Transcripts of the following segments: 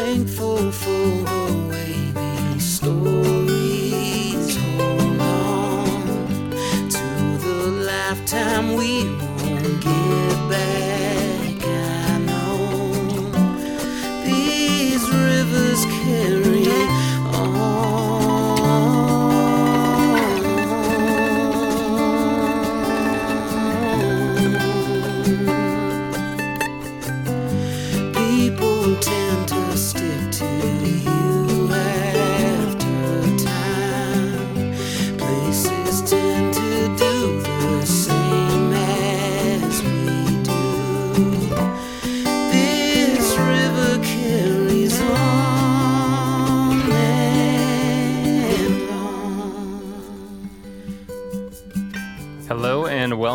thankful for the way these stories hold on to the lifetime we won't get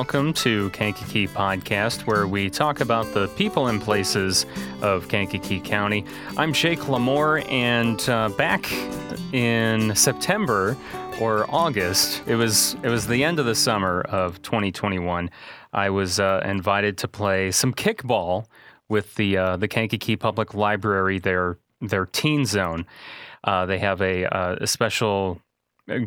welcome to Kankakee Podcast, where we talk about the people and places of Kankakee County. I'm Jake Lamore, and uh, back in September or August, it was it was the end of the summer of 2021. I was uh, invited to play some kickball with the uh, the Kankakee Public Library, their their teen zone. Uh, they have a, uh, a special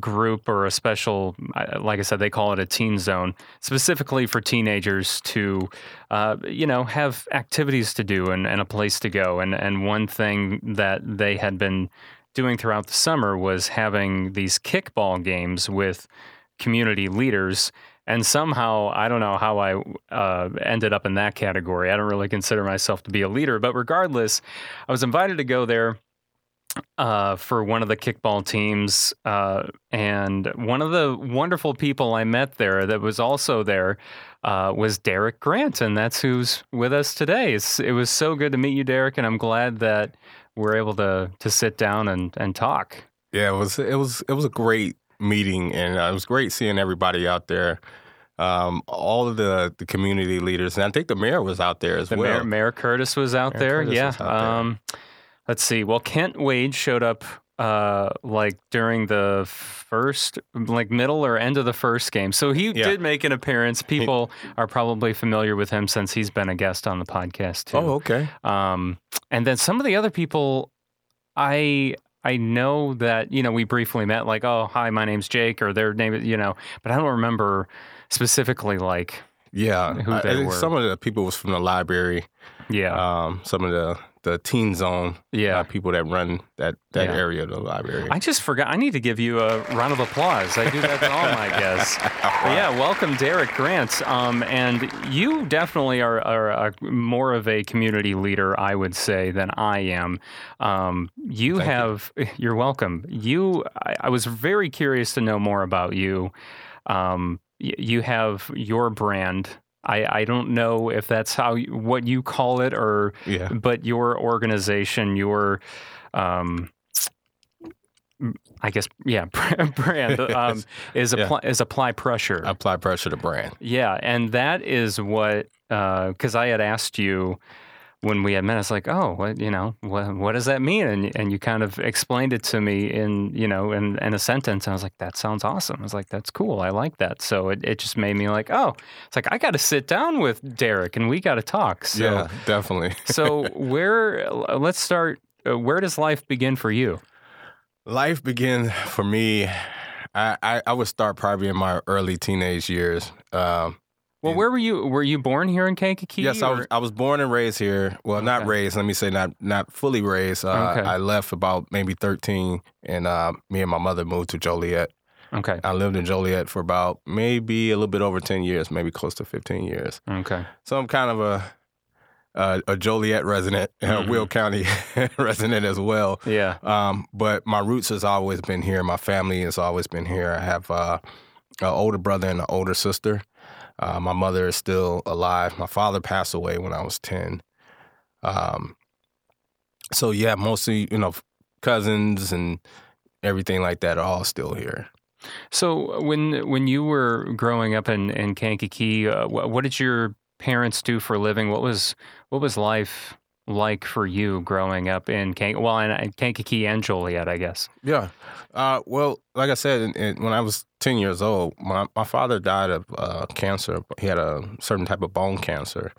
group or a special, like I said, they call it a teen zone, specifically for teenagers to, uh, you know, have activities to do and, and a place to go. And and one thing that they had been doing throughout the summer was having these kickball games with community leaders. And somehow, I don't know how I uh, ended up in that category. I don't really consider myself to be a leader, but regardless, I was invited to go there uh, for one of the kickball teams. Uh, and one of the wonderful people I met there that was also there uh, was Derek Grant. And that's who's with us today. It's, it was so good to meet you, Derek. And I'm glad that we're able to, to sit down and, and talk. Yeah, it was it was it was a great meeting, and uh, it was great seeing everybody out there. Um, all of the the community leaders, and I think the mayor was out there as The well. Mayor, Mayor Curtis was out Mayor there. Curtis yeah. was out there. Um, let's see. Well, Kent Wade showed up uh, like during the first, like middle or end of the first game. So he Yeah. did make an appearance. People are probably familiar with him since he's been a guest on the podcast too. oh, okay. Um, and then some of the other people, I I know that you know we briefly met, like, oh, hi, my name's Jake, or their name, you know, but I don't remember specifically, like, Yeah, Who I- I they think were. some of the people was from the library. yeah, Um, some of the the teen zone yeah. people that run that that Yeah. area of the library. I just forgot. I need to give you a round of applause. I do that to all my guests. But yeah, welcome, Derek Grant. Um, and you definitely are, are a, more of a community leader, I would say, than I am. Um, you Thank have. You. are welcome. You. I, I was very curious to know more about you. Um, you have your brand. I, I don't know if that's how what you call it or yeah, but your organization, your, um, I guess, yeah, brand um, is Yeah. is apply pressure. apply pressure to brand. yeah, and that is what because I had asked you when we had met. It's like, oh, what you know, what what does that mean? And and you kind of explained it to me in you know in, in a sentence. And I was like, that sounds awesome. I was like, that's cool. I like that. So it, it just made me like, oh, it's like I got to sit down with Derek and we got to talk. So yeah, definitely. so where let's start uh, where does life begin for you Life began for me. I, I, I would start probably in my early teenage years. Um, well And- where were you were you born here in kankakee yes, I was, I was born and raised here. Well, not raised. Let me say not not fully raised. Uh, Okay. I left about maybe thirteen, and uh, me and my mother moved to Joliet. okay I lived in Joliet for about maybe a little bit over ten years, maybe close to fifteen years. okay So I'm kind of a a, a Joliet resident, a Mhm. Will County resident as well. yeah Um, but my roots has always been here. My family has always been here. I have uh, an older brother and an older sister. Uh, my mother is still alive. My father passed away when I was ten. Um, so yeah, mostly you know cousins and everything like that are all still here. so when when you were growing up in in kankakee uh, what, what did your parents do for a living what was what was life like for you growing up in Kank well in, kankakee and joliet i guess Yeah. Uh, well, like I said, in, in, when I was 10 years old, my, my father died of uh, cancer. He had a certain type of bone cancer.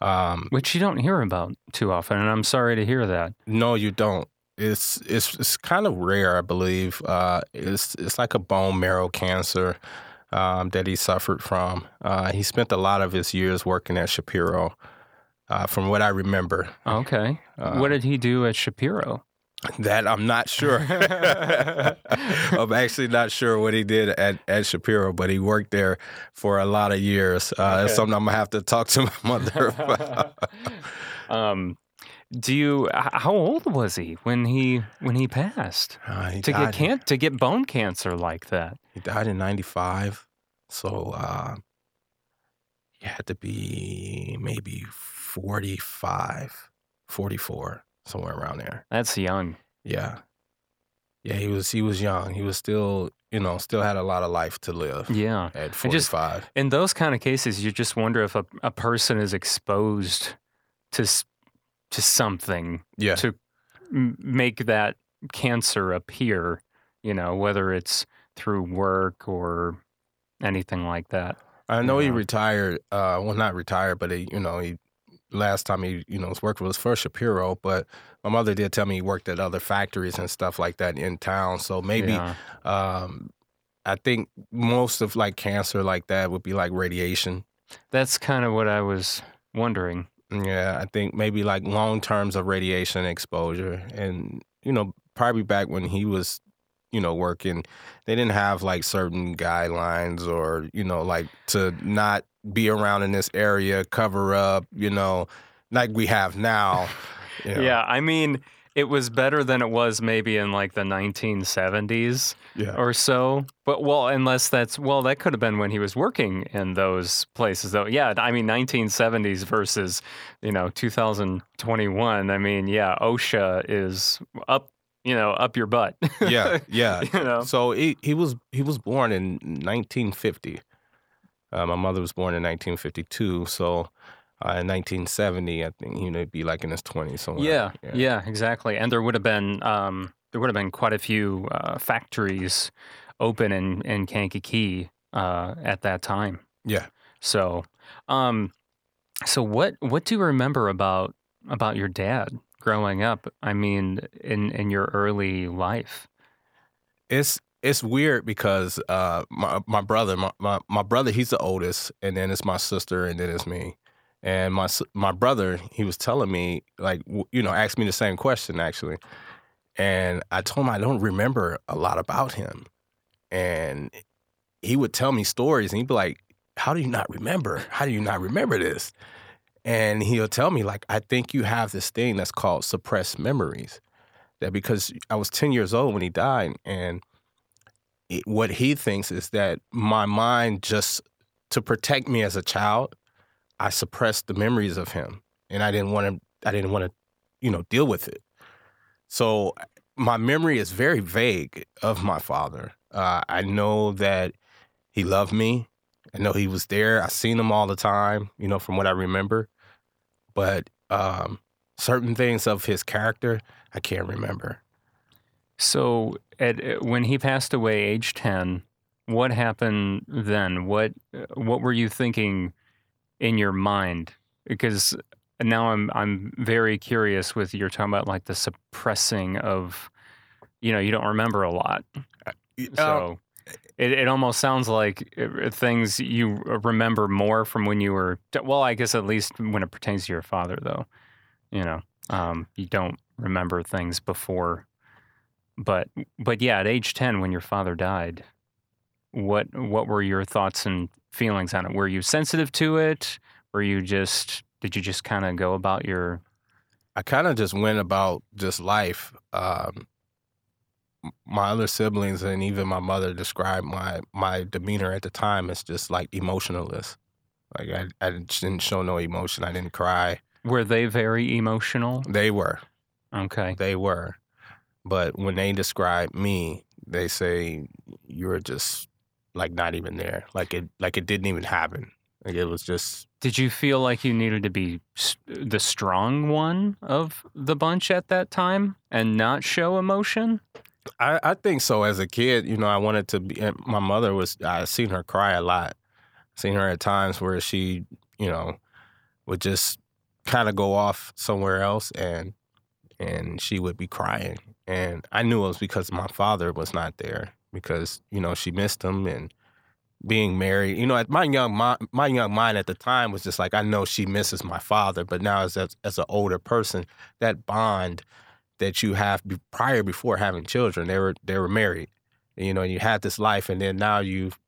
Um, which you don't hear about too often, and I'm sorry to hear that. no, you don't. It's it's it's kind of rare, I believe. Uh, it's it's like a bone marrow cancer um, that he suffered from. Uh, he spent a lot of his years working at Shapiro, uh, from what I remember. Okay. Uh, what did he do at Shapiro? That I'm not sure. I'm actually not sure what he did at, at Shapiro, but he worked there for a lot of years. Uh, That's something I'm gonna have to talk to my mother about. um, do you? How old was he when he when he passed? Uh, he, To get can to get bone cancer like that? he died in '95, so uh, he had to be maybe 45, 44, somewhere around there. That's young. Yeah, yeah. He was he was young. He was still you know still had a lot of life to live Yeah. at I just- 45. In those kind of cases, you just wonder if a, a person is exposed to to something yeah. to m- make that cancer appear. You know, whether it's through work or anything like that. I know he retired. Uh, well, not retired, but he, you know, he last time he, you know, was working was for Shapiro. But my mother did tell me he worked at other factories and stuff like that in town. So maybe, Yeah. um, I think most of like cancer like that would be like radiation. That's kind of what I was wondering. Yeah, I think maybe like long terms of radiation exposure, and you know, probably back when he was, you know, working, they didn't have like certain guidelines or you know, like to not be around in this area, cover up, you know, like we have now. you know. Yeah, I mean, it was better than it was maybe in like the 1970s yeah, or so. But well, unless that's well, that could have been when he was working in those places, though. Yeah, I mean, 1970s versus you know 2021. I mean, yeah, OSHA is up, you know, up your butt. yeah, yeah. you know. So he he was he was born in 1950. Uh, my mother was born in 1952. So uh, in 1970, I think he would be like in his 20s somewhere. Yeah, yeah, exactly. And there would have been um, there would have been quite a few uh, factories open in in Kankakee uh, at that time. Yeah. So, um, so what what do you remember about about your dad growing up? I mean, in in your early life. It's it's weird because uh, my my brother my, my my brother he's the oldest, and then it's my sister, and then it's me. And my my brother he was telling me like you know asked me the same question actually, and I told him I don't remember a lot about him, and he would tell me stories, and he'd be like, "How do you not remember? How do you not remember this?" And he'll tell me like, "I think you have this thing that's called suppressed memories." That because I was ten years old when he died, and it, what he thinks is that my mind just to protect me as a child, I suppressed the memories of him, and I didn't want to. I didn't want to, you know, deal with it. So my memory is very vague of my father. Uh, I know that he loved me. I know he was there. I seen him all the time. You know, from what I remember, but um, certain things of his character, I can't remember. So, at uh, when he passed away, age ten, what happened then? What uh, what were you thinking in your mind? Because now I'm I'm very curious with you're talking about like the suppressing of, you know, you don't remember a lot. Uh, So it, it almost sounds like uh, things you remember more from when you were, well, I guess at least when it pertains to your father, though. You know, um, you don't remember things before. But but yeah, at age 10, when your father died, what what were your thoughts and feelings on it? Were you sensitive to it? Were you just, did you just kind of go about your, I kind of just went about just life. Um, my other siblings and even my mother described my my demeanor at the time as just like emotionless. Like I, I didn't show no emotion. I didn't cry. were they very emotional? They were, Okay. they were, but when they describe me, they say you're just like not even there. Like it, like it didn't even happen. Like it was just Did you feel like you needed to be the strong one of the bunch at that time and not show emotion? I, I think so. As a kid, you know, I wanted to be. My mother was. I seen her cry a lot. Seen her at times where she, you know, would just kind of go off somewhere else, and and she would be crying, and I knew it was because my father was not there because you know she missed him and being married. You know, my young mi- my young mind at the time was just like I know she misses my father, but now as as, as an older person, that bond that you have prior before having children, they were they were married. You know, and you had this life, and then now you've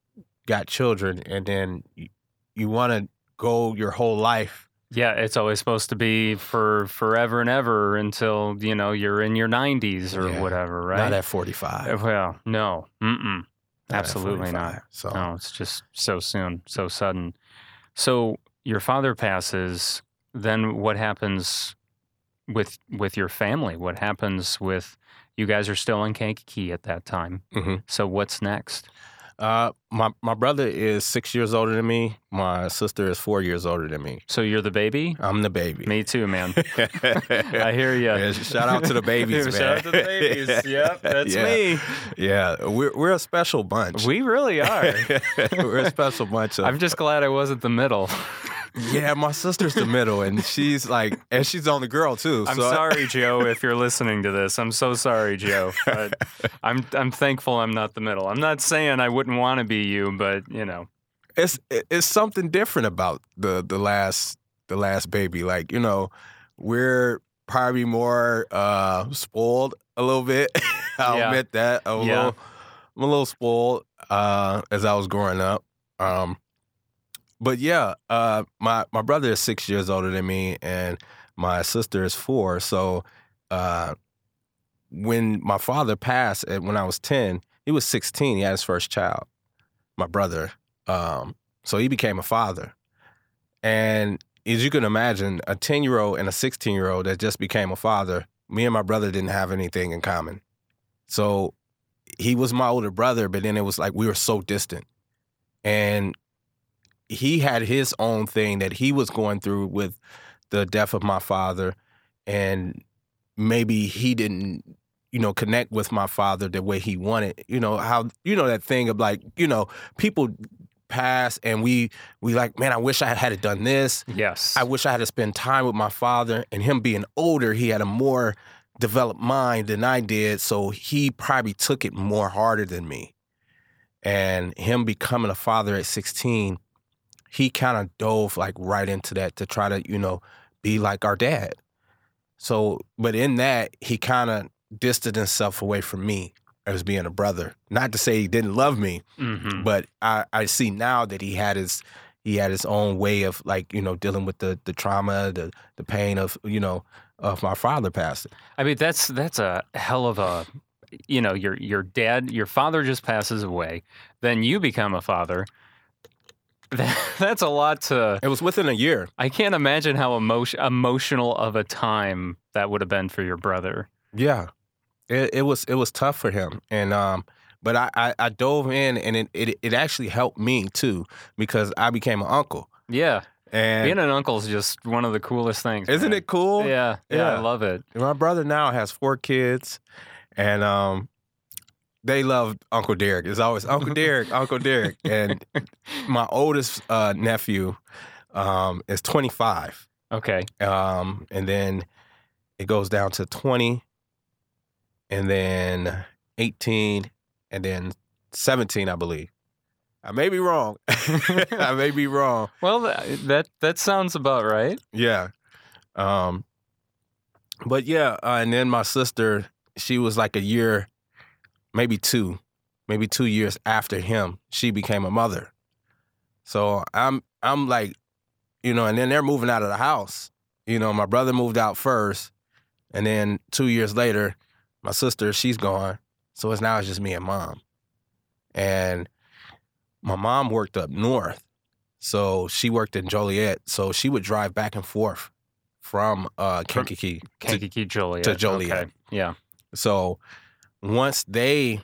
got children, and then you, you want to go your whole life. Yeah, it's always supposed to be for forever and ever until you know you're in your 90s or Yeah. whatever, right? Not at forty five. Uh, well, no, mm-mm. Absolutely not. So No, it's just so soon, so sudden. So your father passes. Then what happens with with your family? What happens with you guys are still in Kankakee at that time? Mhm. So what's next? uh, my my brother is six years older than me. My sister is four years older than me. So you're the baby. I'm the baby. Me too, man. I hear you. Yeah, shout out to the babies, man. Shout out to the babies. Yep, that's Yeah. me. Yeah, we're we're a special bunch. We really are. we're a special bunch of. I'm just glad I wasn't the middle. Yeah, my sister's the middle, and she's like, and she's on the only girl too. I'm so sorry, Joe, if you're listening to this. I'm so sorry, Joe. But I'm I'm thankful I'm not the middle. I'm not saying I wouldn't want to be you, but you know, it's it's something different about the the last the last baby. Like you know, we're probably more uh spoiled a little bit. I'll Yeah. admit that. I'm a Yeah. little, I'm a little spoiled uh, as I was growing up. Um, but yeah, uh, my my brother is six years older than me, and my sister is four. So uh, when my father passed, at, when I was ten, he was sixteen. He had his first child, my brother. Um, so he became a father, and as you can imagine, a ten year old and a sixteen year old that just became a father. Me and my brother didn't have anything in common. So he was my older brother, but then it was like we were so distant. And he had his own thing that he was going through with the death of my father. And maybe he didn't, you know, connect with my father the way he wanted. You know, how, you know, that thing of like, you know, people pass and we, we like, man, I wish I had done this. yes. I wish I had to spend time with my father. And him being older, he had a more developed mind than I did. So he probably took it more harder than me. And him becoming a father at 16, he kind of dove like right into that to try to, you know, be like our dad. So, but in that, he kind of distanced himself away from me as being a brother. Not to say he didn't love me, Mhm. but I, I see now that he had his he had his own way of like you know dealing with the the trauma the the pain of you know of my father passing I mean, that's that's a hell of a, you know, your your dad, your father just passes away, then you become a father. That, that's a lot to. it was within a year I can't imagine how emotion, emotional of a time that would have been for your brother. yeah it, it was it was tough for him and um but I, I, I dove in and it, it it actually helped me too because I became an uncle Yeah, and being an uncle is just one of the coolest things. isn't man. it cool Yeah, yeah, I love it. my brother now has four kids and um they love Uncle Derek. It's always Uncle Derek, Uncle Derek. And my oldest uh, nephew um, is 25. Okay, Um, and then it goes down to 20, and then 18, and then 17, I believe. I may be wrong. I may be wrong. well that that, that sounds about right. Yeah. Um, but yeah, uh, and then my sister, she was like a year, maybe two, maybe two years after him, she became a mother. So I'm I'm like, you know, and then they're moving out of the house. You know, my brother moved out first, and then two years later, my sister, she's gone. So it's now it's just me and mom. And my mom worked up north. So she worked in Joliet. So she would drive back and forth from uh, Kankakee. to- Kankakee Joliet. to Joliet. Okay. Yeah. so once they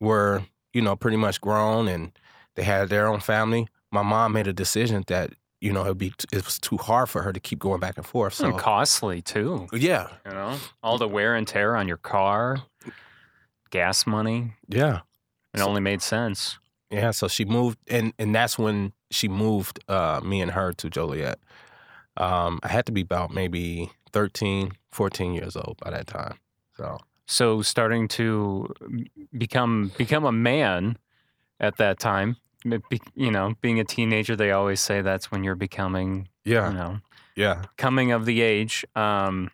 were, you know, pretty much grown and they had their own family, my mom made a decision that, you know, it'd be it was too hard for her to keep going back and forth. So and costly too. yeah, You know, all the wear and tear on your car, gas money. yeah. It So- only made sense. Yeah, so she moved, and and that's when she moved uh, me and her to Joliet. Um, I had to be about maybe 13, 14 years old by that time. So So starting to become become a man at that time, be, you know, being a teenager, they always say that's when you're becoming, yeah, you know, yeah. coming of the age, um,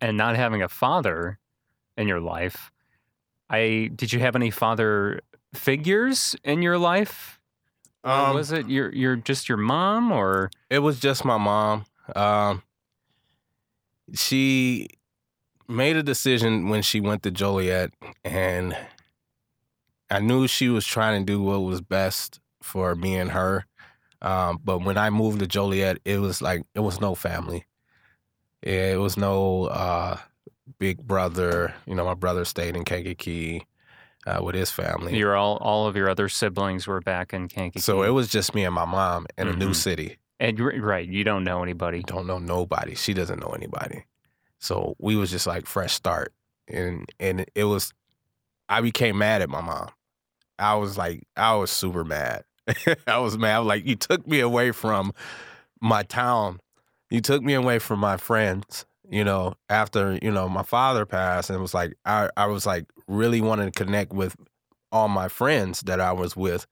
and not having a father in your life. I did you have any father figures in your life? Um, was it your your just your mom or It was just my mom. Um, she made a decision when she went to Joliet, and I knew she was trying to do what was best for me and her. Um, but when I moved to Joliet, it was like it was no family. It was no uh, big brother. You know, my brother stayed in Kankakee uh, with his family. your all all of your other siblings were back in Kankakee? so it was just me and my mom in a new Mhm. city. and right, you don't know anybody. don't know nobody. She doesn't know anybody. So we was just like fresh start. And and it was I became mad at my mom. I was like I was super mad. I was mad. I was like, you took me away from my town. You took me away from my friends, you know, after, you know, my father passed and it was like I, I was like really wanting to connect with all my friends that I was with.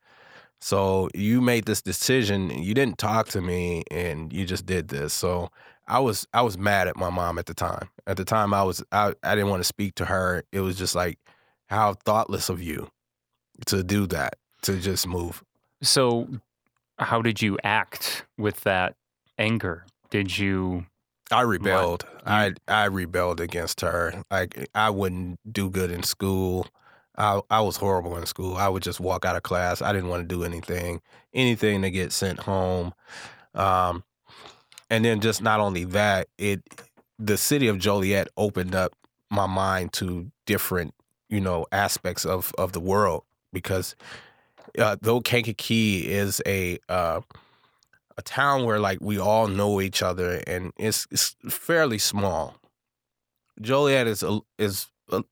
So you made this decision, you didn't talk to me and you just did this. So I was I was mad at my mom at the time. At the time I was I, I didn't want to speak to her. It was just like how thoughtless of you to do that, to just move. So, how did you act with that anger? Did you? I rebelled. I I rebelled against her. Like I wouldn't do good in school. I I was horrible in school. I would just walk out of class. I didn't want to do anything, anything to get sent home. Um, and then just not only that, it the city of Joliet opened up my mind to different, you know, aspects of of the world because uh, though Kankakee is a uh, a town where like we all know each other and it's, it's fairly small. Joliet is a, is a,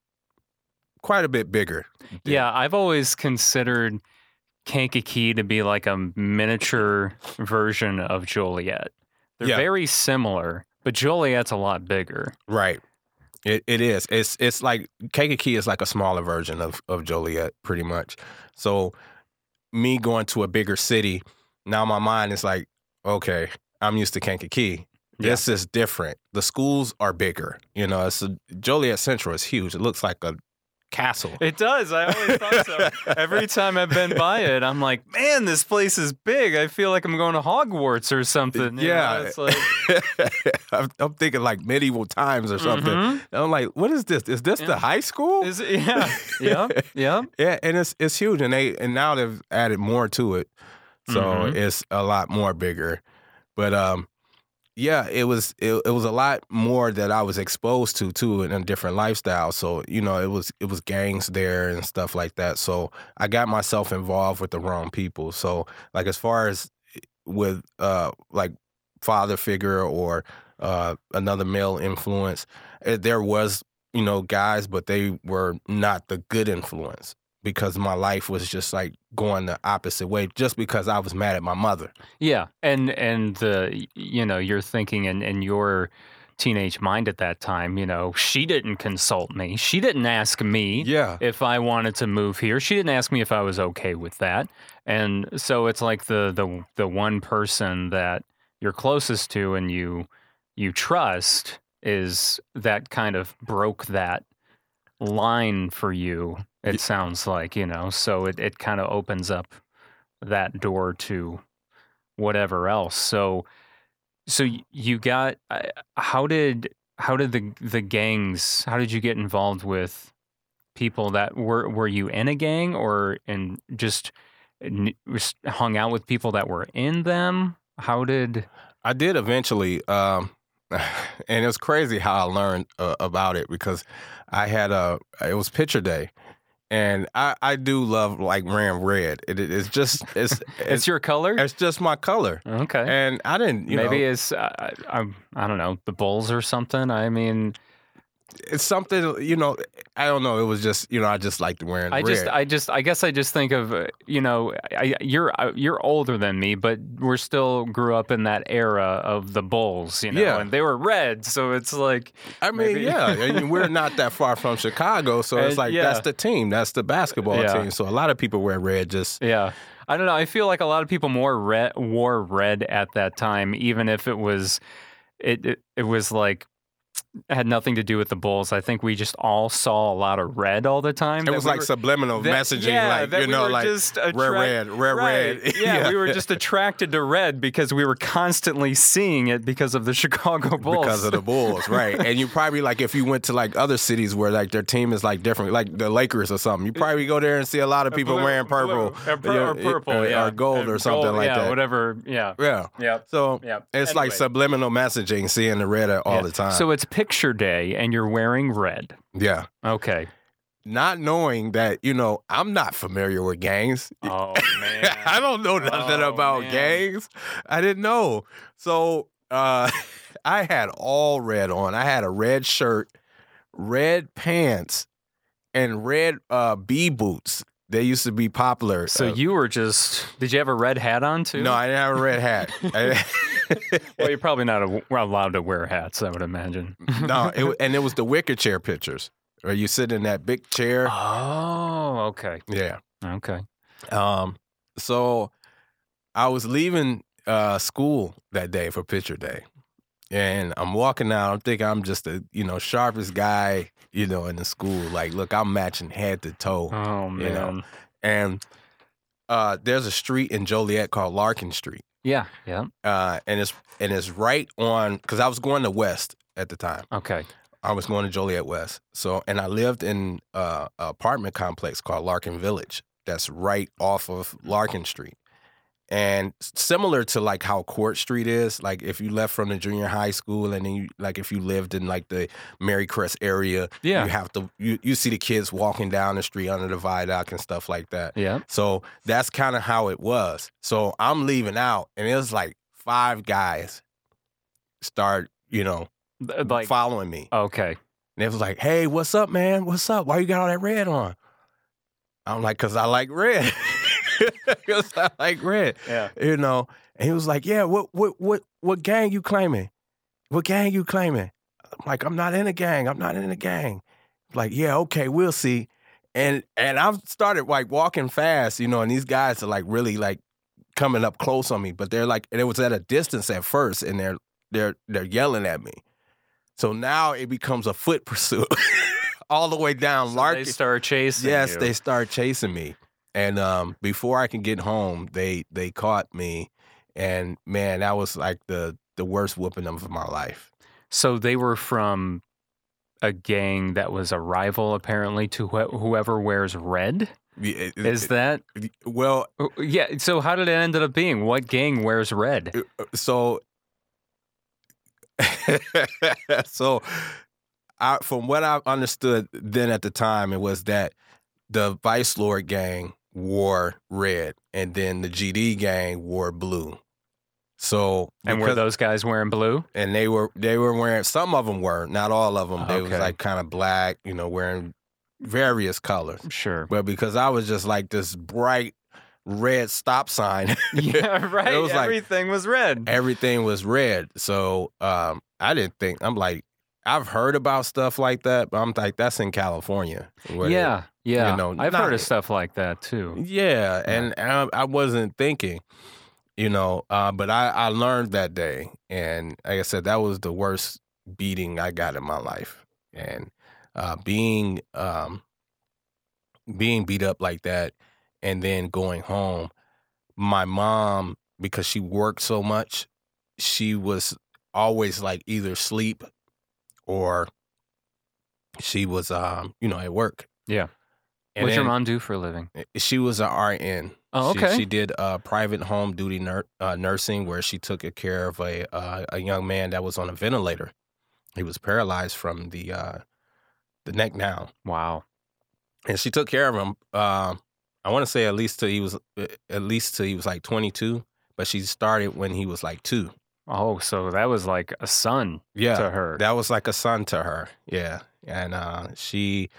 quite a bit bigger. than- Yeah, I've always considered Kankakee to be like a miniature version of Joliet. They're Yeah. very similar, but Joliet's a lot bigger. right. It it is. It's it's like Kankakee is like a smaller version of of Joliet, pretty much. So me going to a bigger city, now my mind is like, okay, I'm used to Kankakee. Yeah. This is different. The schools are bigger. You know, it's a, Joliet Central is huge. It looks like a castle. It does. I always thought so. Every time I've been by it, I'm like, man, this place is big. I feel like I'm going to Hogwarts or something. you know? Yeah. it's like, I'm, I'm thinking like medieval times or something. Mhm. I'm like, what is this? Is this Yeah. the high school? Is it, yeah, yeah, yeah. yeah, and it's it's huge, and they and now they've added more to it, so Mhm. it's a lot more bigger. But um, yeah, it was it, it was a lot more that I was exposed to too in a different lifestyle. So you know, it was it was gangs there and stuff like that. So I got myself involved with the wrong people. So like as far as with uh like father figure or uh another male influence, eh, there was you know guys, but they were not the good influence because my life was just like going the opposite way just because I was mad at my mother. Yeah, and and the you know you're thinking in in your teenage mind at that time, you know, she didn't consult me. She didn't ask me Yeah. if I wanted to move here. She didn't ask me if I was okay with that. And so it's like the the the one person that you're closest to and you you trust is that kind of broke that line for you. It sounds like, you know. So it it kind of opens up that door to whatever else. So so you got uh, how did how did the the gangs how did you get involved with people that were were you in a gang or in just just hung out with people that were in them? How did I did eventually, um, and it was crazy how I learned uh, about it because I had a it was picture day, and I I do love like ram red. It, it- it's just it's it's it's your color? it's just my color, Okay. and I didn't you Maybe know it's uh, I, I I don't know the bulls or something. I mean, it's something you know. I don't know. It was just you know I just liked wearing I red. just, I just, I guess I just think of, uh, you know, I, you're uh, you're older than me, but we're still grew up in that era of the Bulls, you know, Yeah. and they were red, so it's like, I mean, maybe- yeah, I mean, we're not that far from Chicago, so it's like yeah. that's the team, that's the basketball Yeah. team. So a lot of people wear red. Just yeah. I don't know. I feel like a lot of people more red wore red at that time, even if it was, it it, it was like had nothing to do with the Bulls. I think we just all saw a lot of red all the time. it was we like were- subliminal that- messaging, yeah, like you we know, like just red, red, red, Right. red. Yeah, we were just attracted to red because we were constantly seeing it because of the Chicago Bulls. because of the Bulls, right? And you probably like if you went to like other cities where like their team is like different, like the Lakers or something. You probably go there and see a lot of people Blue- wearing purple, blue, or, pur- or purple, or, yeah, or gold or something gold, like yeah, that. Whatever. Yeah. Yeah. Yeah. So Yeah. it's like subliminal messaging, seeing the red all Yeah. the time. So it's picture day, and you're wearing red. yeah. Okay. Not knowing that, you know, I'm not familiar with gangs. Oh man. I don't know nothing Oh, about man. gangs. I didn't know. So uh, I had all red on. I had a red shirt, red pants, and red uh, B boots. They used to be popular. So Uh, you were just. Did you have a red hat on too? no, I didn't have a red hat. Well, you're probably not a, allowed to wear hats. I would imagine. no, it, and it was the wicker chair pictures. Where you sit in that big chair. Oh. Okay. Yeah. Okay. Um, so I was leaving uh, school that day for picture day. And I'm walking out. I'm thinking I'm just the, you know, sharpest guy, you know, in the school. Like, look, I'm matching head to toe. Oh man. You know. And uh, there's a street in Joliet called Larkin Street. Yeah. Yeah. Uh, and it's and it's right on because I was going to West at the time. Okay. I was going to Joliet West. So, and I lived in uh, an apartment complex called Larkin Village. That's right off of Larkin Street. And similar to like how Court Street is, like if you left from the junior high school and then you like if you lived in like the Mary Crest area, Yeah. you have to you, you see the kids walking down the street under the viaduct and stuff like that. Yeah. So that's kind of how it was. So I'm leaving out and it was like five guys start, you know, Like. following me. Okay. And it was like, hey, what's up, man? What's up? Why you got all that red on? I'm like, because I like red. Because I like red, Yeah. you know. And he was like, yeah, what, what, what, what gang you claiming? What gang you claiming? I'm like, I'm not in a gang. I'm not in a gang. Like, yeah, okay, we'll see. And and I've started like walking fast, you know, and these guys are like really like coming up close on me, but they're like, and it was at a distance at first, and they're they're they're yelling at me. So now it becomes a foot pursuit all the way down So Larkin. they start chasing. yes, you. they start chasing me, and um, before I can get home, they they caught me, and man, that was like the the worst whooping of my life. So they were from a gang that was a rival, apparently, to wh- whoever wears red. Is that? well? Oh, Yeah. So how did it end up being? What gang wears red? uh, So, so, I, from what I understood then at the time, it was that the Vice Lord gang wore red, and then the GD gang wore blue. So, And were those guys wearing blue? and they were they were wearing some of them were not all of them. They was like kind of black, you know, wearing various colors. Sure. But because I was just like this bright red stop sign, yeah. Right. It was like- Everything was red. everything was red. So um, I didn't think I'm like I've heard about stuff like that, but I'm like that's in California. where- Yeah. Yeah. know, I've not- heard of stuff like that too. yeah, and I, I wasn't thinking, you know, uh, but I I learned that day, and like I said, that was the worst beating I got in my life, and uh, being um, being beat up like that, and then going home, my mom because she worked so much, she was always like either sleep or she was um you know at work. Yeah. And What's your mom do for a living? she was an RN. Oh, She- okay. She, did uh, private home duty nur- uh, nursing where she took care of a uh, a young man that was on a ventilator. He was paralyzed from the uh, the neck down, Wow. and she took care of him. Uh, I want to say at least till he was at least till he was like 22, but she started when he was like two. Oh, so that was like a son Yeah, to her. that was like a son to her. Yeah, and uh, she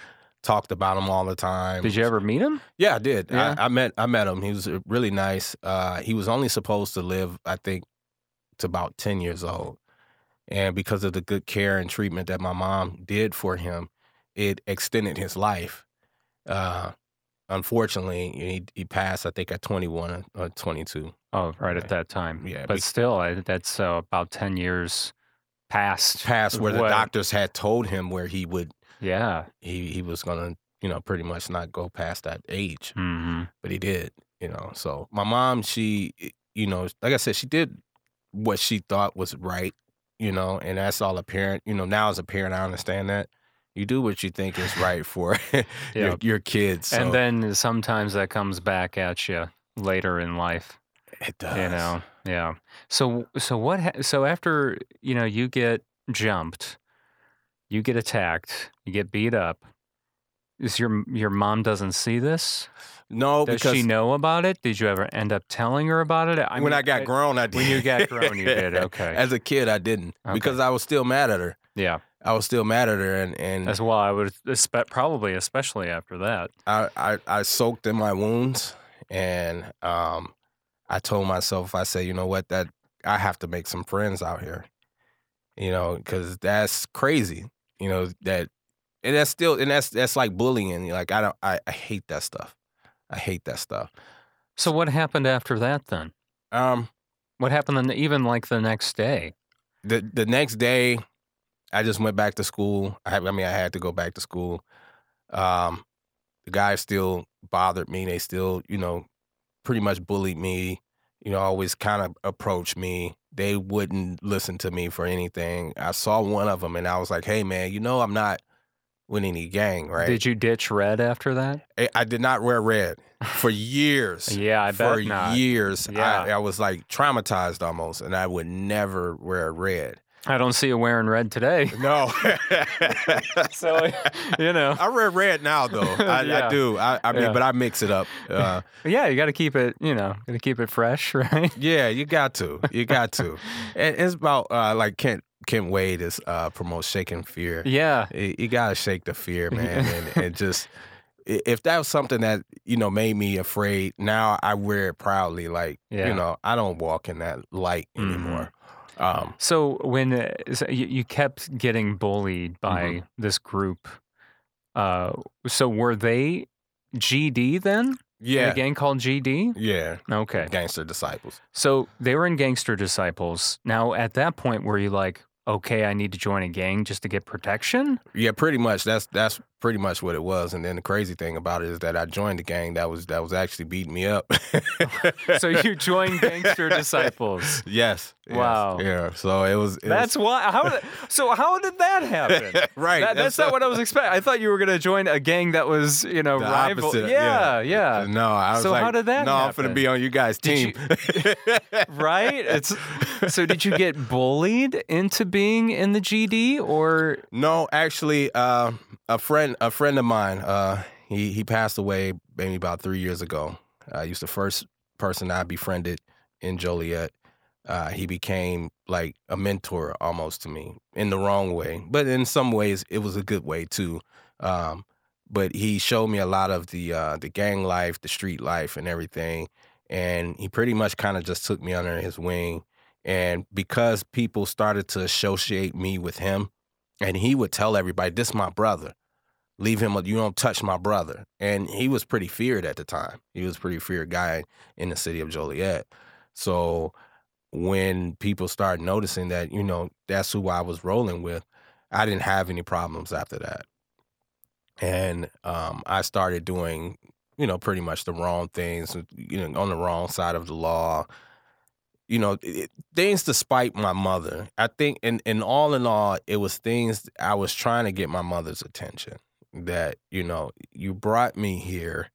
talked about him all the time. Did you ever meet him? Yeah, I did. Yeah? I, I met I met him. He was uh, really nice. Uh, he was only supposed to live, I think, to about ten years old, and because of the good care and treatment that my mom did for him, it extended his life. Uh, unfortunately, he he passed. I think at twenty one or twenty two. Oh, right at that time. Yeah, but still, I, that's uh, about ten years past. Passed where the doctors had told him where he would Yeah. he he was gonna you know pretty much not go past that age. hmm but he did, you know. So my mom, she, you know, like I said, she did what she thought was right, you know, and that's all a parent, you know. Now as a parent, I understand that you do what you think is right for your, your kids. So And then sometimes that comes back at you later in life. it does, You know. Yeah. So so what? Ha- so after you know you get jumped, you get attacked, you get beat up. Is your your mom doesn't see this? No, Does because she know about it? Did you ever end up telling her about it? I when mean, I got grown, I did. when you got grown, you did, okay. As a kid, I didn't Okay. because I was still mad at her. Yeah, I was still mad at her, and and as well. I would espe- probably, especially after that. I, I I soaked in my wounds, and um, I told myself, I said, you know what, that I have to make some friends out here, you know, because that's crazy, you know that, and that's still, and that's that's like bullying. Like I don't, I, I hate that stuff. I hate that stuff. So what happened after that then? Um, What happened then? Even like the next day? the the next day, I just went back to school. I, I mean, I had to go back to school. Um, the guys still bothered me. They still, you know, pretty much bullied me. You know, always kind of approached me. They wouldn't listen to me for anything. I saw one of them, and I was like, "Hey, man, you know, I'm not with any gang, right?" Did you ditch red after that? I, I did not wear red for years. Yeah, I for bet not. years, Yeah. I, I was like traumatized almost, and I would never wear red. I don't see you wearing red today. No. So you know, I wear red now though. I, Yeah. I do. I, I mean, Yeah. but I mix it up. Uh, yeah, you got to keep it. You know, got to keep it fresh, right? yeah, you got to. You got to. And it's about uh, like Kent Kent Wade is uh, promotes shaking fear. Yeah, You, you gotta shake the fear, man, and, and just if that was something that you know made me afraid, now I wear it proudly. Like Yeah. you know, I don't walk in that light Mhm. anymore. Um, So when uh, so you, you kept getting bullied by Mm-hmm. this group, uh, so were they GD then? In yeah, a gang called GD. yeah, Okay, gangster disciples. so they were in Gangster Disciples. Now at that point, were you like, okay, I need to join a gang just to get protection? Yeah, pretty much. That's that's pretty much what it was. And then the crazy thing about it is that I joined the gang that was that was actually beating me up. So you joined Gangster Disciples. Yes. yes, Wow. Yeah. So it was. It That's why. How? Did, so how did that happen? right. That, that's not what I was expecting. I thought you were going to join a gang that was, you know, The rival. opposite, yeah, yeah. yeah, No, I was So like, how did that No, happen? I'm going to be on you guys' team. Right? It's so. Did you get bullied into being in the GD, or No, actually, uh, a friend, a friend of mine, uh, he he passed away maybe about three years ago. Uh, he was the first person I befriended in Joliet. Uh, he became like a mentor almost to me in the wrong way, but in some ways it was a good way too. Um, but he showed me a lot of the uh, the gang life, the street life, and everything. And he pretty much kind of just took me under his wing. And because people started to associate me with him, and he would tell everybody, "This my brother. Leave him. You don't touch my brother." And he was pretty feared at the time. He was pretty feared guy in the city of Joliet. So when people started noticing that, you know, that's who I was rolling with, I didn't have any problems after that. And um, I started doing, you know, pretty much the wrong things, you know, on the wrong side of the law you know, it, things to spite my mother. I think, and, in all in all, it was things I was trying to get my mother's attention. That you know, you brought me here.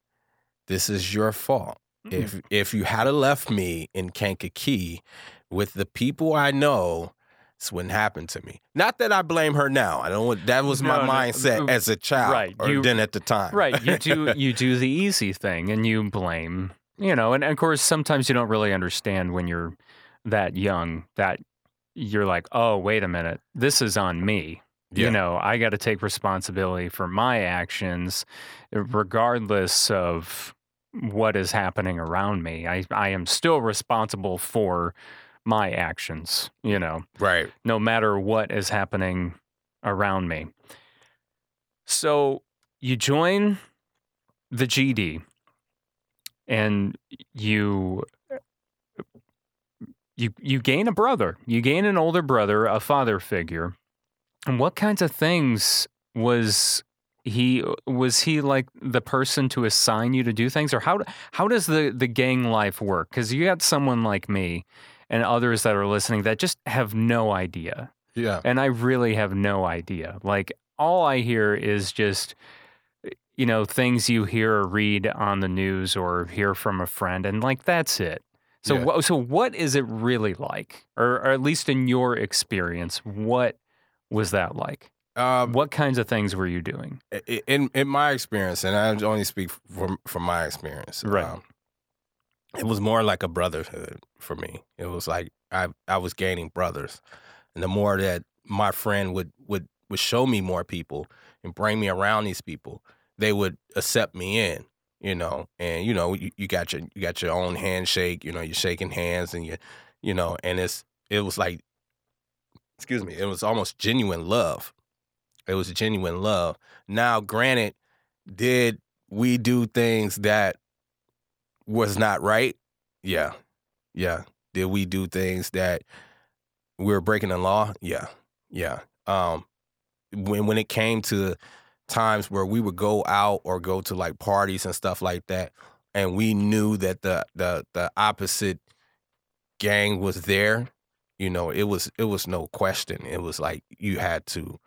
This is your fault. If if you had left me in Kankakee with the people I know, this wouldn't happen to me. Not that I blame her now. I don't. want- That was my No, no, mindset uh, as a child, right, Or you- then at the time, right? You do you do the easy thing, and you blame. You know, and, and of course, sometimes you don't really understand when you're that young that you're like, oh, wait a minute, this is on me. Yeah. You know, I got to take responsibility for my actions, regardless of what is happening around me. I, I am still responsible for my actions, you know, Right. no matter what is happening around me. So you join the GD and you you you gain a brother. You gain an older brother, a father figure. And what kinds of things was he was he like the person to assign you to do things or how how does the the gang life work cuz you got someone like me and others that are listening that just have no idea Yeah. and I really have no idea. Like all I hear is just you know things you hear or read on the news or hear from a friend, and like that's it. So Yeah. so what is it really like, or, or at least in your experience, what was that like? Um, What kinds of things were you doing? in in my experience, and I only speak from from my experience, Right. um, it was more like a brotherhood for me. It was like I I was gaining brothers, and the more that my friend would would would show me more people and bring me around these people, they would accept me in. You know, and you know, you, you got your you got your own handshake. You know, you're shaking hands, and you, you know, and it's it was like, excuse me, it was almost genuine love. It was genuine love. Now, granted, did we do things that was not right? Yeah. Yeah. Did we do things that we were breaking the law? Yeah. Yeah. Um when when it came to times where we would go out or go to like parties and stuff like that and we knew that the the the opposite gang was there, you know, it was it was no question. It was like you had to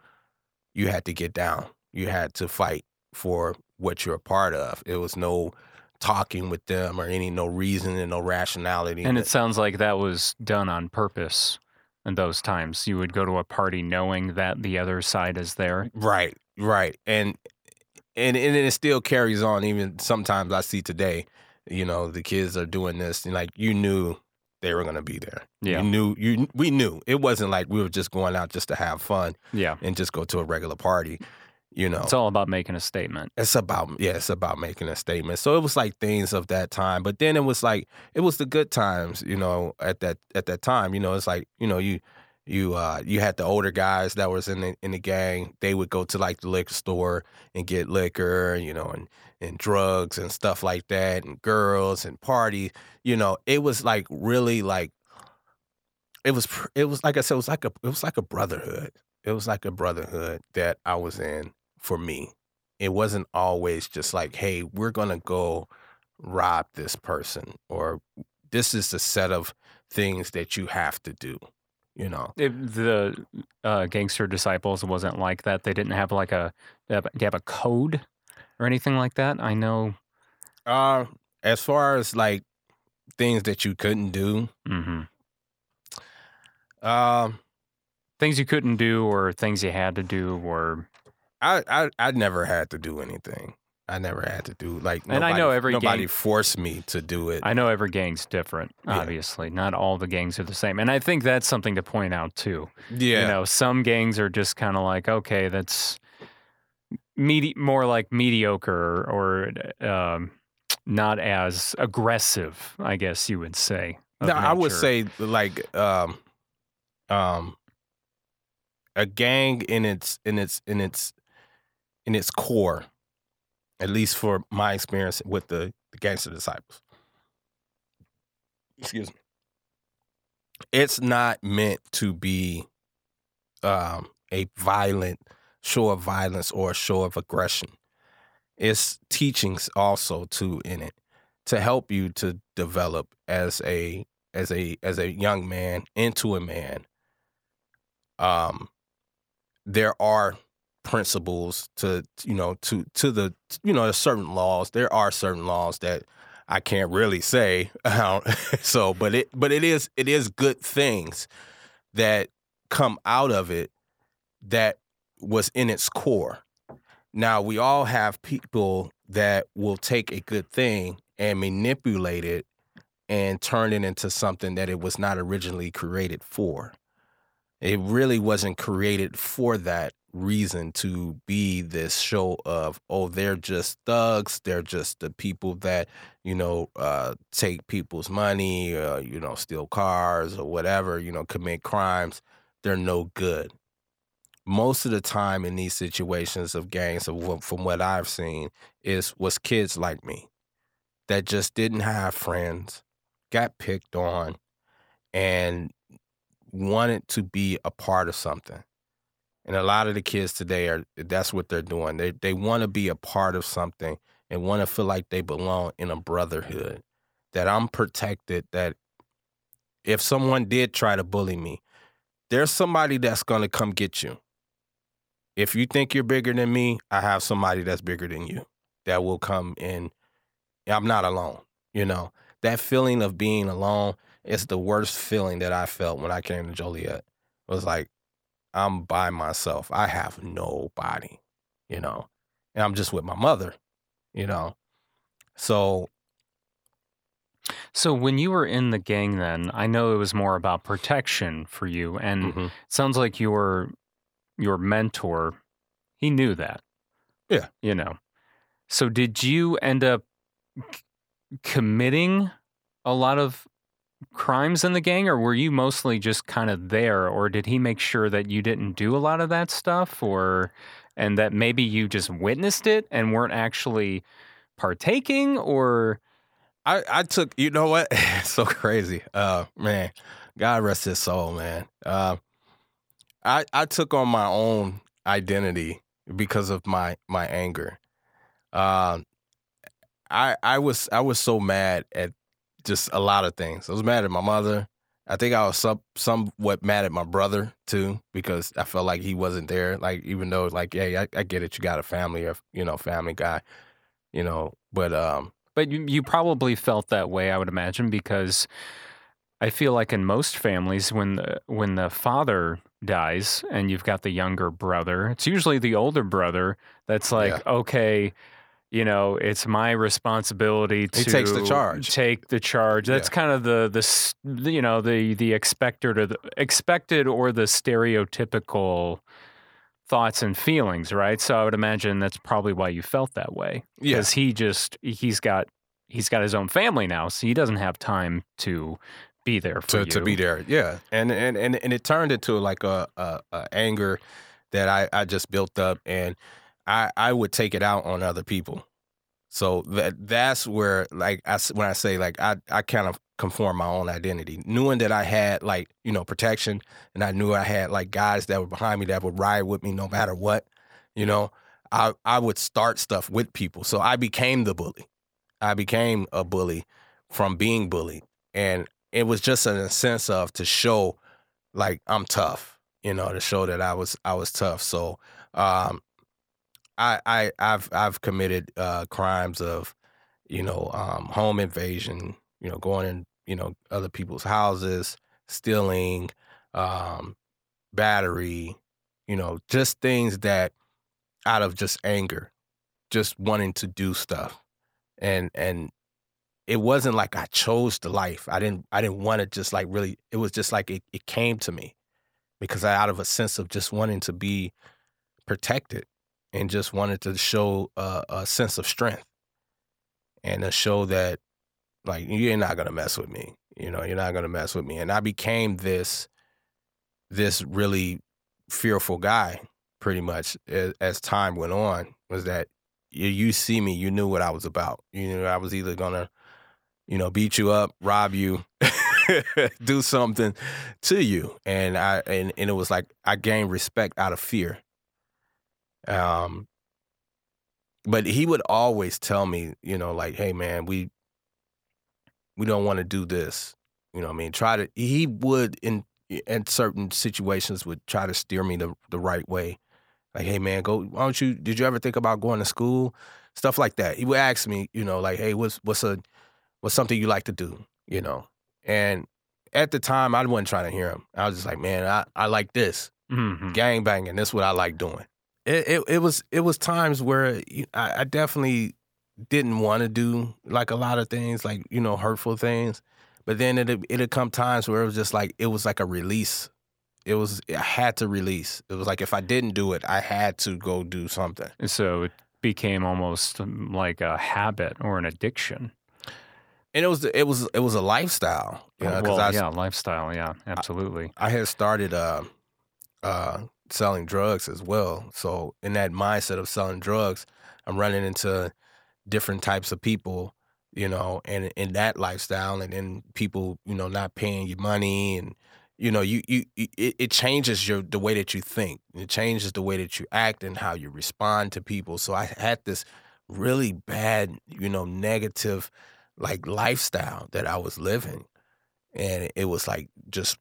you had to get down. You had to fight for what you're a part of. It was no talking with them or any no reason and no rationality. And it sounds like that was done on purpose. In those times, you would go to a party knowing that the other side is there. right, right, and and and it still carries on. Even sometimes I see today, you know, the kids are doing this, and like you knew they were gonna be there. Yeah, You knew you we knew it wasn't like we were just going out just to have fun yeah. and just go to a regular party. You know, It's all about making a statement. It's about yeah, it's about making a statement. So it was like things of that time, but then it was like it was the good times, you know, at that at that time. You know, it's like you know you you uh you had the older guys that was in the in the gang. They would go to like the liquor store and get liquor, you know, and and drugs and stuff like that, and girls and party. You know, it was like really like it was it was like I said, it was like a it was like a brotherhood. It was like a brotherhood that I was in for me it wasn't always just like, hey, we're gonna go rob this person or this is the set of things that you have to do. You know. It, the uh, gangster disciples wasn't like that. They didn't have like a they have a code or anything like that. I know. Uh as far as like things that you couldn't do, hmm um, Things you couldn't do or things you had to do or I, I I never had to do anything. I never had to do like And I know nobody- every nobody gang- forced me to do it. I know every gang's different. Yeah. Obviously, not all the gangs are the same, and I think that's something to point out too. yeah. You know, some gangs are just kind of like, okay, that's medi- more like mediocre or, um, not as aggressive, I guess you would say. No, I would say like um um a gang in its in its in its in its core, at least for my experience with the, the gangster disciples. Excuse me. It's not meant to be um a violent show of violence or a show of aggression. It's teachings also too in it to help you to develop as a as a as a young man into a man. Um there are principles to you know to to the you know certain laws. There are certain laws that I can't really say so but it but it is it is good things that come out of it that was in its core. Now we all have people that will take a good thing and manipulate it and turn it into something that it was not originally created for. It really wasn't created for that reason to be this show of oh they're just thugs they're just the people that you know uh, take people's money uh, you know steal cars or whatever you know commit crimes. They're no good most of the time in these situations of gangs from what i've seen is was kids like me that just didn't have friends got picked on and wanted to be a part of something and a lot of the kids today are that's what they're doing. They they want to be a part of something and want to feel like they belong in a brotherhood. That I'm protected, that if someone did try to bully me, there's somebody that's gonna come get you. If you think you're bigger than me, I have somebody that's bigger than you that will come in. I'm not alone. You know, that feeling of being alone is the worst feeling that I felt when I came to Joliet. It was like, I'm by myself. I have nobody, you know, and I'm just with my mother, you know. So So when you were in the gang then, I know it was more about protection for you and mhm. sounds like your your mentor he knew that. Yeah. You know. So did you end up c- committing a lot of crimes in the gang or were you mostly just kind of there or did he make sure that you didn't do a lot of that stuff or and that maybe you just witnessed it and weren't actually partaking or I I took you know what it's so crazy uh man God rest his soul man uh, I I took on my own identity because of my my anger. Uh, I I was I was so mad at just a lot of things. I was mad at my mother. I think I was some somewhat mad at my brother too because I felt like he wasn't there. Like even though like hey I, I get it. You got a family or you know family guy you know but um But you, you probably felt that way, I would imagine, because I feel like in most families, when the when the father dies and you've got the younger brother, it's usually the older brother that's like, okay, you know, it's my responsibility to He takes the charge. Take the charge. That's Yeah. kind of the the you know the the expected or the expected or the stereotypical thoughts and feelings, right? So I would imagine that's probably why you felt that way yeah because he just he's got he's got his own family now, so he doesn't have time to be there for to, you. to be there. Yeah, and and and and it turned into like a, a, a anger that I I just built up, and I I would take it out on other people. So that that's where like I when I say like I I kind of conform my own identity, knowing that I had like you know protection, and I knew I had like guys that were behind me that would ride with me no matter what, you know. I I would start stuff with people, so I became the bully. I became a bully from being bullied, and it was just in a sense of to show like I'm tough, you know, to show that I was I was tough. So um I I I've I've committed uh crimes of, you know, um home invasion, you know, going in, you know, other people's houses, stealing, um battery, you know, just things that out of just anger, just wanting to do stuff. And and it wasn't like I chose the life. I didn't I didn't want to just like really it was just like it, it came to me because I out of a sense of just wanting to be protected and just wanted to show a, a sense of strength and to show that like you're not gonna mess with me. You know, you're not gonna mess with me. And I became this this really fearful guy pretty much as, as time went on was that you, you see me, you knew what I was about. You knew I was either gonna you know, beat you up, rob you, do something to you. And I and, and it was like I gained respect out of fear. Um but he would always tell me, you know, like, hey man, we we don't want to do this. You know I mean? Try to he would in in certain situations would try to steer me the the right way. Like, hey man, go why don't you did you ever think about going to school? Stuff like that. He would ask me, you know, like, hey, what's what's a what's something you like to do, you know? And at the time, I wasn't trying to hear him. I was just like, man, I, I like this Mhm. gang banging. That's what I like doing. It it, it was it was times where I, I definitely didn't want to do like a lot of things, like you know, hurtful things. But then it it'd come times where it was just like it was like a release. it was I had to release. It was like if I didn't do it, I had to go do something. And so it became almost um, like a habit or an addiction. And it was it was it was a lifestyle. You know, 'cause well, I, yeah, lifestyle. Yeah, absolutely. I had started uh, uh, selling drugs as well. So in that mindset of selling drugs, I'm running into different types of people, you know, and in that lifestyle, and then people, you know, not paying you money, and you know, you you you- it, it changes your the way that you think. It changes the way that you act and how you respond to people. So I had this really bad, you know, negative like lifestyle that I was living, and it was like just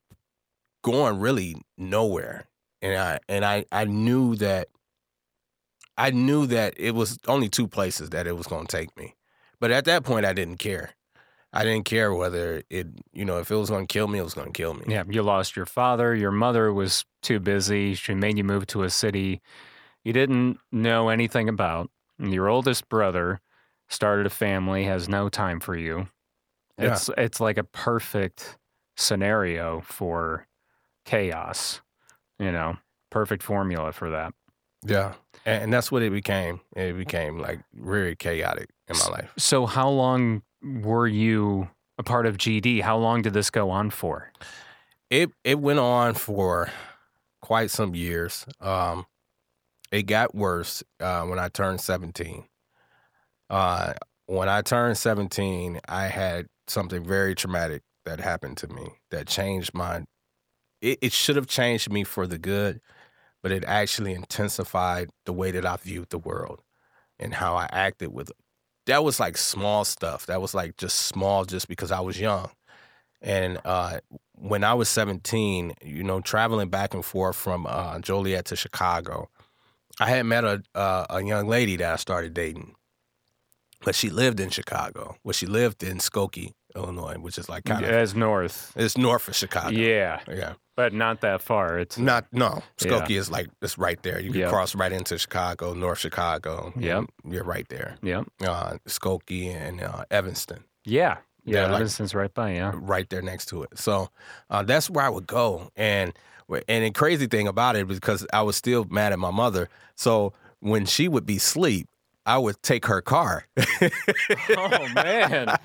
going really nowhere. And I and I I knew that I knew that it was only two places that it was to take me. But at that point I didn't care. I didn't care whether it, you know, if it was going to kill me, it was going to kill me. Yeah, you lost your father. Your mother was too busy. She made you move to a city you didn't know anything about. And your oldest brother started a family, has no time for you. Yeah. It's it's like a perfect scenario for chaos. You know, perfect formula for that. Yeah. And, and that's what it became. It became like very chaotic in my life. So how long were you a part of GD? How long did this go on for? It it went on for quite some years. Um, it got worse uh, when I turned 17. Uh, when I turned 17, I had something very traumatic that happened to me that changed my. It, it should have changed me for the good, but it actually intensified the way that I viewed the world and how I acted with. it. That was like small stuff. That was like just small, just because I was young. And uh, when I was 17, you know, traveling back and forth from uh, Joliet to Chicago, I had met a uh, a young lady that I started dating, but she lived in Chicago. Well, she lived in Skokie, Illinois, which is like kind of As north. it's north of Chicago. Yeah, yeah. but not that far. It's Not no. Yeah. Skokie is like it's right there. You can Yep. cross right into Chicago, North Chicago. Yep. you're right there. yeah, Uh, Skokie and uh, Evanston. yeah, yeah. Yeah, like- Evanston's right by. Yeah, right there next to it. So uh, that's where I would go. And and the crazy thing about it because I was still mad at my mother. So when she would be asleep, I would take her car. oh man,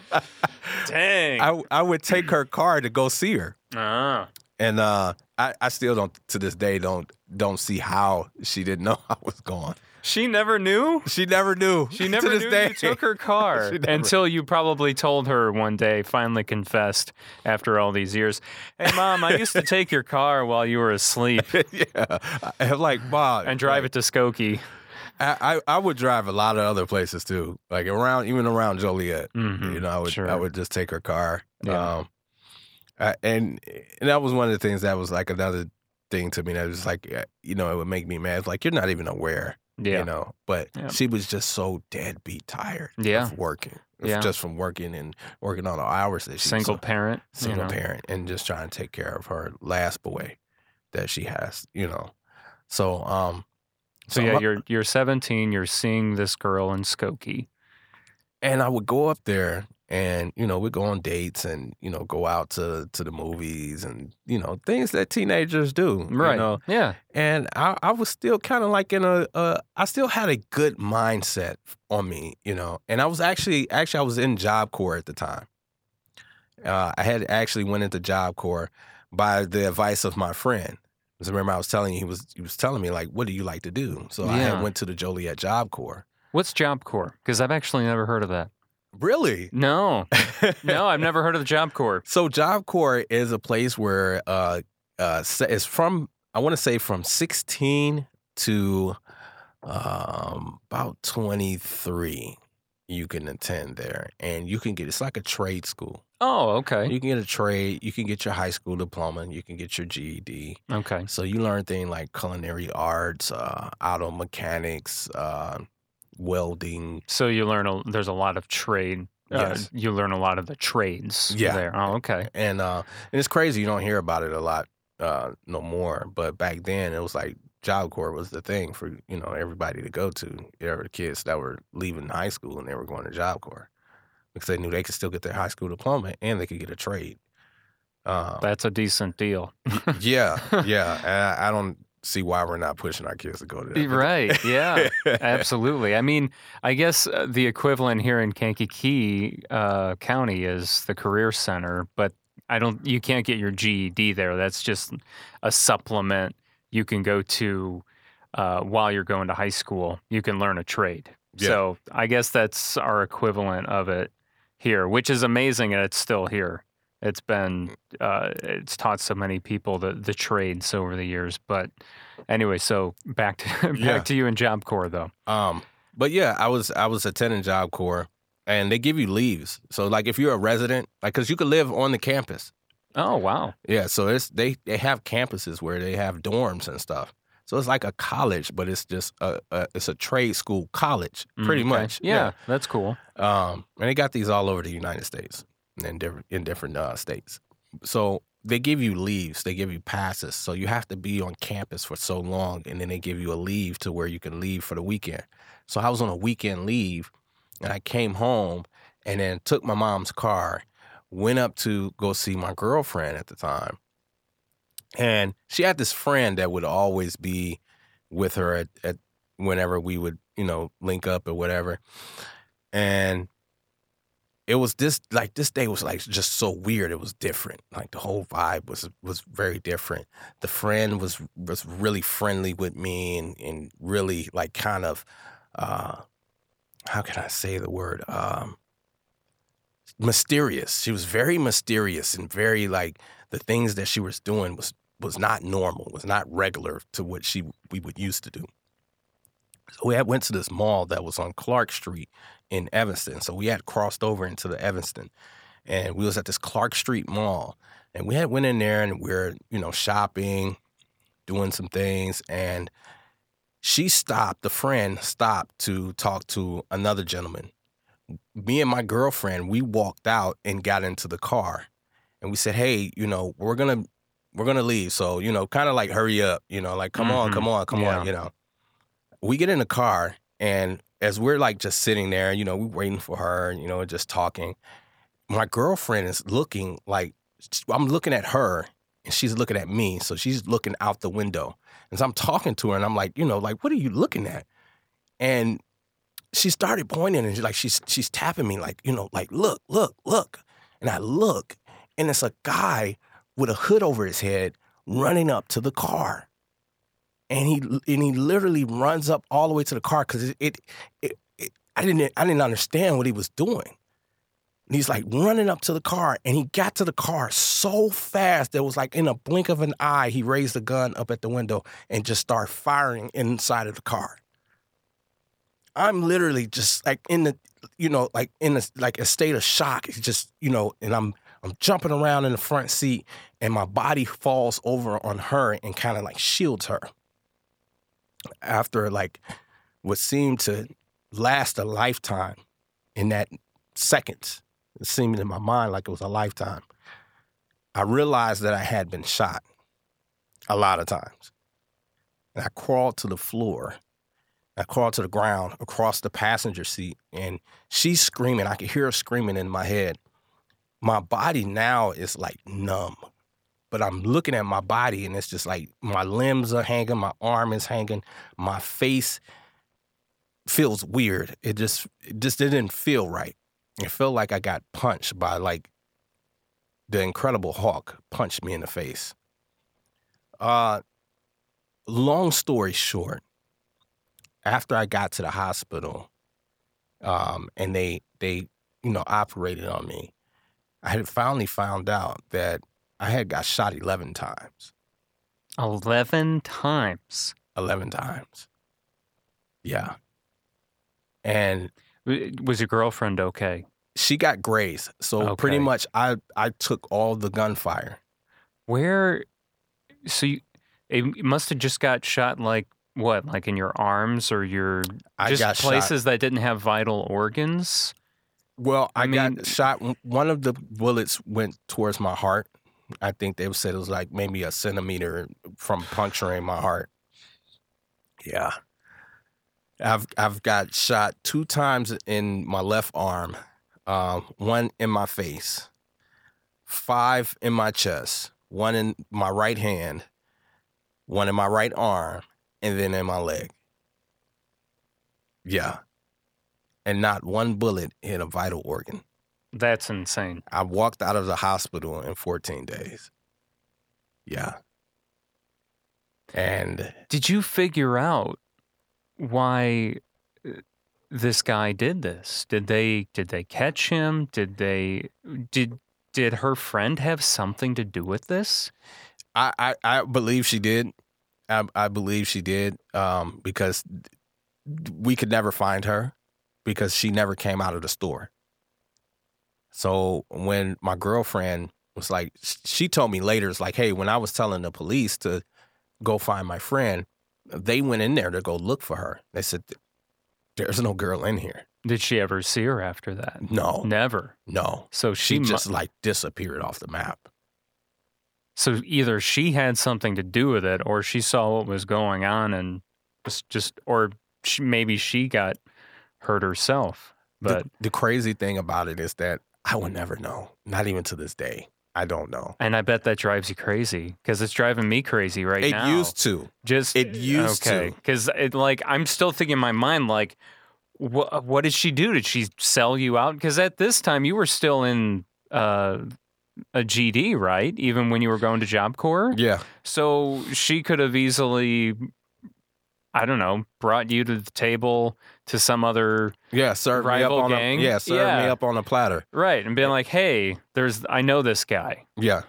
dang. I I would take her car to go see her. ah, And uh, I, I still don't to this day don't don't see how she didn't know I was gone. she never knew. She never knew. She never to this knew day. you took her car until you probably told her one day, finally confessed after all these years. Hey, mom, I used to take your car while you were asleep yeah, I, I'm like mom and drive it to Skokie. I, I would drive a lot of other places too, like around even around Joliet. Mhm, You know, I would sure. I would just take her car. Yeah. Um, I, and and that was one of the things that was like another thing to me that was like uh, you know it would make me mad. It's like you're not even aware, Yeah. you know. But Yeah. she was just so deadbeat tired Yeah. of working, Yeah. just from working and working all the hours that she Single was parent. you single know. parent and just trying to take care of her last boy that she has, you know. So um, So yeah, my- you're you're 17. You're seeing this girl in Skokie. and I would go up there and you know we'd go on dates and you know go out to to the movies and you know things that teenagers do Right. you know Yeah. and I, I was still kind of like in a uh, still had a good mindset on me you know and I was actually actually I was in Job Corps at the time uh, I had actually went into Job Corps by the advice of my friend. Remember I was telling you he was he was telling me like what do you like to do? So I Yeah. had went to the Joliet Job Corps. What's Job Corps? Because I've actually never heard of that. Really? No, no, I've never heard of the Job Corps. So Job Corps is a place where uh uh it's from I want to say from 16 to um about 23 you can attend there and you can get it's like a trade school. Oh, okay, You can get a trade, you can get your high school diploma, you can get your GED. okay. So you learn things like culinary arts, uh auto mechanics, uh welding. So you learn a, there's a lot of trade. Uh, Yes. you learn a lot of the trades. Yeah. There. Oh, okay. And uh and it's crazy you don't hear about it a lot uh no more, but back then it was like Job Corps was the thing for you know everybody to go to. There were kids that were leaving high school and they were going to Job Corps because they knew they could still get their high school diploma and they could get a trade. Um, That's a decent deal. yeah, yeah. I, I don't see why we're not pushing our kids to go to that. right. Yeah. Absolutely. I mean, I guess uh, the equivalent here in Kankakee uh, County is the Career Center, but I don't. You can't get your GED there. That's just a supplement you can go to uh, while you're going to high school. You can learn a trade. Yeah. So I guess that's our equivalent of it here, which is amazing, and it's still here. It's been uh, it's taught so many people the the trades over the years. But anyway, so back to back Yeah. to you in Job Corps though. Um, but yeah, I was I was attending Job Corps, and they give you leaves. So like if you're a resident, like because you could live on the campus. Oh wow. Yeah, so it's they they have campuses where they have dorms and stuff. So it's like a college, but it's just a, a it's a trade school college, pretty Mm, okay. much. Yeah, that's cool. Um, and they got these all over the United States and in different in different uh, states. So they give you leaves, they give you passes. So you have to be on campus for so long, and then they give you a leave to where you can leave for the weekend. So I was on a weekend leave, and I came home, and then took my mom's car, went up to go see my girlfriend at the time, and she had this friend that would always be with her at, at whenever we would you know link up or whatever. And it was this like this day was like just so weird. It was different. Like the whole vibe was was very different. The friend was was really friendly with me and and really like kind of uh how can i say the word? Um mysterious. She was very mysterious and very like the things that she was doing was was not normal was not regular to what she we would used to do so we had went to this mall that was on Clark Street in Evanston. So we had crossed over into the Evanston, and we was at this Clark Street Mall, and we had went in there and we are you know shopping, doing some things, and she stopped. The friend stopped to talk to another gentleman. Me and my girlfriend, we walked out and got into the car, and we said, "Hey, you know, we're gonna." We're gonna leave, so you know, kind of like hurry up, you know, like come on, Mhm. come on, come Yeah. on, you know we get in the car and as we're like just sitting there, you know, we're waiting for her, you know, just talking. My girlfriend is looking like I'm looking at her and she's looking at me. So she's looking out the window. And so I'm talking to her and I'm like, you know, like, what are you looking at? And she started pointing and she's like she's she's tapping me like, you know, like, look, look, look. And I look, and it's a guy with a hood over his head running up to the car and he and he literally runs up all the way to the car because it, it, it, it I didn't I didn't understand what he was doing. And he's like running up to the car, and he got to the car so fast that it was like in a blink of an eye, he raised the gun up at the window and just started firing inside of the car. I'm literally just like in the, you know, like in a, like a state of shock. It's just, you know, and I'm I'm jumping around in the front seat, and my body falls over on her and kind of like shields her after like what seemed to last a lifetime in that seconds. It seemed in my mind like it was a lifetime. I realized that I had been shot a lot of times. And I crawled to the floor. I crawled to the ground across the passenger seat, and she's screaming. I could hear her screaming in my head. My body now is like numb but I'm looking at my body and it's just like my limbs are hanging, my arm is hanging, my face feels weird. It just it just didn't feel right. It felt like I got punched by like the Incredible Hulk punched me in the face. Uh long story short, after I got to the hospital, um, and they they you know operated on me, I had finally found out that I had got shot 11 times. 11 times. 11 times. Yeah. And Was your girlfriend okay? she got grazed. So pretty much I I took all the gunfire. Where? So you, it must have just got shot like what? Like in your arms or your I just got shot. places that didn't have vital organs? Well, I, I mean- got shot. One of the bullets went towards my heart. I think they said it was like maybe a centimeter from puncturing my heart. Yeah. I've I've got shot two times in my left arm, um, one in my face, five in my chest, one in my right hand, one in my right arm, and then in my leg. Yeah. And not one bullet hit a vital organ. That's insane. I walked out of the hospital in 14 days. Yeah. And Did you figure out why uh, this guy did this? Did they did they catch him? Did they did did her friend have something to do with this? I, I, I believe she did. I, I believe she did um, because we could never find her because she never came out of the store. So when my girlfriend was like, she told me later, it's like, hey, when I was telling the police to go find my friend, they went in there to go look for her. They said, there's no girl in here. Did she ever see her after that? No, Never. no. So she, She mu- just like disappeared off the map. so either she had something to do with it, or she saw what was going on and just just or she, maybe she got hurt herself. But the, the crazy thing about it is that I will never know. Not even to this day. I don't know. and I bet that drives you crazy because it's driving me crazy right it now. It used to. Just It used okay. to. because it like I'm still thinking in my mind like, what what did she do? Did she sell you out? Because at this time you were still in uh, a GD, right? Even when you were going to Job Corps, Yeah. so she could have easily, I don't know, brought you to the table to some other Yeah. Serve me up Rival on gang? a yeah. Serve me up on a platter. right and being like, hey, there's I know this guy. Yeah.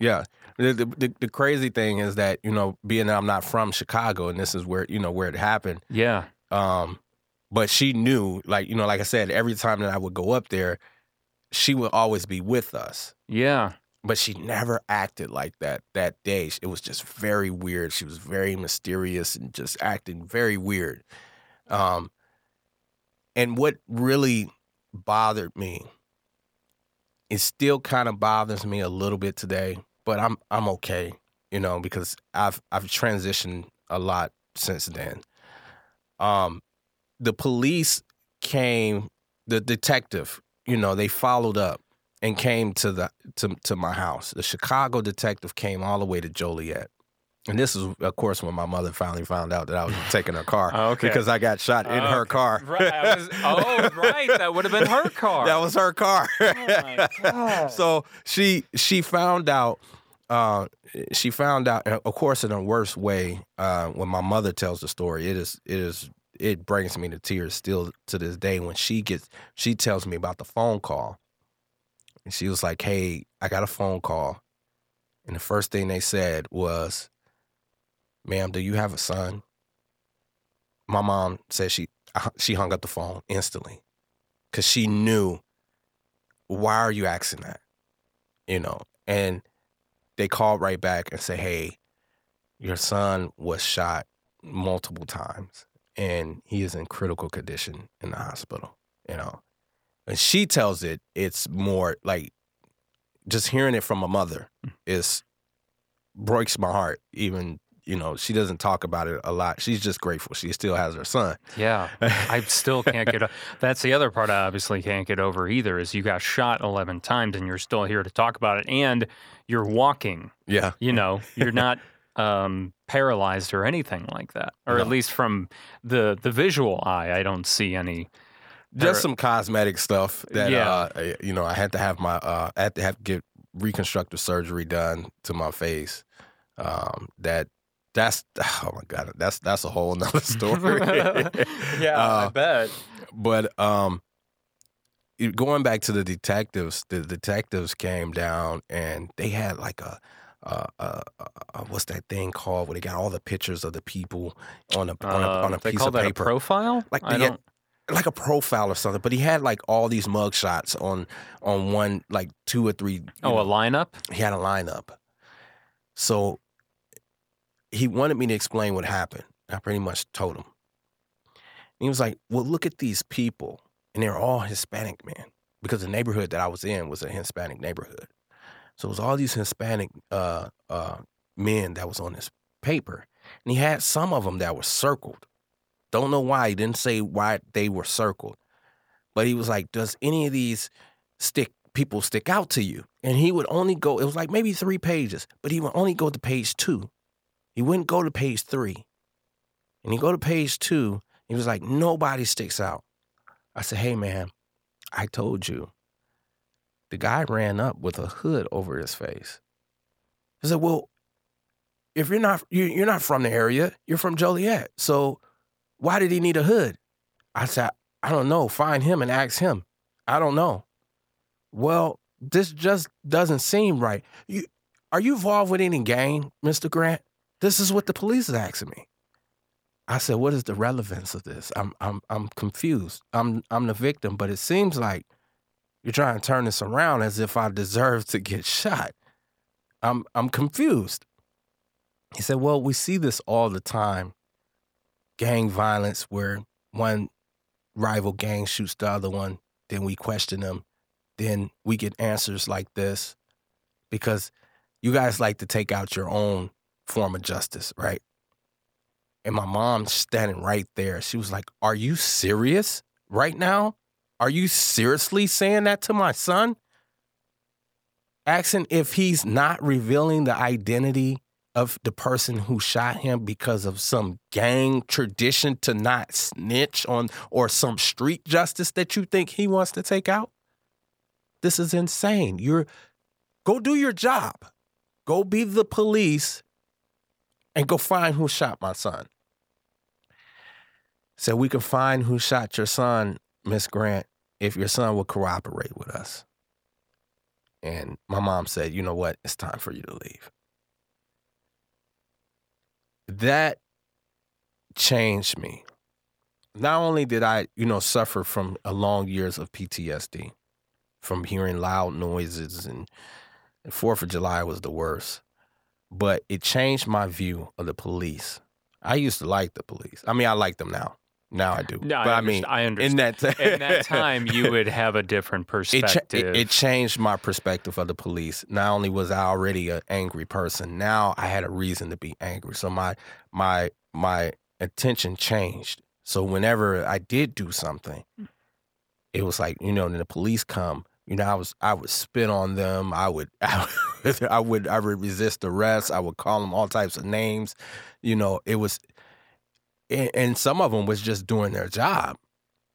Yeah. The, the, the, the crazy thing is that you know, being that I'm not from Chicago, and this is where you know where it happened. Yeah, Um, but she knew, like you know, like I said, every time that I would go up there, she would always be with us. yeah. But she never acted like that that day. It was just very weird. She was very mysterious and just acting very weird. Um, and what really bothered me, it still kind of bothers me a little bit today, but I'm I'm okay, you know, because I've I've transitioned a lot since then. Um, the police came, the detective, you know, they followed up and came to the to to my house. The Chicago detective came all the way to Joliet. And this is, of course, when my mother finally found out that I was taking her car Oh, okay. because I got shot in her car. Right. Was, oh, right. That would have been her car. that was her car. Oh my God. so she she found out. Uh, she found out, of course, in a worse way. Uh, when my mother tells the story, it is it is it brings me to tears still to this day. When she gets, she tells me about the phone call, and she was like, "Hey, I got a phone call," and the first thing they said was, "Ma'am, do you have a son?" My mom said she she hung up the phone instantly because she knew why are you asking that? You know, and they called right back and say, hey, your son was shot multiple times and he is in critical condition in the hospital, you know. And she tells it, it's more like just hearing it from a mother is breaks my heart. Even, you know, she doesn't talk about it a lot. She's just grateful. She still has her son. Yeah. I still can't get. That's the other part I obviously can't get over either. Is you got shot eleven times and you're still here to talk about it, and you're walking. yeah. You know, you're not um, paralyzed or anything like that, or at least from the the visual eye, I don't see any. Just Or- some cosmetic stuff that Yeah. uh you know I had to have my uh I had to have to get reconstructive surgery done to my face. Um that that's oh my god that's that's a whole nother story. yeah, I Uh, bet. but um going back to the detectives, the detectives came down and they had like a uh, uh, uh, what's that thing called? Where they got all the pictures of the people on a on a, on a Uh, they piece call of that paper a profile. Like I they had-. Like a profile or something, but he had like all these mug shots on on one like two or three. Oh, a lineup. he had a lineup. So he wanted me to explain what happened. I pretty much told him. he was like, "Well, look at these people, and they're all Hispanic men because the neighborhood that I was in was a Hispanic neighborhood. So it was all these Hispanic uh, uh, men that was on this paper, and he had some of them that were circled. Don't know why. He didn't say why they were circled. But he was like, Does any of these stick people stick out to you. And he would only go, it was like maybe three pages, but he would only go to page two. He wouldn't go to page three. And he go to page two, he was like, nobody sticks out. I said, hey man, I told you. The guy ran up with a hood over his face. I said, well, if you're not you, you're not from the area, you're from Joliet. So why did he need a hood? I said, I don't know. Find him and ask him. I don't know. Well, this just doesn't seem right. You are you involved with any gang, Mr. Grant? This is what the police is asking me. I said, what is the relevance of this? I'm I'm I'm confused. I'm I'm the victim, but it seems like you're trying to turn this around as if I deserve to get shot. I'm I'm confused. He said, Well, we see this all the time. Gang violence where one rival gang shoots the other one, then we question them, then we get answers like this. Because you guys like to take out your own form of justice, right? And my mom standing right there, she was like, Are you serious right now? Are you seriously saying that to my son? Asking if he's not revealing the identity of the person who shot him because of some gang tradition to not snitch on or some street justice that you think he wants to take out? This is insane. You're go do your job. Go be the police and go find who shot my son. So we can find who shot your son, Miss Grant, if your son will cooperate with us. And my mom said, you know what? It's time for you to leave that changed me. Not only did I, you know, suffer from a long years of PTSD, from hearing loud noises and, and Fourth of July was the worst, but it changed my view of the police. I used to like the police. I mean, I like them now. Now I do. No, but I, I mean, I understand. in that in that time, you would have a different it, cha- perspective. it, it changed my perspective of the police. Not only was I already an angry person, now I had a reason to be angry. So my my my attention changed. So whenever I did do something, it was like you know, when the police come, you know, I was I would spit on them. I would I would I would, I would resist arrest. I would call them all types of names. You know, it was, and, and some of them was just doing their job.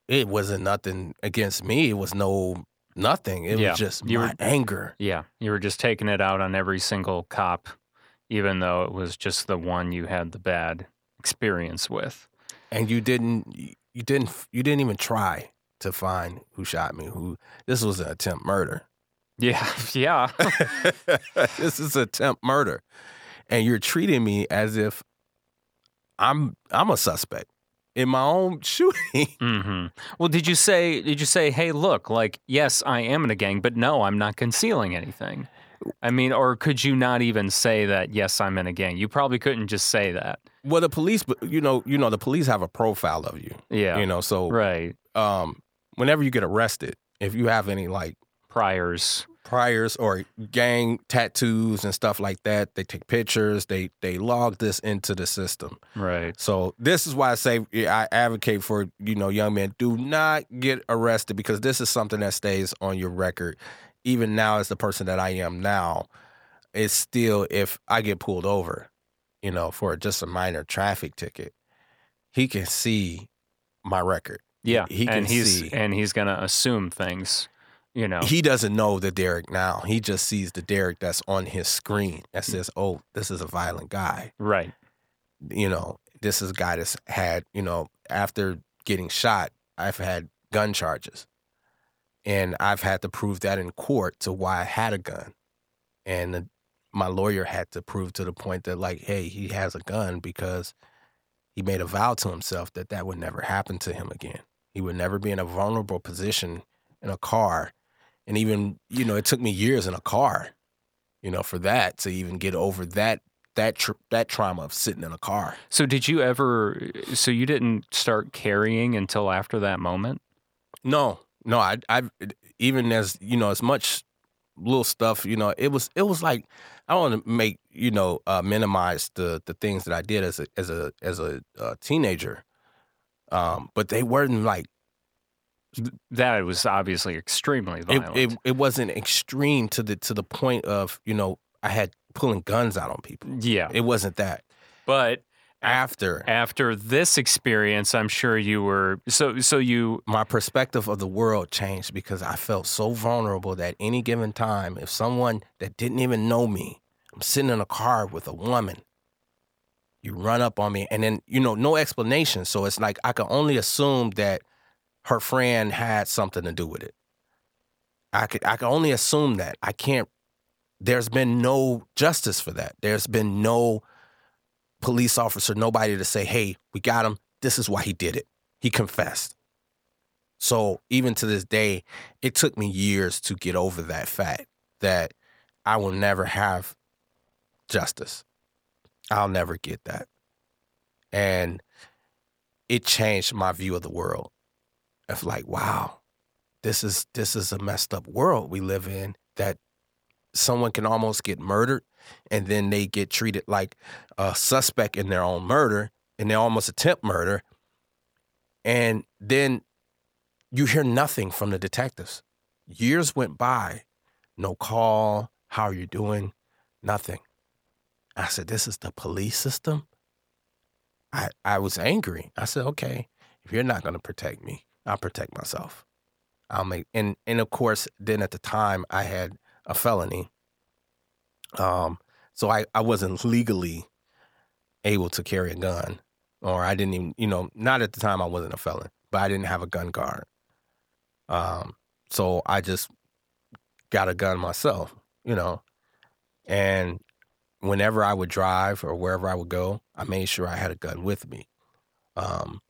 It wasn't nothing against me. It was no nothing. It Yeah, was just you my were- anger. yeah, you were just taking it out on every single cop, even though it was just the one you had the bad experience with. and you didn't you didn't you didn't even try to find who shot me who this was an attempt murder Yeah, yeah. this is attempt murder and you're treating me as if i'm i'm a suspect in my own shooting hmm Well, did you say? Did you say, "Hey, look, like, yes, I am in a gang, but no, I'm not concealing anything." I mean, or could you not even say that? Yes, I'm in a gang. You probably couldn't just say that. well the police you know you know the police have a profile of you Yeah. you know so Right. um whenever you get arrested if you have any like Priors. Priors or gang tattoos and stuff like that they take pictures they they log this into the system Right. So this is why I say I advocate for you know young men do not get arrested because this is something that stays on your record. Even now, as the person that I am now, it's still if I get pulled over, you know, for just a minor traffic ticket, he can see my record. Yeah. He can and he's see. and he's gonna assume things. You know. He doesn't know the Derek now. He just sees the Derek that's on his screen that says, "Oh, this is a violent guy." right. you know, this is a guy that's had, you know, after getting shot, I've had gun charges. And I've had to prove that in court to why I had a gun. And the, my lawyer had to prove to the point that, like, hey, he has a gun because he made a vow to himself that that would never happen to him again. He would never be in a vulnerable position in a car. And even, you know, it took me years in a car, you know, for that to even get over that that tr- that trauma of sitting in a car. So did you ever? So you didn't start carrying until after that moment? No, no, I, I, even as you know, as much little stuff, you know, it was, it was like I want to make you know uh, minimize the the things that I did as a as a as a uh, teenager, um, but they weren't like That was obviously extremely It, violent. it it wasn't extreme to the to the point of you know I had pulling guns out on people. yeah, It wasn't that. but After after this experience, I'm sure you were so so you my perspective of the world changed because I felt so vulnerable that any given time, if someone that didn't even know me, I'm sitting in a car with a woman, you run up on me, and then you know no explanation. So it's like I can only assume that her friend had something to do with it. I could I can only assume that. I can't. There's been no justice for that. There's been no police officer, nobody to say, "Hey, we got him. This is why he did it. He confessed." So even to this day, it took me years to get over that fact that I will never have justice. I'll never get that. And it changed my view of the world. Of like, wow, this is this is a messed up world we live in that someone can almost get murdered and then they get treated like a suspect in their own murder and they almost attempt murder. And then you hear nothing from the detectives. Years went by, no call, how are you doing? Nothing. I said, This is the police system? I, I was angry. I said, Okay, if you're not gonna protect me, I'll protect myself. I'll make and and of course, then at the time I had a felony. Um, so I, I wasn't legally able to carry a gun. Or I didn't even, you know, not at the time I wasn't a felon, but I didn't have a gun card. Um, so I just got a gun myself, you know. And whenever I would drive or wherever I would go, I made sure I had a gun with me. Um,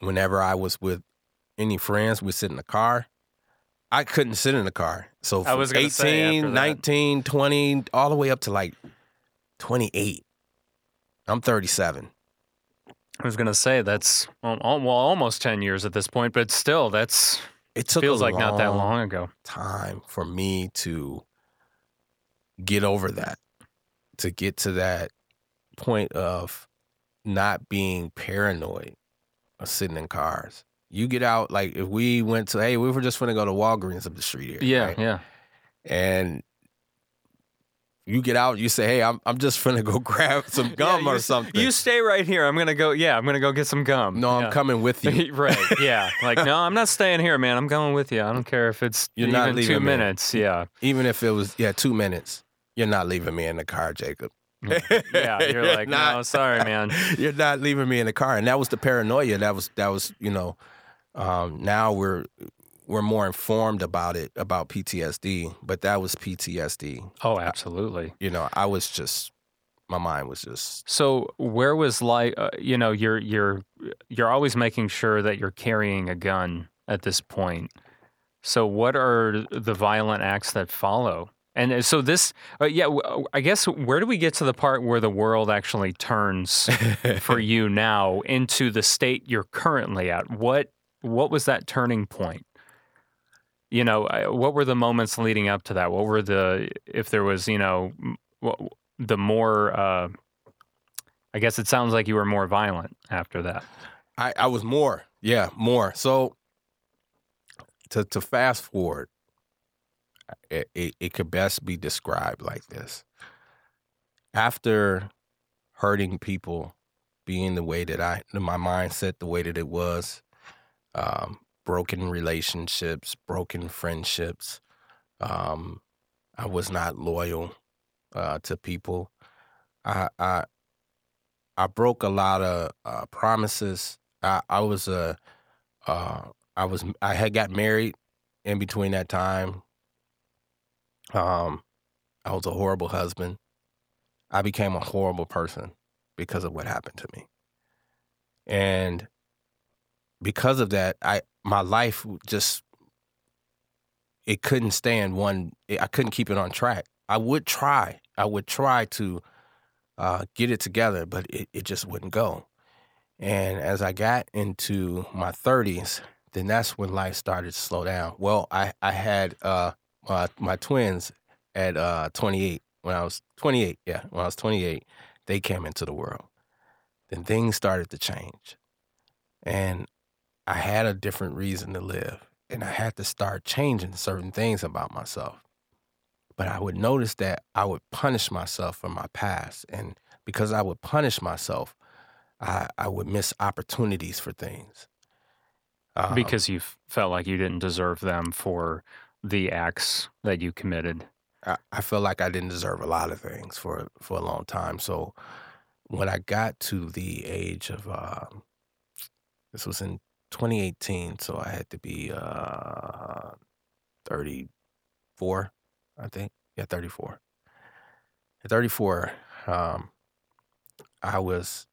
whenever I was with any friends, we sit in the car. I couldn't sit in the car. So I from was 18, say after that. 19, 20, all the way up to like 28. I'm 37. I was gonna say that's well, almost ten years at this point, but still that's It took feels like not that long ago. time for me to get over that, to get to that point of not being paranoid of sitting in cars. You get out, like if we went to, hey, we were just to go to Walgreens up the street here. Yeah, right? yeah. And you get out, you say, hey, I'm, I'm just to go grab some gum Yeah, or something. You stay right here. I'm gonna go. Yeah, I'm gonna go get some gum. no, I'm coming with you. right. Yeah. Like no, I'm not staying here, man. I'm going with you. I don't care if it's You're even not two leaving me. minutes. Yeah. Even if it was, yeah, two minutes. You're not leaving me in the car, Jacob. Mm. Yeah. You're like, no, not- sorry, man. You're not leaving me in the car, and that was the paranoia. That was that was you know. Um, now we're we're more informed about it about PTSD, but that was PTSD. Oh, absolutely. You know, I was just my mind was just So where was like, uh, you know, you're you're you're always making sure that you're carrying a gun at this point. So what are the violent acts that follow? And uh, so this, uh, yeah, I guess where do we get to the part where the world actually turns for you now into the state you're currently at? What what was that turning point? You know, what were the moments leading up to that? What were the if there was, you know, the more uh I guess it sounds like you were more violent after that. I, I was more, yeah, more. So to to fast forward, it, it, it could best be described like this. After hurting people, being the way that I, my mindset, the way that it was, um, broken relationships, broken friendships. Um, I was not loyal uh, to people. I, I I broke a lot of uh, promises. I, I was a, uh, I was I had got married in between that time. Um, I was a horrible husband. I became a horrible person because of what happened to me, and because of that, I my life just it couldn't stand one. I couldn't keep it on track. I would try. I would try to uh, get it together, but it, it just wouldn't go. And as I got into my 30s, then that's when life started to slow down. Well, I, I had uh, uh, my twins at uh, 28. When I was 28, yeah, when I was 28, they came into the world. Then things started to change. And I had a different reason to live. and I had to start changing certain things about myself. But I would notice that I would punish myself for my past. And because I would punish myself, I, I would miss opportunities for things. Um, because you felt like you didn't deserve them for the acts that you committed. I, I felt like I didn't deserve a lot of things for for a long time. So when I got to the age of uh, this was in 2018, so I had to be uh, 34, I think. Yeah, 34. At 34, um, I was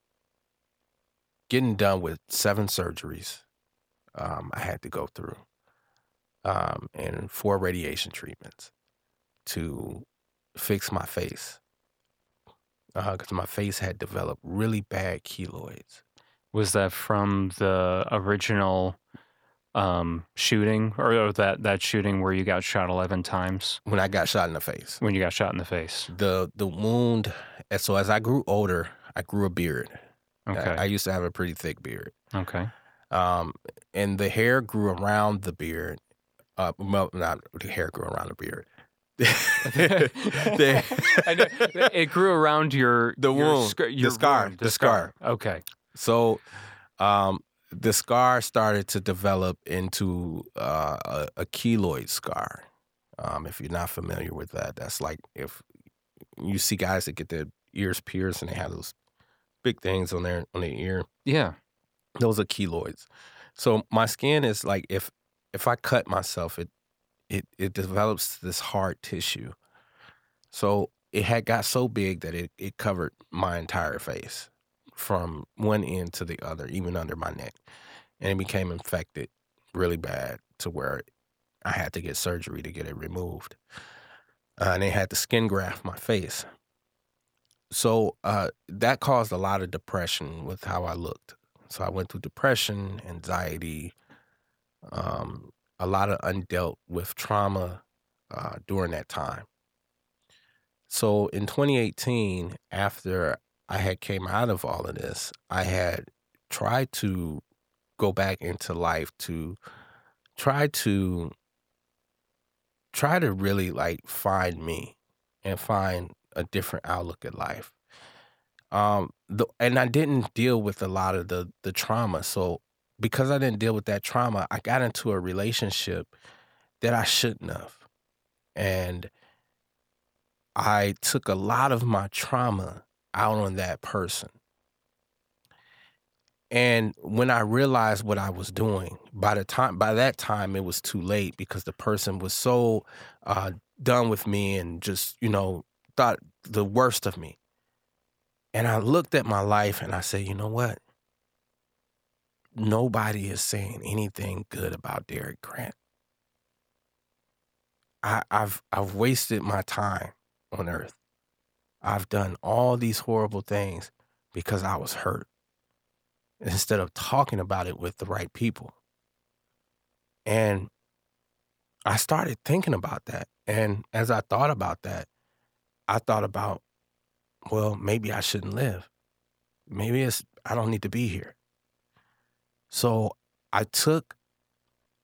getting done with seven surgeries um, I had to go through um, and four radiation treatments to fix my face because my face had developed really bad keloids. Was that from the original um, shooting or, or that, that shooting where you got shot 11 times? When I got shot in the face, When you got shot in the face. the the wound. and So as I grew older, I grew a beard. Okay. I, used to have a pretty thick beard, okay. um, and the hair grew around the beard. Uh, well, not the hair grew around the beard. The- I know. It grew around your The your wound, the your scar, wound, the scar. Okay. So, um, the scar started to develop into uh, a, a keloid scar. Um, if you're not familiar with that, that's like if you see guys that get their ears pierced and they have those big things on their on their ear. Yeah. Those are keloids. So my skin is like if if I cut myself, it it it develops this hard tissue. So it had got so big that it, it covered my entire face from one end to the other, even under my neck. And it became infected really bad to where I had to get surgery to get it removed. Uh, and they had to skin graft my face. So uh, that caused a lot of depression with how I looked. So I went through depression, anxiety, um, a lot of undealt with trauma uh, during that time. So in 2018, after I had came out of all of this, I had tried to go back into life to try to try to really like find me and find a different outlook at life. Um, the, and I didn't deal with a lot of the the trauma. So because I didn't deal with that trauma, I got into a relationship that I shouldn't have, and I took a lot of my trauma out on that person. And when I realized what I was doing, by the time by that time it was too late because the person was so uh, done with me and just you know thought the worst of me. And I looked at my life and I said, you know what? Nobody is saying anything good about Derek Grant. I, I've I've wasted my time on earth. I've done all these horrible things because I was hurt instead of talking about it with the right people. And I started thinking about that. And as I thought about that, I thought about, well, maybe I shouldn't live. Maybe it's, I don't need to be here. So I took,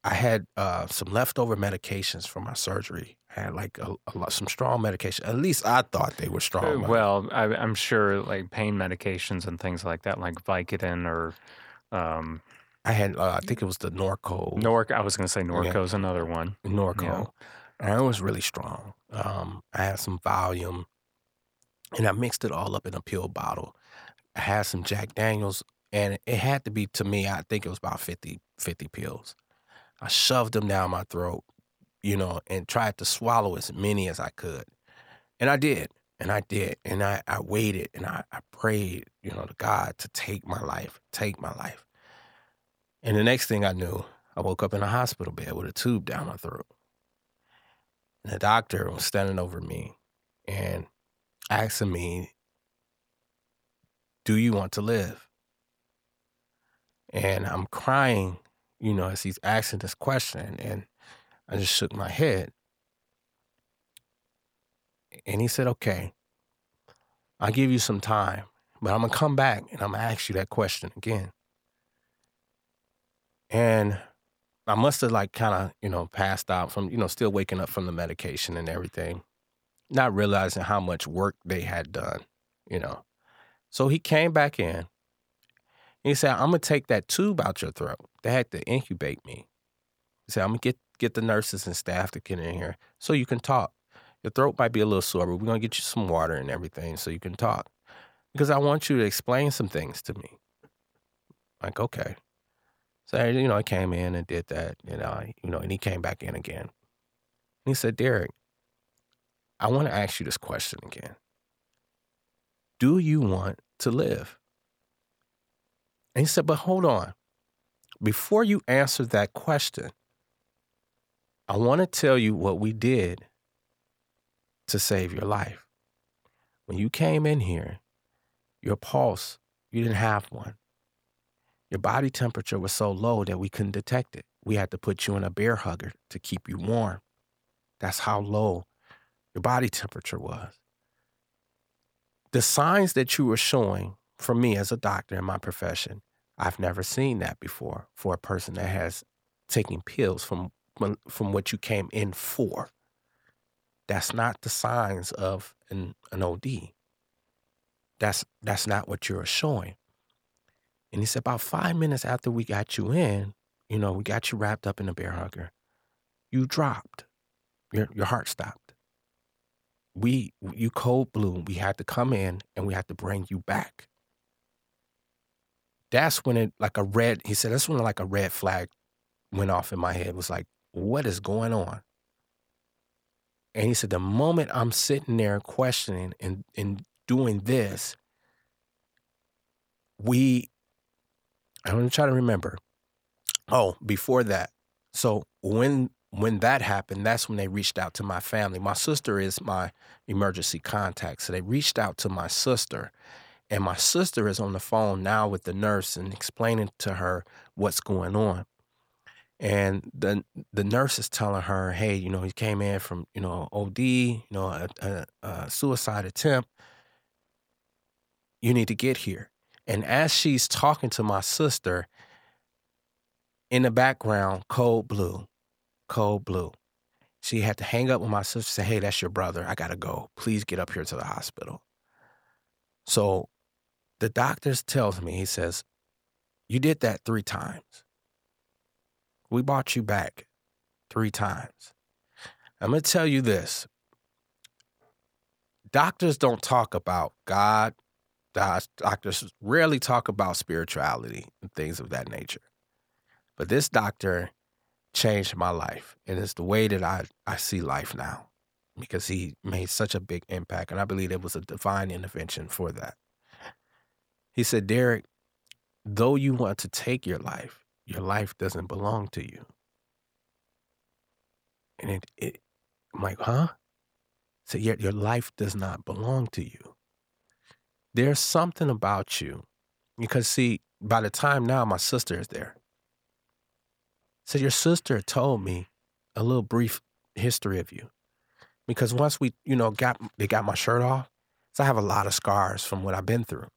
I had uh, some leftover medications from my surgery. Had like a, a lot, some strong medication. At least I thought they were Uh, strong. well, I, I'm sure like pain medications and things like that, like Vicodin or um, I had, uh, I think it was the Norco. Norco. I was going to say Norco's another one. Norco. And it was really strong. Um, I had some Valium and I mixed it all up in a pill bottle. I had some Jack Daniels and it had to be, to me, I think it was about 50, 50 pills. I shoved them down my throat, you know, and tried to swallow as many as I could. And I did. And I did. And I, I waited and I, I prayed, you know, to God to take my life, take my life. And the next thing I knew, I woke up in a hospital bed with a tube down my throat. And the doctor was standing over me and asking me, Do you want to live? And I'm crying, you know, as he's asking this question. And I just shook my head. And he said, Okay, I'll give you some time, but I'm going to come back and I'm going to ask you that question again. And I must have like kind of, you know, passed out from, you know, still waking up from the medication and everything, not realizing how much work they had done, you know. So he came back in. He said, I'm gonna take that tube out your throat. They had to incubate me. He said, I'm gonna get get the nurses and staff to get in here so you can talk. Your throat might be a little sore, but we're gonna get you some water and everything so you can talk. Because I want you to explain some things to me. Like, okay. So you know, I came in and did that, and I, you know, and he came back in again. And he said, Derek, I want to ask you this question again. Do you want to live? And he said, But hold on. Before you answer that question, I want to tell you what we did to save your life. When you came in here, your pulse, you didn't have one. Your body temperature was so low that we couldn't detect it. We had to put you in a Bair Hugger to keep you warm. That's how low your body temperature was. The signs that you were showing for me as a doctor in my profession, I've never seen that before for a person that has taken pills from from what you came in for. That's not the signs of an, an OD. That's that's not what you're showing. And he said about five minutes after we got you in, you know, we got you wrapped up in a Bair Hugger, you dropped. Your your heart stopped. We you code blue. We had to come in and we had to bring you back. That's when it like a red, he said, that's when like a red flag went off in my head. Was like, what is going on? And he said, the moment I'm sitting there questioning and, and doing this, we, I'm to try to remember. Oh, before that. So when when that happened, that's when they reached out to my family. My sister is my emergency contact. So they reached out to my sister. And my sister is on the phone now with the nurse and explaining to her what's going on and the the nurse is telling her, "Hey, you know, he came in from you know OD, you know, a, a, a, suicide attempt. You need to get here." And as she's talking to my sister, in the background, code blue, code blue. She had to hang up with my sister. Say, "Hey, that's your brother. I gotta go. Please get up here to the hospital." So, the doctor tells me, he says, "You did that three times." We bought you back three times. I'm going to tell you this doctors don't talk about God. Doctors rarely talk about spirituality and things of that nature. But this doctor changed my life. And it's the way that I, I see life now because he made such a big impact. And I believe it was a divine intervention for that. He said, Derek, though you want to take your life, your life doesn't belong to you. And it, it I'm like, huh? So yet your life does not belong to you. There's something about you. Because see, by the time now my sister is there. So your sister told me a little brief history of you. Because once we, you know, got they got my shirt off, so I have a lot of scars from what I've been through.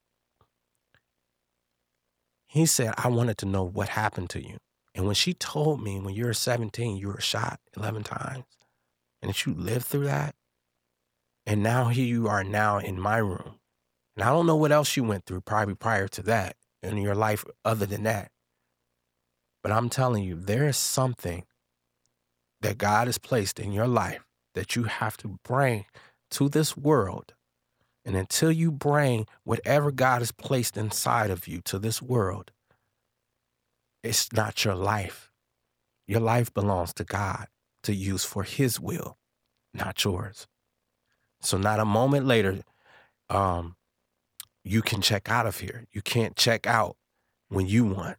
He said, I wanted to know what happened to you. And when she told me when you were 17, you were shot 11 times and that you lived through that, and now here you are now in my room. And I don't know what else you went through probably prior to that in your life other than that. But I'm telling you, there is something that God has placed in your life that you have to bring to this world and until you bring whatever God has placed inside of you to this world, it's not your life. Your life belongs to God to use for His will, not yours. So, not a moment later, um, you can check out of here. You can't check out when you want.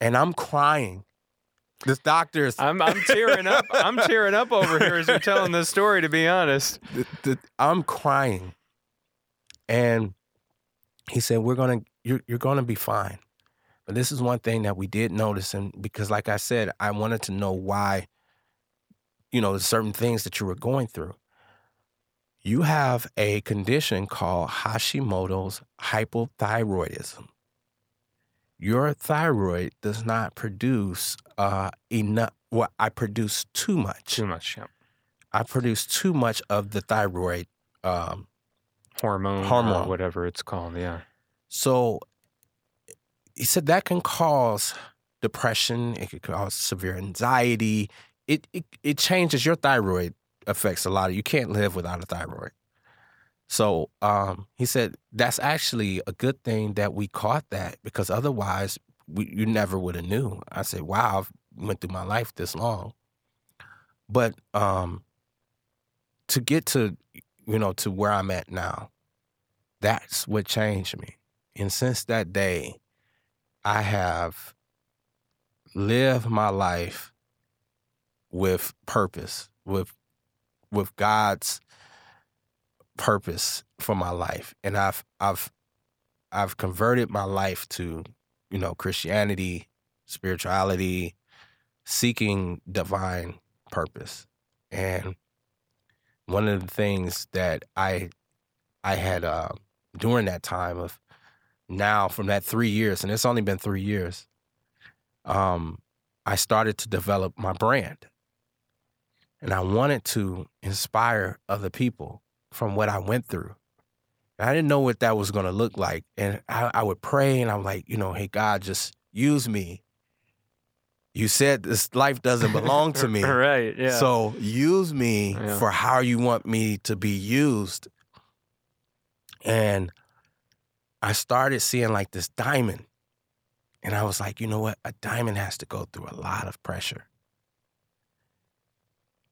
And I'm crying. This doctor is. I'm, I'm tearing up. I'm tearing up over here as you're telling this story, to be honest. The, the, I'm crying. And he said, We're to, you're, you're going to be fine. But this is one thing that we did notice. And because, like I said, I wanted to know why, you know, certain things that you were going through. You have a condition called Hashimoto's hypothyroidism. Your thyroid does not produce uh, enough. Well, I produce too much. Too much, yeah. I produce too much of the thyroid. Um, Hormone, Hormone. or whatever it's called. Yeah. so he said that can cause depression. It could cause severe anxiety. It, it it changes your thyroid affects a lot of you can't live without a thyroid. So um, he said that's actually a good thing that we caught that because otherwise we, you never would have knew. I said, wow, I've went through my life this long. But um, to get to you know to where I'm at now, that's what changed me. And since that day, I have lived my life with purpose, with with God's purpose for my life. And I've I've I've converted my life to, you know, Christianity, spirituality, seeking divine purpose. And one of the things that I I had uh, during that time of now from that three years, and it's only been three years, um, I started to develop my brand. And I wanted to inspire other people from what I went through. And I didn't know what that was going to look like. And I, I would pray and I'm like, you know, hey, God, just use me. You said this life doesn't belong to me. right. Yeah. So use me Yeah. for how you want me to be used. And I started seeing like this diamond. And I was like, you know what? A diamond has to go through a lot of pressure.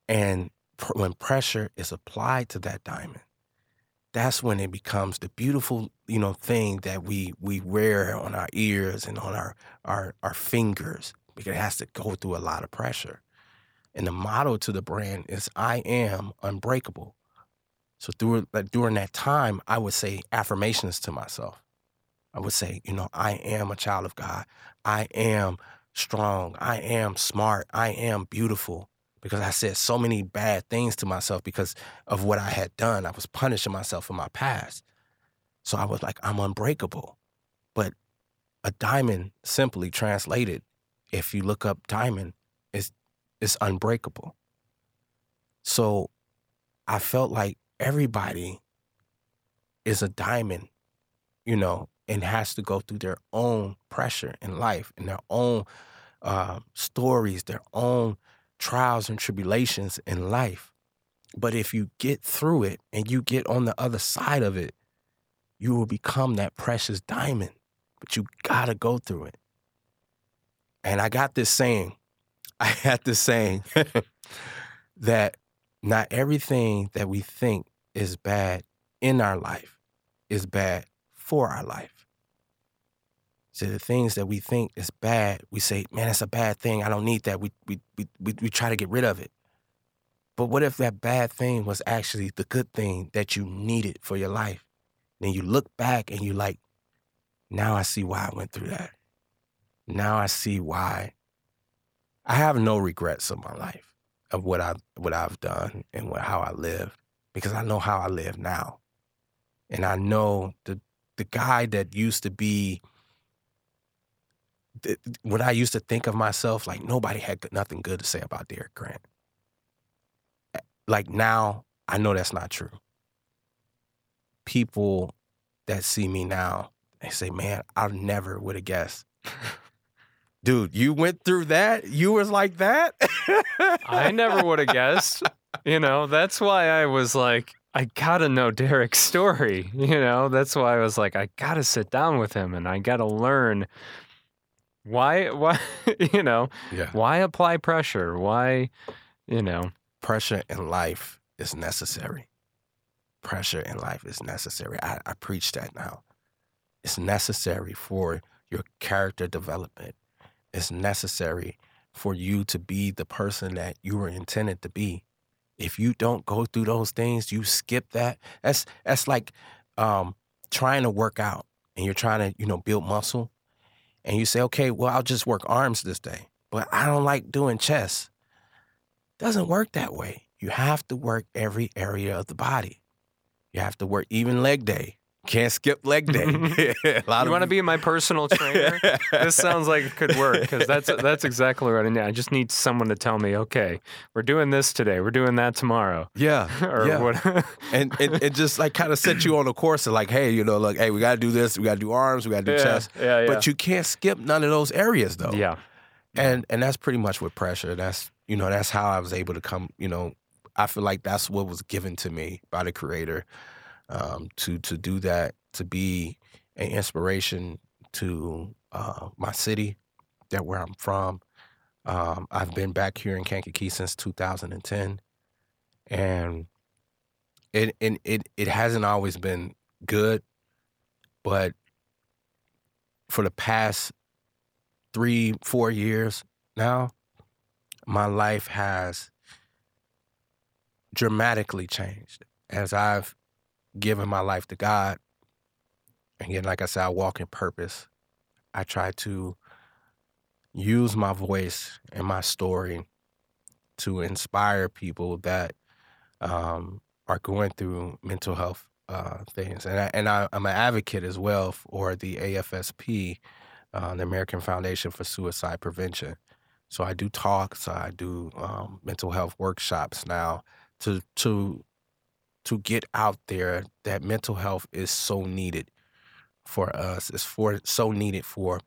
And when pressure is applied to that diamond, that's when it becomes the beautiful, you know, thing that we we wear on our ears and on our our our fingers because it has to go through a lot of pressure. And the motto to the brand is I am unbreakable. So through during that time, I would say affirmations to myself. I would say, you know, I am a child of God. I am strong. I am smart. I am beautiful. Because I said so many bad things to myself because of what I had done. I was punishing myself in my past. So I was like, I'm unbreakable. But a diamond, simply translated, if you look up diamond, is is unbreakable. So I felt like everybody is a diamond, you know, and has to go through their own pressure in life and their own uh, stories, their own trials and tribulations in life. But if you get through it and you get on the other side of it, you will become that precious diamond. But you gotta go through it. And I got this saying, I had this saying that not everything that we think is bad in our life is bad for our life. So the things that we think is bad, we say, man, that's a bad thing. I don't need that. We, we, we, we, we try to get rid of it. But what if that bad thing was actually the good thing that you needed for your life? Then you look back and you like, now I see why I went through that. Now I see why. I have no regrets of my life of what I what I've done and what, how I lived because I know how I live now, and I know the the guy that used to be. When I used to think of myself, like nobody had nothing good to say about Derek Grant. Like now, I know that's not true. People that see me now, they say, "Man, I never would have guessed." Dude, you went through that? You was like that? I never would have guessed. You know, that's why I was like, I gotta know Derek's story. You know, that's why I was like, I gotta sit down with him and I gotta learn why, why, you know, Yeah. why apply pressure? Why, you know, Pressure in life is necessary. Pressure in life is necessary. I, I preach that now. It's necessary for your character development. It's necessary for you to be the person that you were intended to be. If you don't go through those things, you skip that. That's that's like um, trying to work out and you're trying to, you know, build muscle. And you say, okay, well, I'll just work arms this day. But I don't like doing chest. Doesn't work that way. You have to work every area of the body. You have to work even leg day. Can't skip leg day. a lot You want to be my personal trainer? this sounds like it could work because that's that's exactly what I need. I just need someone to tell me, okay, we're doing this today, we're doing that tomorrow, yeah, or yeah. what? and it, it just like kind of set you on a course of like, hey, you know, like, hey, we got to do this, we got to do arms, we got to do yeah, chest, yeah, yeah. but you can't skip none of those areas though. yeah, and and that's pretty much with pressure. That's you know that's how I was able to come. You know, I feel like that's what was given to me by the Creator um, to to do that, to be an inspiration to uh, my city, that where I'm from. Um, I've been back here in Kankakee since 2010, and it and it it hasn't always been good, but for the past three, four years now, my life has dramatically changed as I've given my life to God. And again, like I said, I walk in purpose. I try to use my voice and my story to inspire people that um, are going through mental health uh, things. And, I, and I, I'm an advocate as well for the AFSP, uh, the American Foundation for Suicide Prevention. So I do talks, I do um, mental health workshops now to to to get out there that mental health is so needed for us. It's for so needed for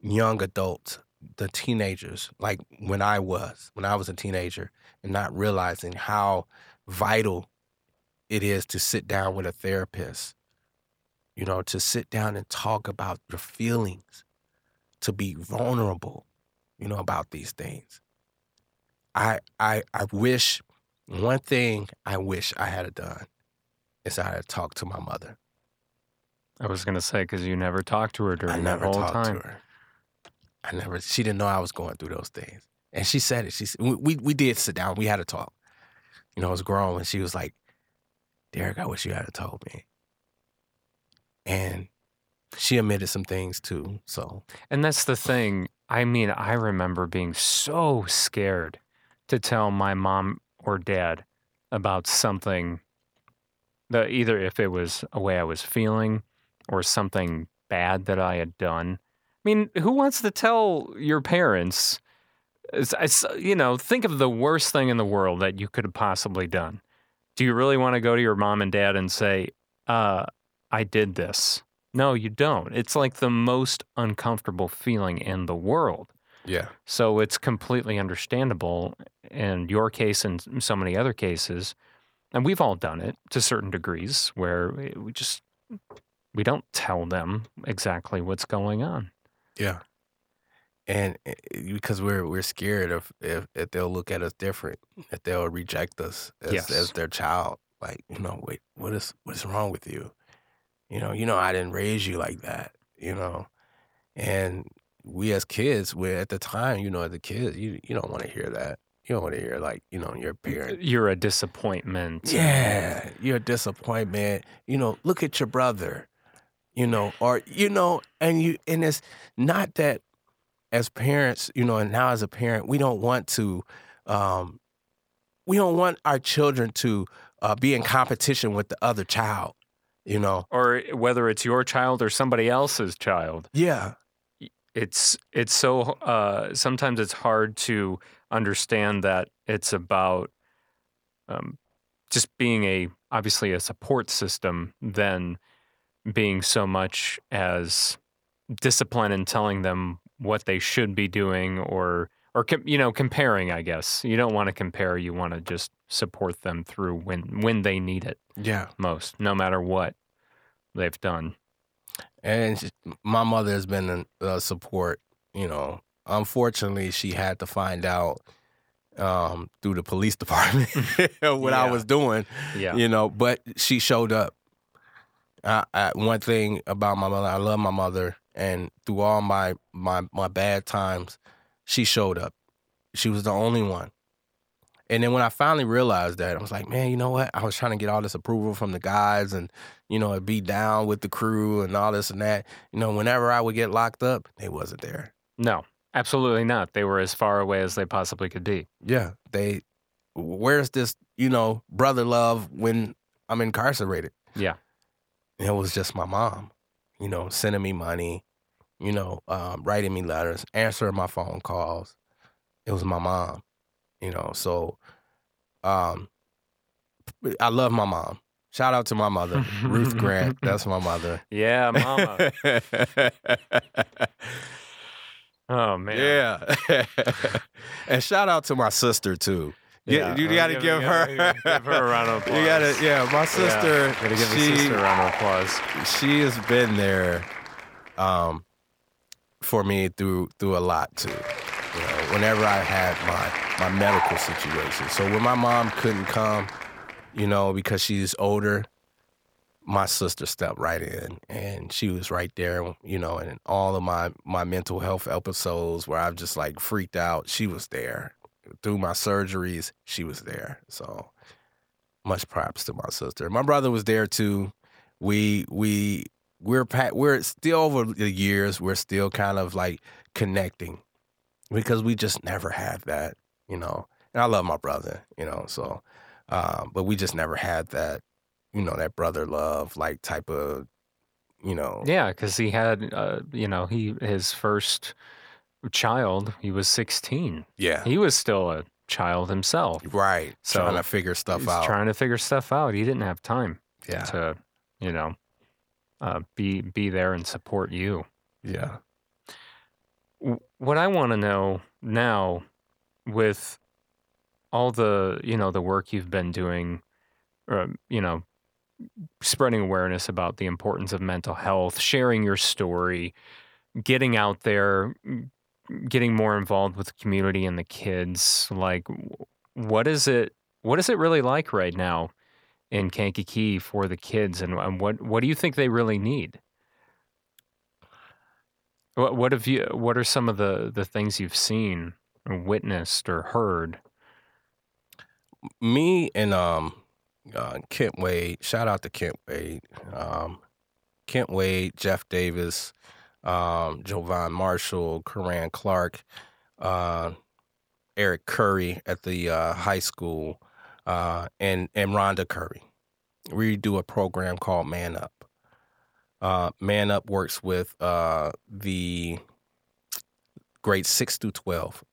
young adults, the teenagers, like when I was, when I was a teenager, and not realizing how vital it is to sit down with a therapist, you know, to sit down and talk about your feelings, to be vulnerable, you know, about these things. I I I wish one thing I wish I had done is I had talked to my mother. I was gonna say because you never talked to her during I that never whole talked time. to her. I never. She didn't know I was going through those things, and she said it. She said, we, we we did sit down. We had a talk. You know, I was grown, and she was like, "Derek, I wish you had told me." And she admitted some things too. So And that's the thing. I mean, I remember being so scared to tell my mom or dad about something that either if it was a way I was feeling or something bad that I had done. I mean, who wants to tell your parents? It's, it's, you know, think of the worst thing in the world that you could have possibly done. Do you really want to go to your mom and dad and say, uh, I did this? No, you don't. It's like the most uncomfortable feeling in the world. Yeah, So it's completely understandable in your case and so many other cases. And we've all done it to certain degrees where we just we don't tell them exactly what's going on. yeah. And eh, because we're we're scared of if, if they'll look at us different, if they'll reject us as, Yes. as their child. Like, you know, wait, what is what is wrong with you? You know, you know, I didn't raise you like that. You know, and we as kids, we at the time, you know, as a kid, you you don't want to hear that. You don't want to hear like, you know, your parent. You're a disappointment. Yeah, you're a disappointment. You know, look at your brother. You know, or you know, and you and it's not that as parents, you know, and now as a parent, we don't want to, um, we don't want our children to uh, be in competition with the other child. You know, Or whether it's your child or somebody else's child. yeah, it's it's so uh, sometimes it's hard to understand that it's about um, just being a obviously a support system than being so much as discipline and telling them what they should be doing or or com- you know comparing I guess you don't want to compare you want to just support them through when when they need it yeah. most no matter what they've done And she- my mother has been a, a support. You know, unfortunately, she had to find out um, through the police department what I was doing. yeah You know, but she showed up. I, I, one thing about my mother, I love my mother, and through all my my my bad times, she showed up. She was the only one. And then when I finally realized that, I was like, man, you know what? I was trying to get all this approval from the guys and, you know, be down with the crew and all this and that. You know, whenever I would get locked up, they wasn't there. No, absolutely not. They were as far away as they possibly could be. Yeah. They where's this, you know, brother love when I'm incarcerated? Yeah. it was just my mom, you know, sending me money, you know, um, writing me letters, answering my phone calls. It was my mom, you know. So, um, I love my mom. Shout out to my mother, Ruth Grant. That's my mother. Yeah, mama. oh man. Yeah. and shout out to my sister too. Yeah, you uh, got to give, her. give her a round of applause. You got to, yeah. My sister. Yeah, gotta give she, the sister a round of applause. she has been there, um, for me through through a lot too. You know, whenever I had my my medical situation. So when my mom couldn't come, you know, because she's older, my sister stepped right in and she was right there, you know, and in all of my my mental health episodes where I've just like freaked out, she was there. Through my surgeries, she was there. So much props to my sister. My brother was there too. We we we're we're still over the years, we're still kind of like connecting because we just never had that, you know. And I love my brother, you know, so um, but we just never had that, you know, that brother love like type of, you know. Yeah, because he had, uh, you know, he his first child. He was 16. Yeah. He was still a child himself. Right. So, trying to figure stuff He's out. trying to figure stuff out. He didn't have time yeah. to, you know, uh, be be there and support you. Yeah. What I want to know now, with all the you know the work you've been doing, uh, you know, spreading awareness about the importance of mental health, sharing your story, getting out there, getting more involved with the community and the kids. Like, what is it? What is it really like right now in Kankakee for the kids, and, and what what do you think they really need? What what have you? What are some of the the things you've seen, or witnessed, or heard? me and um uh, Kent Wade, shout out to Kent Wade, um, Kent Wade, Jeff Davis, um, Jovan Marshall, Coran Clark, uh, Eric Curry at the uh, high school, uh, and and Rhonda Curry. We do a program called Man Up. Uh, Man Up works with uh, the grades six through twelve,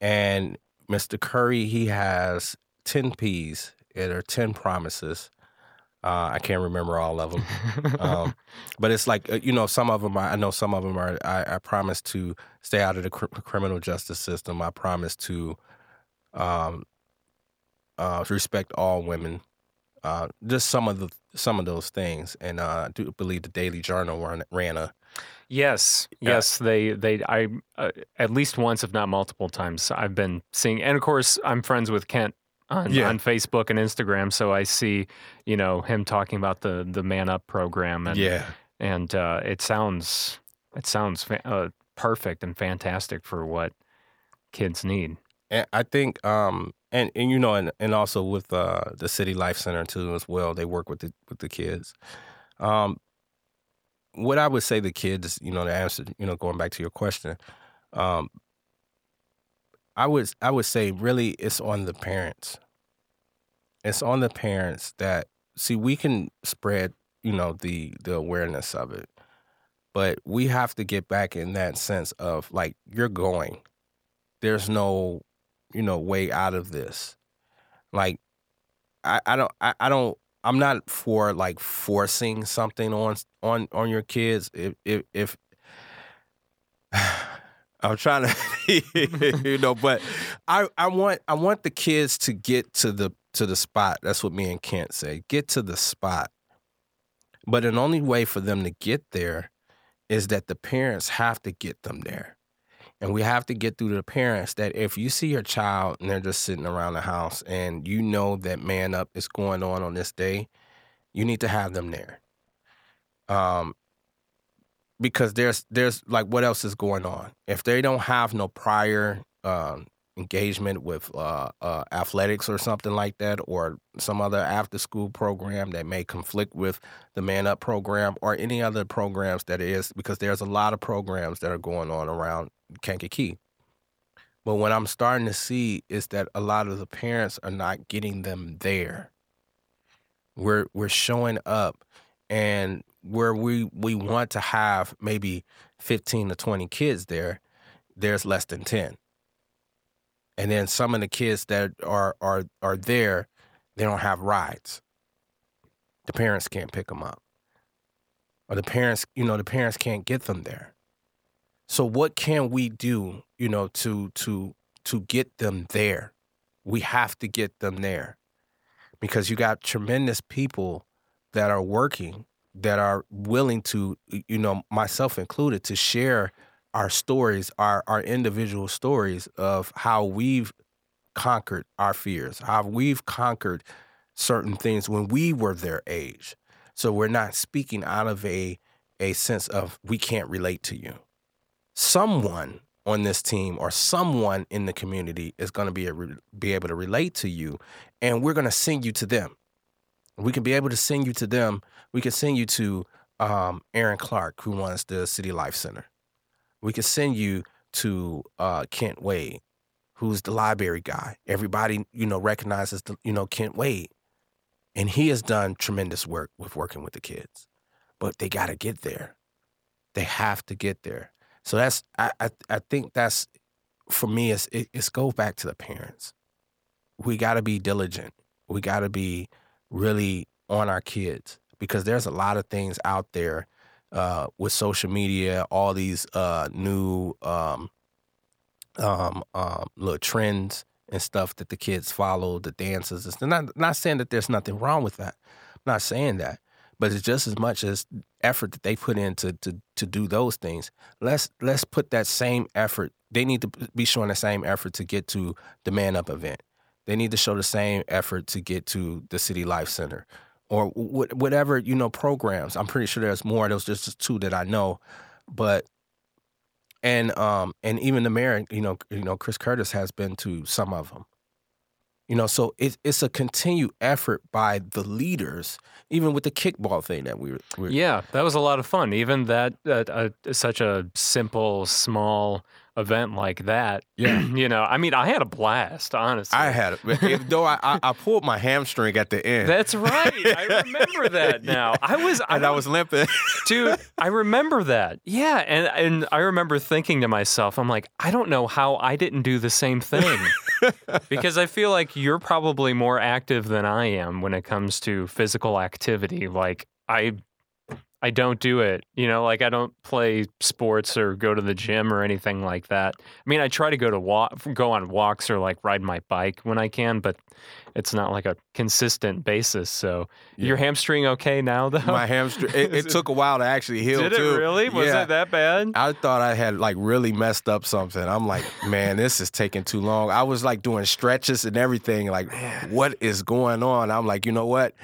and Mr. Curry, he has 10 P's. It are 10 promises. Uh, I can't remember all of them. Um, but it's like, uh, you know, some of them, I know some of them are, I, I promise to stay out of the cr- criminal justice system. I promise to um, uh, respect all women. Uh, just some of the some of those things, and uh, I do believe the Daily Journal ran, ran a Yes, Yeah. yes, they they I uh, at least once, if not multiple times, I've been seeing, and of course, I'm friends with Kent on, Yeah. on Facebook and Instagram, so I see you know him talking about the the Man Up program, and yeah and uh, it sounds it sounds fa- uh, perfect and fantastic for what kids need. And I think, um, and and you know, and, and also with uh, the City Life Center too as well. They work with the with the kids. Um, what I would say the kids, you know, to answer, you know, going back to your question, um, I would I would say really it's on the parents. It's on the parents that see we can spread, you know, the the awareness of it, but we have to get back in that sense of like you're going. There's no you know way out of this. Like i, I don't I, I don't i'm not for like forcing something on on on your kids if if, if i'm trying to you know but i i want i want the kids to get to the to the spot. That's what me and kent say get to the spot. But an only way for them to get there is that the parents have to get them there and we have to get through to the parents that if you see your child and they're just sitting around the house and you know that man up is going on on this day, you need to have them there. Um, because there's there's like what else is going on? If they don't have no prior um, engagement with uh, uh, athletics or something like that, or some other after school program that may conflict with the Man Up program or any other programs that is, because there's a lot of programs that are going on around Kankakee. But what I'm starting to see is that a lot of the parents are not getting them there. We're we're showing up and where we we want to have maybe 15 to 20 kids there there's less than 10 and then some of the kids that are are are there they don't have rides. The parents can't pick them up. Or the parents you know the parents can't get them there. So what can we do you know to to to get them there? We have to get them there. Because you got tremendous people that are working that are willing to you know myself included to share our stories our our individual stories of how we've conquered our fears how we've conquered certain things when we were their age. So we're not speaking out of a a sense of we can't relate to you. Someone on this team or someone in the community is going to be, a, be able to relate to you and we're going to send you to them. We can be able to send you to them. We can send you to um, aaron clark who runs the city life center we can send you to uh, kent wade who's the library guy everybody you know recognizes the, you know kent wade and he has done tremendous work with working with the kids but they got to get there they have to get there so that's I, I I think that's for me it's it, it's go back to the parents. We got to be diligent. We got to be really on our kids because there's a lot of things out there uh, with social media, all these uh, new um, um, um, little trends and stuff that the kids follow, the dances. It's not not saying that there's nothing wrong with that. I'm not saying that, but it's just as much as effort that they put in to to to do those things. Let's let's put that same effort. They need to be showing the same effort to get to the Man Up event. They need to show the same effort to get to the City Life Center or whatever you know programs. I'm pretty sure there's more. Those just two that I know, but and um and even the mayor, you know, you know, Chris Curtis has been to some of them. You know, so it's it's a continued effort by the leaders, even with the kickball thing that we were. yeah, that was a lot of fun. Even that, that uh, such a simple, small event like that. Yeah. you know, I mean, I had a blast, honestly. I had it. Though I, I, I, pulled my hamstring at the end. That's right. I remember that now. I was and I, I was limping. dude, I remember that. Yeah. And and I remember thinking to myself, I'm like, I don't know how I didn't do the same thing. because I feel like you're probably more active than I am when it comes to physical activity. Like I I don't do it. You know, like I don't play sports or go to the gym or anything like that. I mean, I try to go to walk, go on walks or like ride my bike when I can, but it's not like a consistent basis. So, yeah. your hamstring okay now though? My hamstring. It, it, took a while to actually heal. Did too. it really? Was yeah. it that bad? I thought I had like really messed up something. I'm like, man, this is taking too long. I was like doing stretches and everything. Like, what is going on? I'm like, you know what?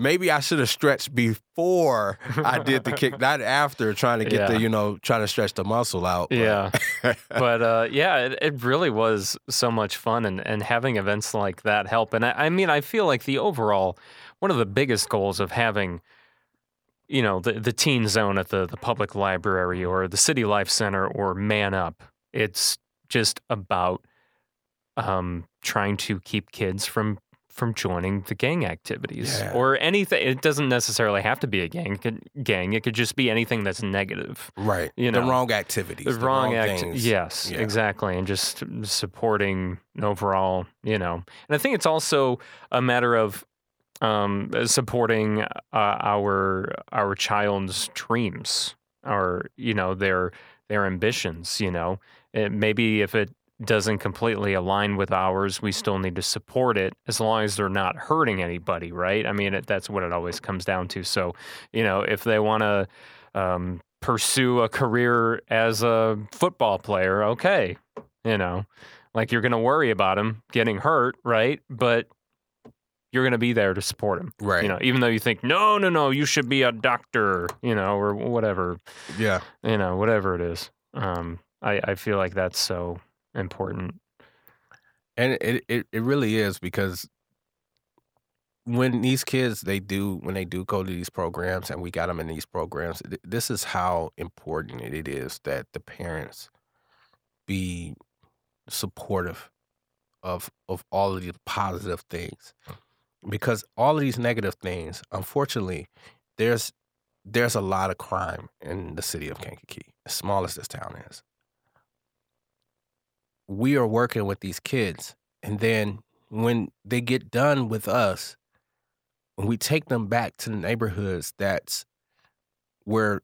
Maybe I should have stretched before I did the kick, not after trying to get yeah. the, you know, trying to stretch the muscle out. But. Yeah. but uh, yeah, it, it, really was so much fun and, and having events like that help. And I, I mean, I feel like the overall, one of the biggest goals of having, you know, the, the teen zone at the, the public library or the city life center or man up, it's just about um, trying to keep kids from from joining the gang activities yeah. or anything. It doesn't necessarily have to be a gang. It could, gang. It could just be anything that's negative. Right. You know, the wrong activities. The, the wrong, wrong activities. Yes, yeah. exactly. And just supporting overall, you know. And I think it's also a matter of um, supporting uh, our our child's dreams, or you know their their ambitions. You know, it, maybe if it doesn't completely align with ours, we still need to support it as long as they're not hurting anybody, right? I mean, it, that's what it always comes down to. So, you know, if they want to um, pursue a career as a football player, okay, you know, like you're going to worry about them getting hurt, right? But you're going to be there to support him, right? You know, even though you think, no, no, no, you should be a doctor, you know, or whatever. Yeah. You know, whatever it is. Um, I, I feel like that's so important. And it, it, it really is because when these kids they do when they do go to these programs and we got them in these programs this is how important it is that the parents be supportive of of all of the positive things because all of these negative things unfortunately there's there's a lot of crime in the city of Kankakee, as small as this town is. We are working with these kids, and then when they get done with us, we take them back to the neighborhoods that's where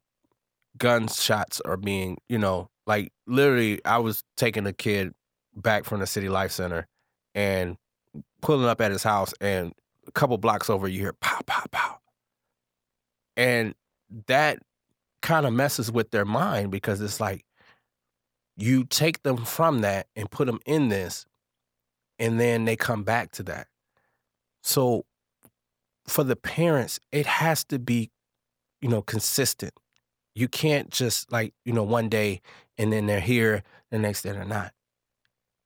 gunshots are being, you know, like literally, I was taking a kid back from the City Life Center and pulling up at his house, and a couple blocks over, you hear pow, pow, pow. And that kind of messes with their mind because it's like you take them from that and put them in this, and then they come back to that. So for the parents, it has to be, you know, consistent. You can't just like, you know, one day and then they're here, the next day they're not.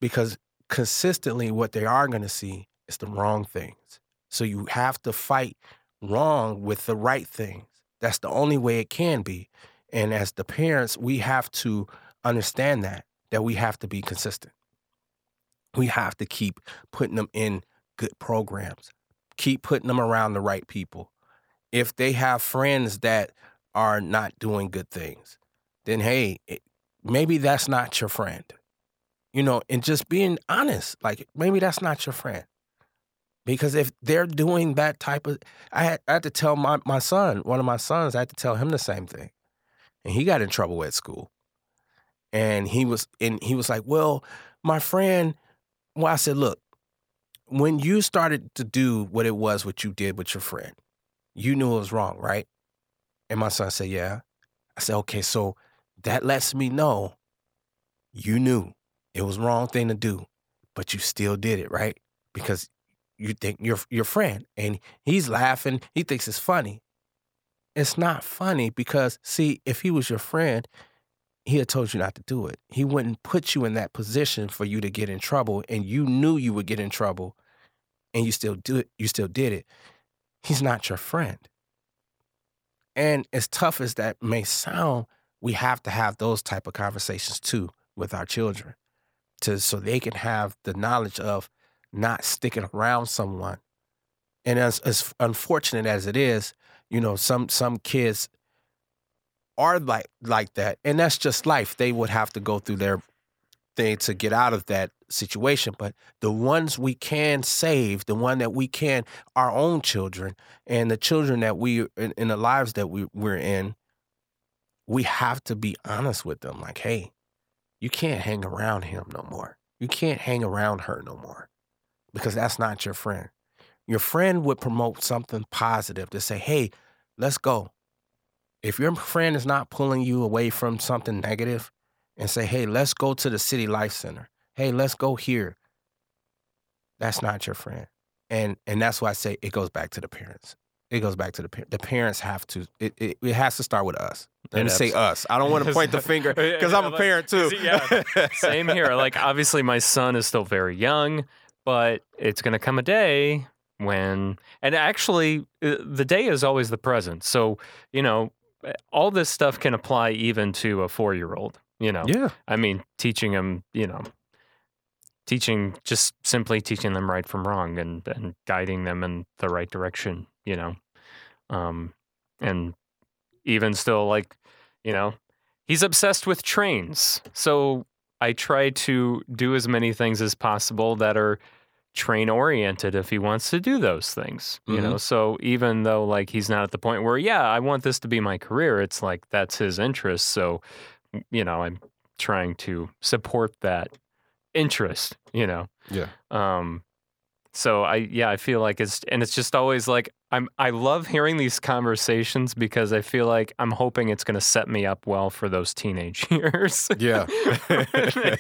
Because consistently, what they are going to see is the wrong things. So you have to fight wrong with the right things. That's the only way it can be. And as the parents, we have to understand that, that we have to be consistent. We have to keep putting them in good programs, keep putting them around the right people. If they have friends that are not doing good things, then hey, it, maybe that's not your friend. You know, and just being honest, like maybe that's not your friend. Because if they're doing that type of, I had, I had to tell my, my son, one of my sons, I had to tell him the same thing. And he got in trouble at school. And he was, and he was like, well, my friend, well, I said, look, when you started to do what it was, what you did with your friend, you knew it was wrong, right? And my son said, yeah. I said, okay, so that lets me know you knew it was wrong thing to do, but you still did it, right? Because you think you're your friend and he's laughing, he thinks it's funny. It's not funny because see, if he was your friend, he had told you not to do it. He wouldn't put you in that position for you to get in trouble and you knew you would get in trouble and you still do it, you still did it. He's not your friend. And as tough as that may sound, we have to have those type of conversations too with our children to so they can have the knowledge of not sticking around someone and as, as unfortunate as it is you know some some kids are like like that and that's just life. They would have to go through their thing to get out of that situation but the ones we can save the one that we can our own children and the children that we in, in the lives that we, we're in we have to be honest with them like hey you can't hang around him no more. You can't hang around her no more because that's not your friend. Your friend would promote something positive to say hey let's go if your friend is not pulling you away from something negative and say hey let's go to the city life center hey let's go here that's not your friend and and that's why i say it goes back to the parents it goes back to the parents. The parents have to. It, it, it has to start with us. Let me say us. I don't want to point the finger because I'm a parent too. yeah, same here. Like obviously, my son is still very young, but it's going to come a day when, and actually, uh, the day is always the present. So you know, all this stuff can apply even to a four year old. You know, yeah. I mean, teaching them, you know, teaching just simply teaching them right from wrong and and guiding them in the right direction. You know, um, and even still, like, you know, he's obsessed with trains. So I try to do as many things as possible that are train oriented if he wants to do those things you know? So even though like he's not at the point where yeah i want this to be my career it's like that's his interest. So you know i'm trying to support that interest you know? Yeah. um so i yeah i feel like it's and it's just always like i'm i love hearing these conversations because i feel like i'm hoping it's going to set me up well for those teenage years Yeah. when, they,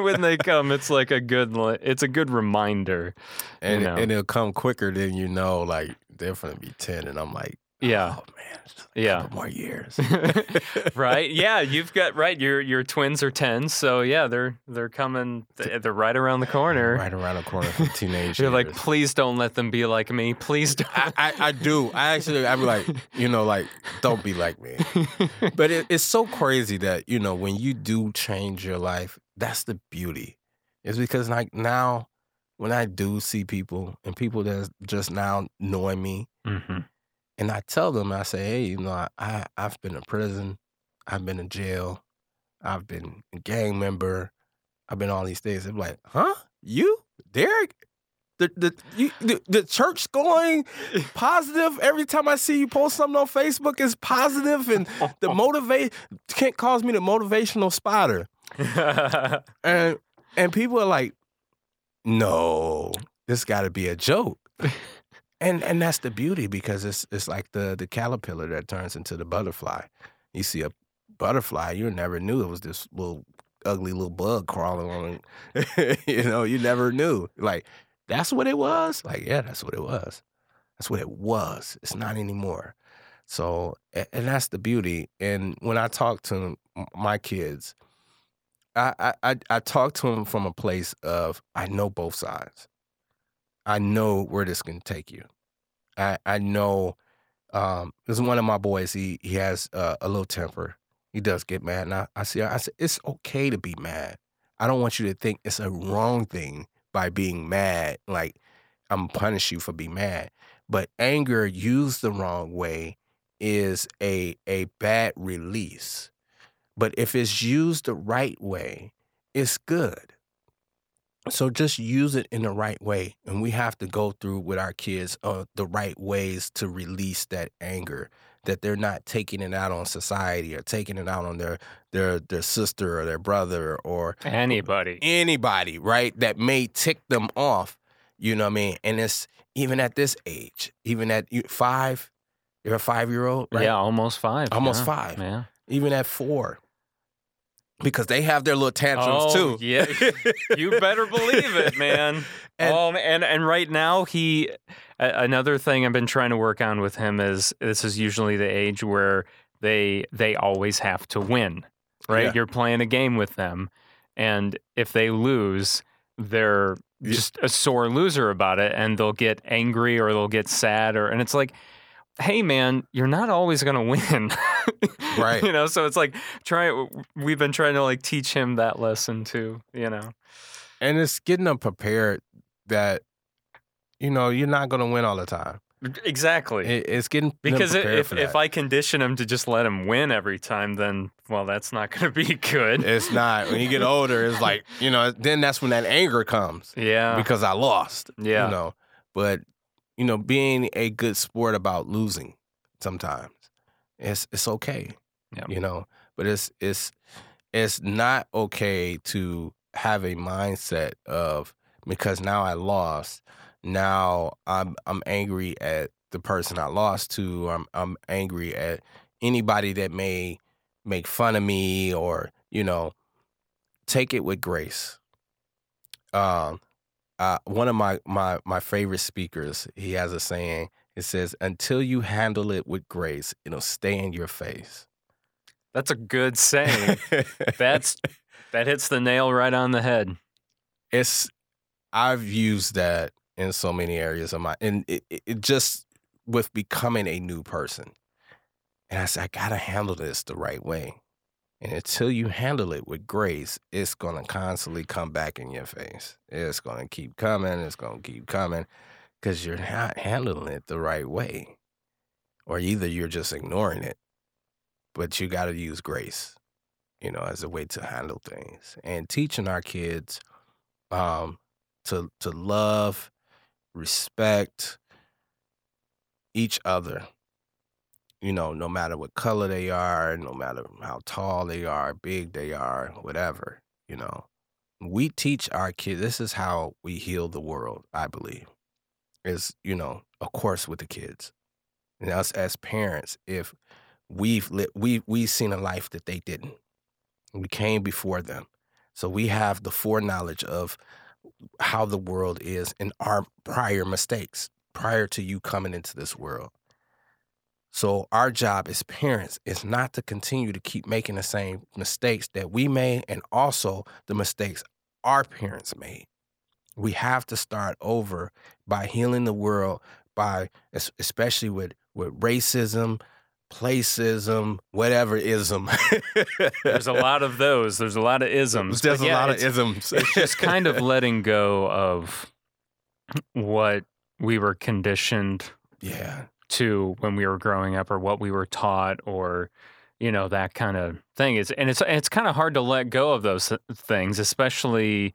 when they come it's like a good it's a good reminder and know. and it'll come quicker than you know. Like they're gonna be ten, and I'm like, yeah oh man, Yeah. more years. right yeah you've got right your your twins are 10 so yeah they're they're coming they're right around the corner right around the corner from teenage. you're like please don't let them be like me please don't I, I, I do. I actually, I'm like, you know, like, don't be like me. But it, it's so crazy that, you know, when you do change your life, that's the beauty. It's because, like, now when I do see people and people that's just now knowing me hmm and I tell them, I say, hey, you know, I, I I've been in prison, I've been in jail, I've been a gang member, I've been all these things. They're like, huh? You, Derek? The the you, the, the church going positive every time I see you post something on Facebook is positive and the motivate Kent calls me the motivational spotter. And and people are like, no, this got to be a joke. and and that's the beauty because it's it's like the the caterpillar that turns into the butterfly. You see a butterfly, you never knew it was this little ugly little bug crawling on you know, you never knew. Like that's what it was. Like yeah, that's what it was. That's what it was. It's not anymore. So and that's the beauty. And when I talk to my kids, I I I talk to them from a place of I know both sides. I know where this can take you. I I know. Um, there's one of my boys. He he has uh, a little temper. He does get mad, and I, I see. I said it's okay to be mad. I don't want you to think it's a wrong thing by being mad. Like I'm punish you for being mad. But anger used the wrong way is a a bad release. But if it's used the right way, it's good. So just use it in the right way. And we have to go through with our kids uh, the right ways to release that anger, that they're not taking it out on society or taking it out on their their their sister or their brother or Anybody. anybody, right? That may tick them off. You know what I mean? And it's even at this age, even at five, you're a five year old, right? Yeah, almost five. Almost yeah. five. Yeah. Even at four. Because they have their little tantrums Oh, too. yeah. You better believe it, man. And- oh, man. and and right now he a- another thing I've been trying to work on with him is this is usually the age where they they always have to win. Right? Yeah. You're playing a game with them and if they lose, they're just a sore loser about it and they'll get angry or they'll get sad or and it's like hey man, you're not always going to win. Right. you know, so it's like try we've been trying to like teach him that lesson too, you know. and it's getting them prepared that, you know, you're not going to win all the time. Exactly. It, it's getting because prepared if if. I condition him to just let him win every time, then well, that's not going to be good. it's not when you get older, it's like you know. Then that's when that anger comes yeah. because I lost. Yeah. you know. But you know, being a good sport about losing sometimes it's it's okay. Yep. You know, but it's it's it's not okay to have a mindset of because now I lost, now I'm I'm angry at the person I lost to. I'm I'm angry at anybody that may make fun of me or you know take it with grace. Um, uh, one of my my my favorite speakers, he has a saying. It says, "Until you handle it with grace, it'll stay in your face." That's a good saying. That's that hits the nail right on the head. it's I've used that in so many areas of my and it, it, just with becoming a new person. And I said, I gotta handle this the right way. And until you handle it with grace, it's gonna constantly come back in your face. It's gonna keep coming, it's gonna keep coming, because you're not handling it the right way. Or either you're just ignoring it, but you gotta use grace, you know, as a way to handle things. And teaching our kids um, to to love, respect each other. You know, no matter what color they are, no matter how tall they are, big they are, whatever. You know, we teach our kids. This is how we heal the world. I believe is you know, of course, with the kids, and us as parents, if we've lit, we we've seen a life that they didn't, we came before them. So we have the foreknowledge of how the world is and our prior mistakes prior to you coming into this world. So our job as parents is not to continue to keep making the same mistakes that we made and also the mistakes our parents made. We have to start over by healing the world by especially with with racism, placism, whatever ism. There's a lot of those. There's a lot of isms. There's but a yeah, lot of isms. it's just kind of letting go of what we were conditioned yeah. To when we were growing up or what we were taught or you know that kind of thing is and it's it's kind of hard to let go of those things especially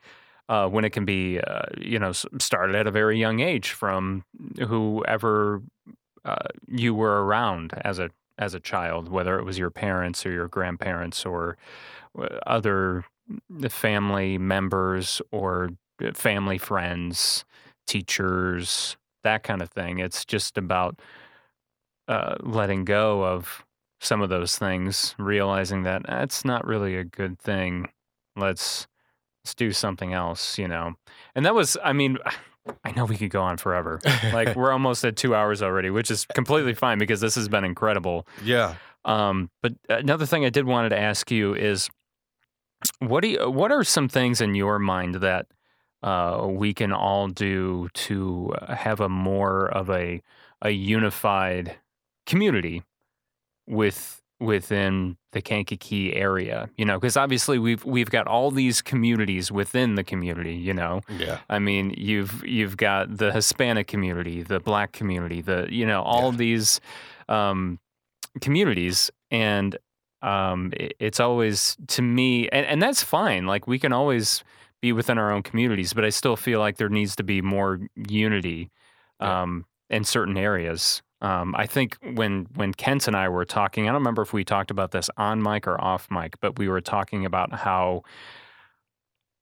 uh, when it can be uh, you know started at a very young age from whoever uh, you were around as a as a child whether it was your parents or your grandparents or uh, other family members or uh, family friends teachers that kind of thing. It's just about uh, letting go of some of those things, realizing that that's not really a good thing. Let's let's do something else, you know. And that was, I mean, I know we could go on forever. Like we're almost at two hours already, which is completely fine because this has been incredible. yeah. Um, but another thing I did wanted to ask you is, what do you, what are some things in your mind that uh, we can all do to have a more of a a unified community with within the Kankakee area? You know, because obviously we've we've got all these communities within the community. You know, Yeah. I mean, you've you've got the Hispanic community, the Black community, the you know all Yeah. these um, communities, and um, it- it's always to me, and, and that's fine. Like we can always be within our own communities, but I still feel like there needs to be more unity Yeah. um, in certain areas. Um, I think when when Kent and I were talking, I don't remember if we talked about this on mic or off mic, but we were talking about how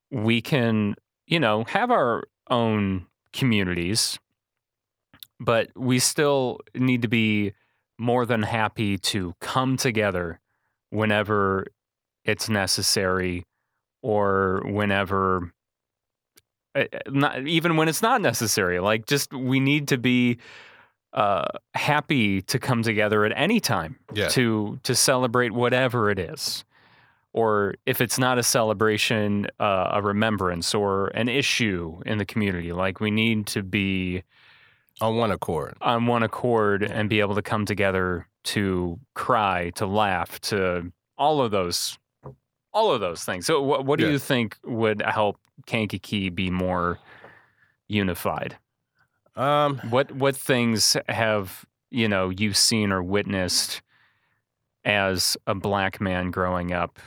we can, you know, have our own communities, but we still need to be more than happy to come together whenever it's necessary or whenever uh, not even when it's not necessary. Like just we need to be uh, happy to come together at any time Yeah. to to celebrate whatever it is or if it's not a celebration uh, a remembrance or an issue in the community like we need to be On one accord. on one accord and be able to come together to cry, to laugh, to all of those, all of those things. So, what, what do Yeah. you think would help Kankakee be more unified? Um, What what things have you know you seen or witnessed as a black man growing up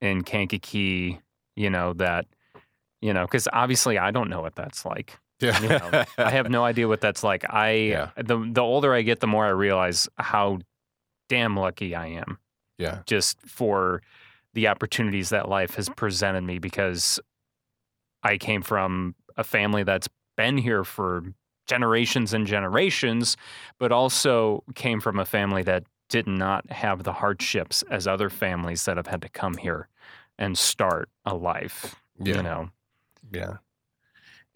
in Kankakee? You know that you know because obviously I don't know what that's like. yeah. You know, I have no idea what that's like. I Yeah. the the older I get, the more I realize how damn lucky I am yeah. just for the opportunities that life has presented me because I came from a family that's been here for generations and generations, but also came from a family that did not have the hardships as other families that have had to come here and start a life. Yeah. You know, Yeah.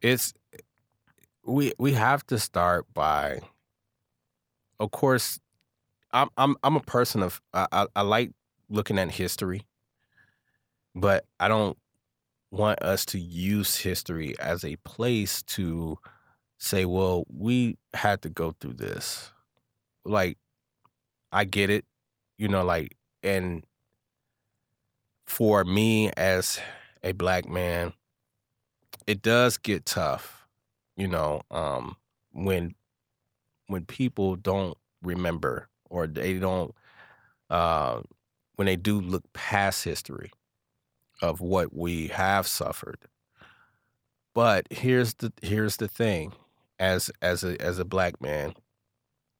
It's we we have to start by of course I'm I'm I'm a person of I, I, I like looking at history, but I don't want us to use history as a place to say, well, we had to go through this. Like I get it, you know, like and for me as a black man, it does get tough, you know, um, when when people don't remember or they don't uh, when they do look past history of what we have suffered. But here's the here's the thing, as as a as a black man,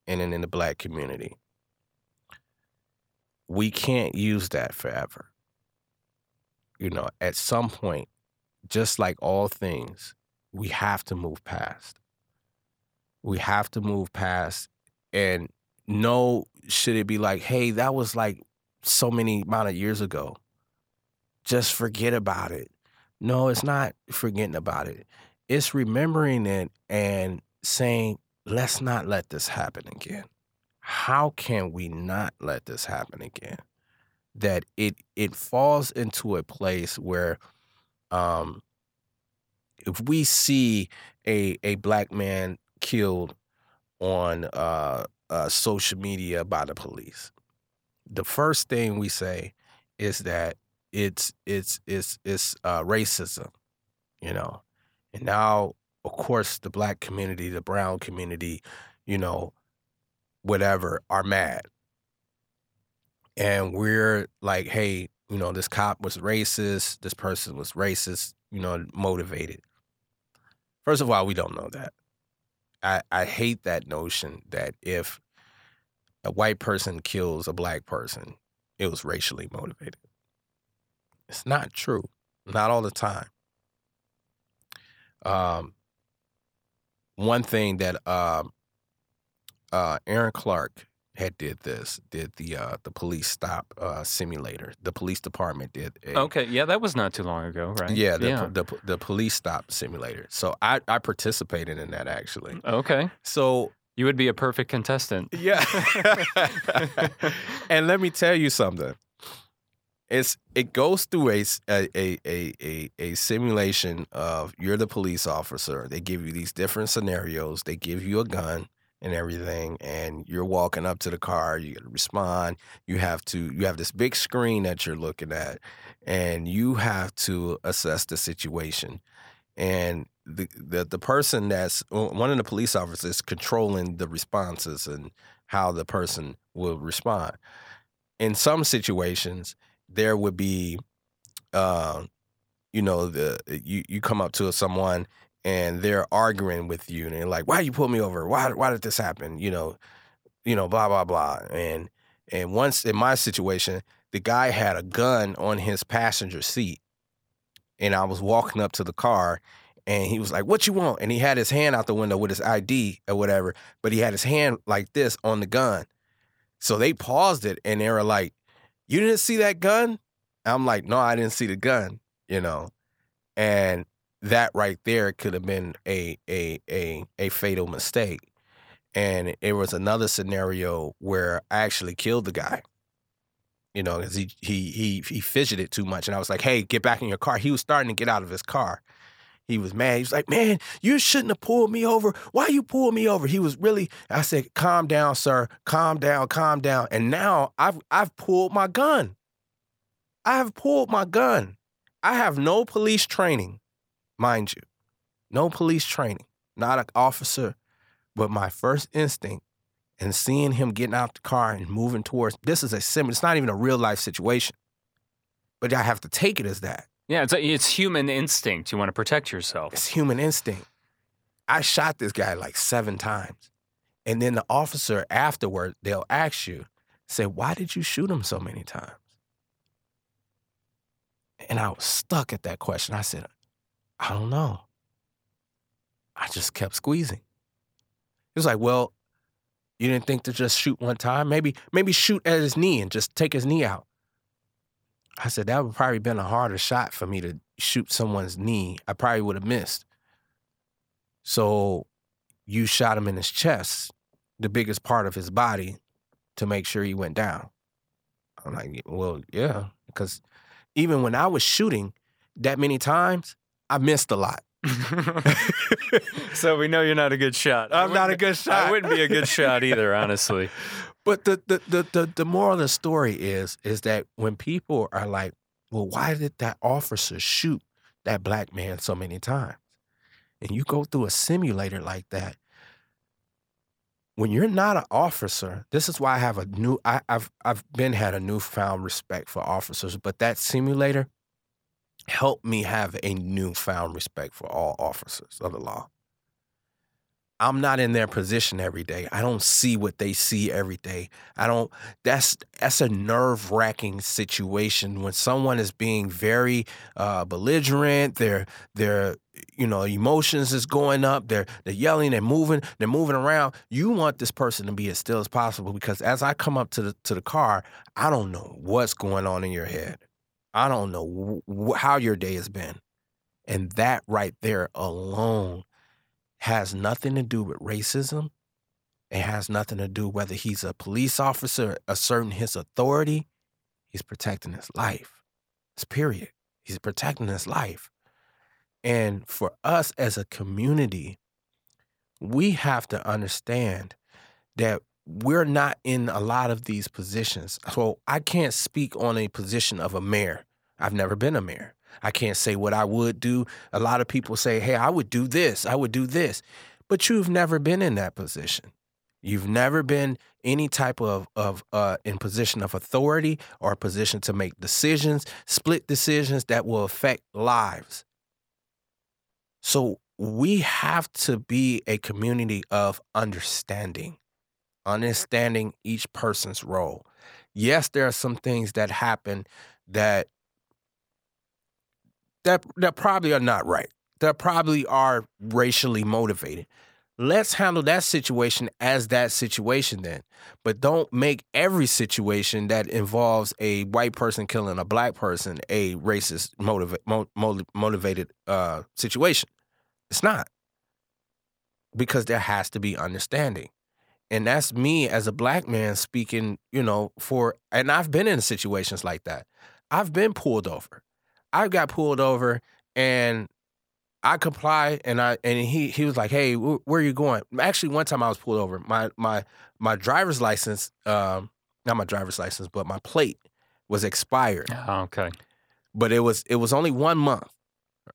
and in, in the black community, we can't use that forever. You know, at some point, just like all things, we have to move past. We have to move past and no should it be like, hey, that was like so many amount of years ago. Just forget about it. No, it's not forgetting about it. It's remembering it and saying, let's not let this happen again. How can we not let this happen again? That it it falls into a place where um if we see a a black man killed on uh, uh, social media by the police, the first thing we say is that it's it's it's it's uh, racism, you know. And now, of course, the black community, the brown community, you know, whatever are mad. And we're like, hey, you know, this cop was racist, this person was racist, you know, motivated. First of all, we don't know that. I, I hate that notion that if a white person kills a black person, it was racially motivated. It's not true. Not all the time. Um, one thing that um, uh, Aaron Clark had did this, did the uh, the police stop uh, simulator. The police department did. A, Okay, yeah, that was not too long ago, right? Yeah, the, yeah. the the police stop simulator. So I I participated in that actually. Okay, So you would be a perfect contestant. yeah, and let me tell you something. It's it goes through a, a a a a simulation of you're the police officer. They give you these different scenarios. They give you a gun and everything, and you're walking up to the car. You got to respond. You have to. You have this big screen that you're looking at, and you have to assess the situation. And the the, the person that's one of the police officers controlling the responses and how the person will respond. In some situations, there would be, uh, you know, the you you come up to someone and they're arguing with you and they're like, "Why you pull me over? Why why did this happen?" You know, you know, blah blah blah. And and once in my situation, the guy had a gun on his passenger seat, and I was walking up to the car. And he was like, "What you want?" And he had his hand out the window with his ID or whatever, but he had his hand like this on the gun. So they paused it and they were like, You didn't see that gun? I'm like, No, I didn't see the gun, you know. And that right there could have been a a a a fatal mistake. And it was another scenario where I actually killed the guy. You know, because he he he he fidgeted too much. And I was like, hey, get back in your car. He was starting to get out of his car. He was mad. He was like, man, you shouldn't have pulled me over. Why you pulled me over? He was really, I said, calm down, sir. Calm down, calm down. And now I've I've pulled my gun. I have pulled my gun. I have no police training, mind you. No police training. Not an officer. But my first instinct and seeing him getting out the car and moving towards this is a sim, it's not even a real life situation. But I have to take it as that. Yeah, it's it's human instinct. You want to protect yourself. It's human instinct. I shot this guy like seven times. And then the officer afterward, they'll ask you, say, why did you shoot him so many times? And I was stuck at that question. I said, I don't know. I just kept squeezing. He was like, well, you didn't think to just shoot one time? Maybe, maybe shoot at his knee and just take his knee out. I said, that would probably been a harder shot for me to shoot someone's knee. I probably would have missed. So you shot him in his chest, the biggest part of his body, to make sure he went down. I'm like, well, yeah, because even when I was shooting that many times, I missed a lot. so we know you're not a good shot. I'm not a good shot. I wouldn't be a good shot either, honestly. But the, the the the the moral of the story is is that when people are like, well, why did that officer shoot that black man so many times? And you go through a simulator like that. When you're not an officer, this is why I have a new I, I've I've been had a newfound respect for officers, but that simulator helped me have a newfound respect for all officers of the law. I'm not in their position every day. I don't see what they see every day. I don't that's that's a nerve-wracking situation when someone is being very uh belligerent, their their you know, emotions is going up, they're they're yelling, they're moving, they're moving around. You want this person to be as still as possible because as I come up to the to the car, I don't know what's going on in your head. I don't know wh- how your day has been. And that right there alone has nothing to do with racism. It has nothing to do whether he's a police officer asserting his authority. He's protecting his life. It's period. He's protecting his life. And for us as a community, we have to understand that we're not in a lot of these positions. So I can't speak on a position of a mayor. I've never been a mayor. I can't say what I would do. A lot of people say, hey, I would do this, I would do this. But you've never been in that position. You've never been any type of of uh, in position of authority or position to make decisions, split decisions that will affect lives. So we have to be a community of understanding, understanding each person's role. Yes, there are some things that happen that that that probably are not right. That probably are racially motivated. Let's handle that situation as that situation then. But don't make every situation that involves a white person killing a black person a racist motiva- mo- mo- motivated uh, situation. It's not. Because there has to be understanding. And that's me as a black man speaking, you know, for, and I've been in situations like that. I've been pulled over. I got pulled over and I complied and I and he he was like, "Hey, wh- where are you going?" Actually, one time I was pulled over. My my my driver's license, um, not my driver's license, but my plate was expired. Oh, okay. But it was it was only one month,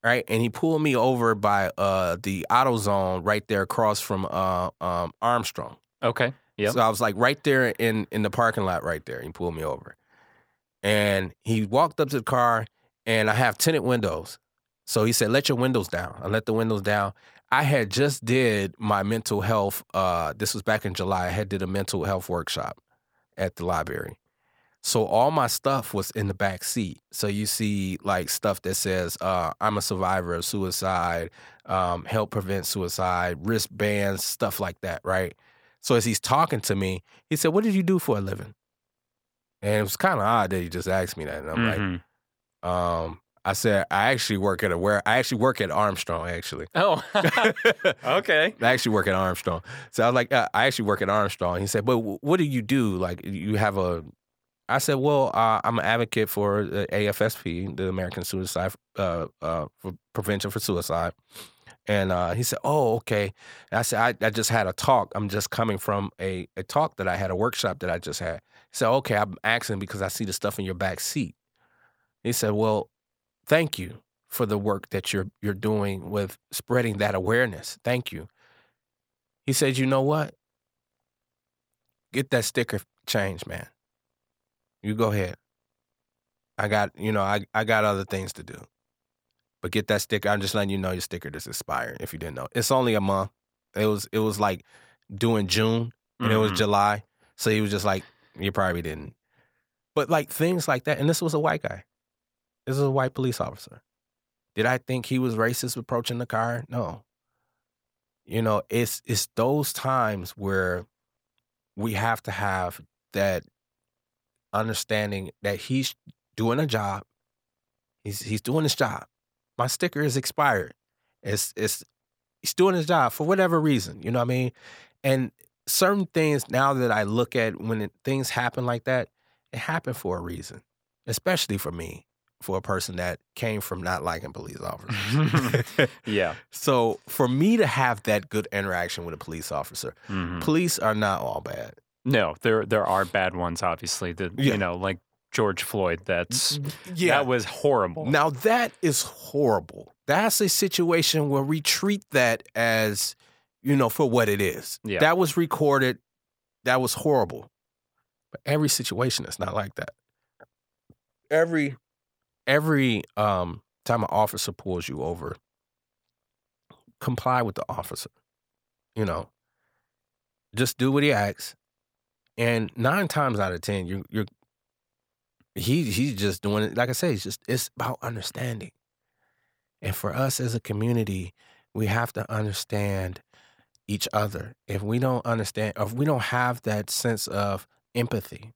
right? And he pulled me over by uh the auto zone right there across from uh um Armstrong. Okay. Yep. So I was like right there in in the parking lot right there. He pulled me over. And he walked up to the car and I have tinted windows. So he said, "Let your windows down." I let the windows down. I had just did my mental health uh this was back in July. I had did a mental health workshop at the library. So all my stuff was in the back seat. So you see like stuff that says uh, I'm a survivor of suicide, um, help prevent suicide, wristbands, stuff like that, right? So as he's talking to me, he said, "What did you do for a living?" And it was kind of odd that he just asked me that. And I'm Mhm. like, um, I said, I actually work at a where I actually work at Armstrong actually. Oh, okay. I actually work at Armstrong. So I was like, uh, I actually work at Armstrong. He said, but wh- what do you do? Like, you have a. I said, well, uh, I'm an advocate for the AFSP, the American Suicide uh, uh, for Prevention for Suicide. And uh, he said, oh, okay. And I said, I, I just had a talk. I'm just coming from a, a talk that I had, a workshop that I just had. He said, okay, I'm asking because I see the stuff in your back seat. He said, well, thank you for the work that you're you're doing with spreading that awareness. Thank you. He said, you know what? Get that sticker changed, man. You go ahead. I got, you know, I, I got other things to do. But get that sticker. I'm just letting you know your sticker just expired if you didn't know. It's only a month. It was it was like due in June and it was Mhm. July. So he was just like, you probably didn't. But like things like that. And this was a white guy. This is a white police officer. Did I think he was racist approaching the car? No. You know, it's it's those times where we have to have that understanding that he's doing a job. He's he's doing his job. My sticker is expired. It's it's he's doing his job for whatever reason. You know what I mean? And certain things now that I look at when it, things happen like that, it happened for a reason. Especially for me, for a person that came from not liking police officers. yeah. so for me to have that good interaction with a police officer, Mhm. police are not all bad. No, there there are bad ones, obviously. That Yeah. you know, like George Floyd. That's mm, mm, mm, Yeah. that was horrible. Now that is horrible. That's a situation where we treat that as, you know, for what it is. Yeah. That was recorded. That was horrible. But every situation is not like that. Every every um time an officer pulls you over, comply with the officer. You know. Just do what he asks. And nine times out of ten, you you're he he's just doing it like i say it's just it's about understanding and for us as a community we have to understand each other if we don't understand if we don't have that sense of empathy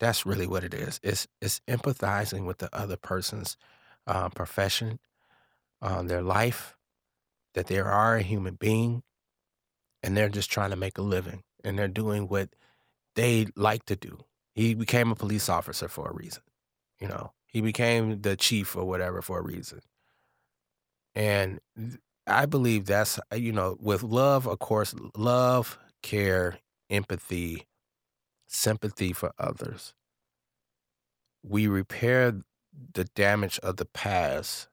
that's really what it is it's it's empathizing with the other person's uh, profession um, their life that they are a human being and they're just trying to make a living and they're doing what they like to do he became a police officer for a reason. You know, he became the chief or whatever for a reason. And I believe that's, uh, you know, with love, of course, love, care, empathy, sympathy for others. We repair the damage of the past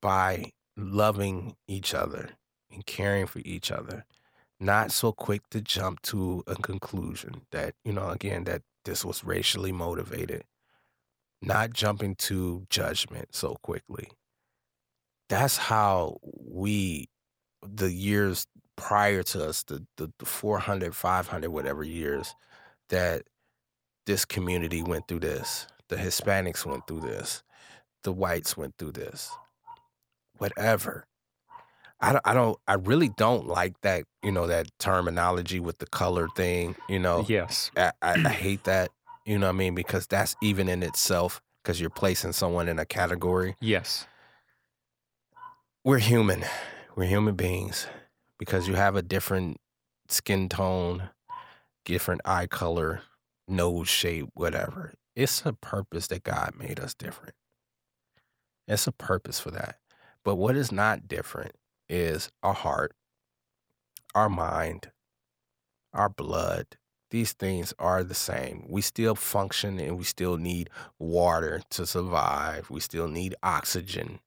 by loving each other and caring for each other not so quick to jump to a conclusion that, you know, again, that this was racially motivated, not jumping to judgment so quickly. That's how we, the years prior to us, the, the, the 400, 500, whatever years that this community went through this, the Hispanics went through this, the whites went through this, whatever. I don't, I don't, I really don't like that, you know, that terminology with the color thing, you know. Yes. I, I, I hate that, you know what I mean? Because that's even in itself, because you're placing someone in a category. Yes. We're human. We're human beings because you have a different skin tone, different eye color, nose shape, whatever. It's a purpose that God made us different. It's a purpose for that. But what is not different is our heart, our mind, our blood. These things are the same. We still function and we still need water to survive. We still need oxygen.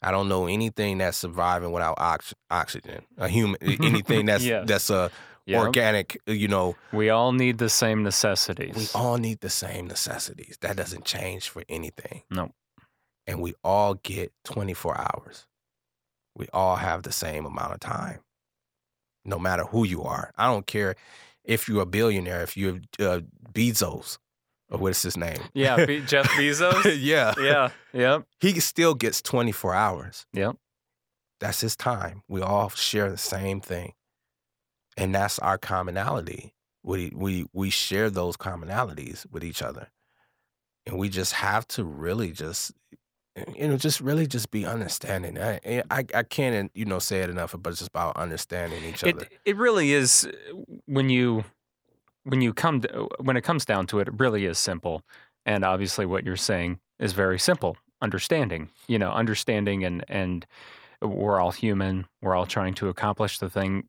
I don't know anything that's surviving without ox- oxygen. A human, anything that's Yes. that's a Yep. organic. You know, We all need the same necessities. we all need the same necessities. That doesn't change for anything. No. And we all get 24 hours. We all have the same amount of time, no matter who you are. I don't care if you're a billionaire, if you're uh, Bezos, or what's his name? yeah. Be- Jeff Bezos. yeah. yeah. Yep. He still gets 24 hours. Yep. That's his time. We all share the same thing. And that's our commonality. We we we share those commonalities with each other. And we just have to really just you know, just really just be understanding. I I, I can't you know say it enough, but it's just about understanding each other. It it really is uh, when you when you come to, when it comes down to it, it really is simple. And obviously, what you're saying is very simple. Understanding, you know, understanding and and we're all human. We're all trying to accomplish the thing,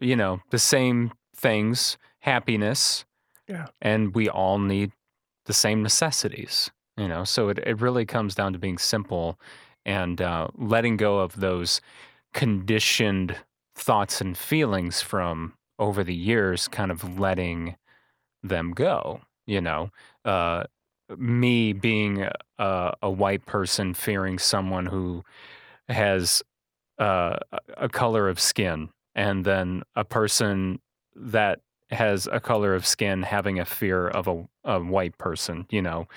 you know, the same things, happiness. Yeah. And we all need the same necessities, you know. So it it really comes down to being simple and uh, letting go of those conditioned thoughts and feelings from over the years, kind of letting them go. You know, uh, me being a, a white person fearing someone who has uh, a- color of skin, and then a person that has a color of skin having a fear of a, a white person. You know,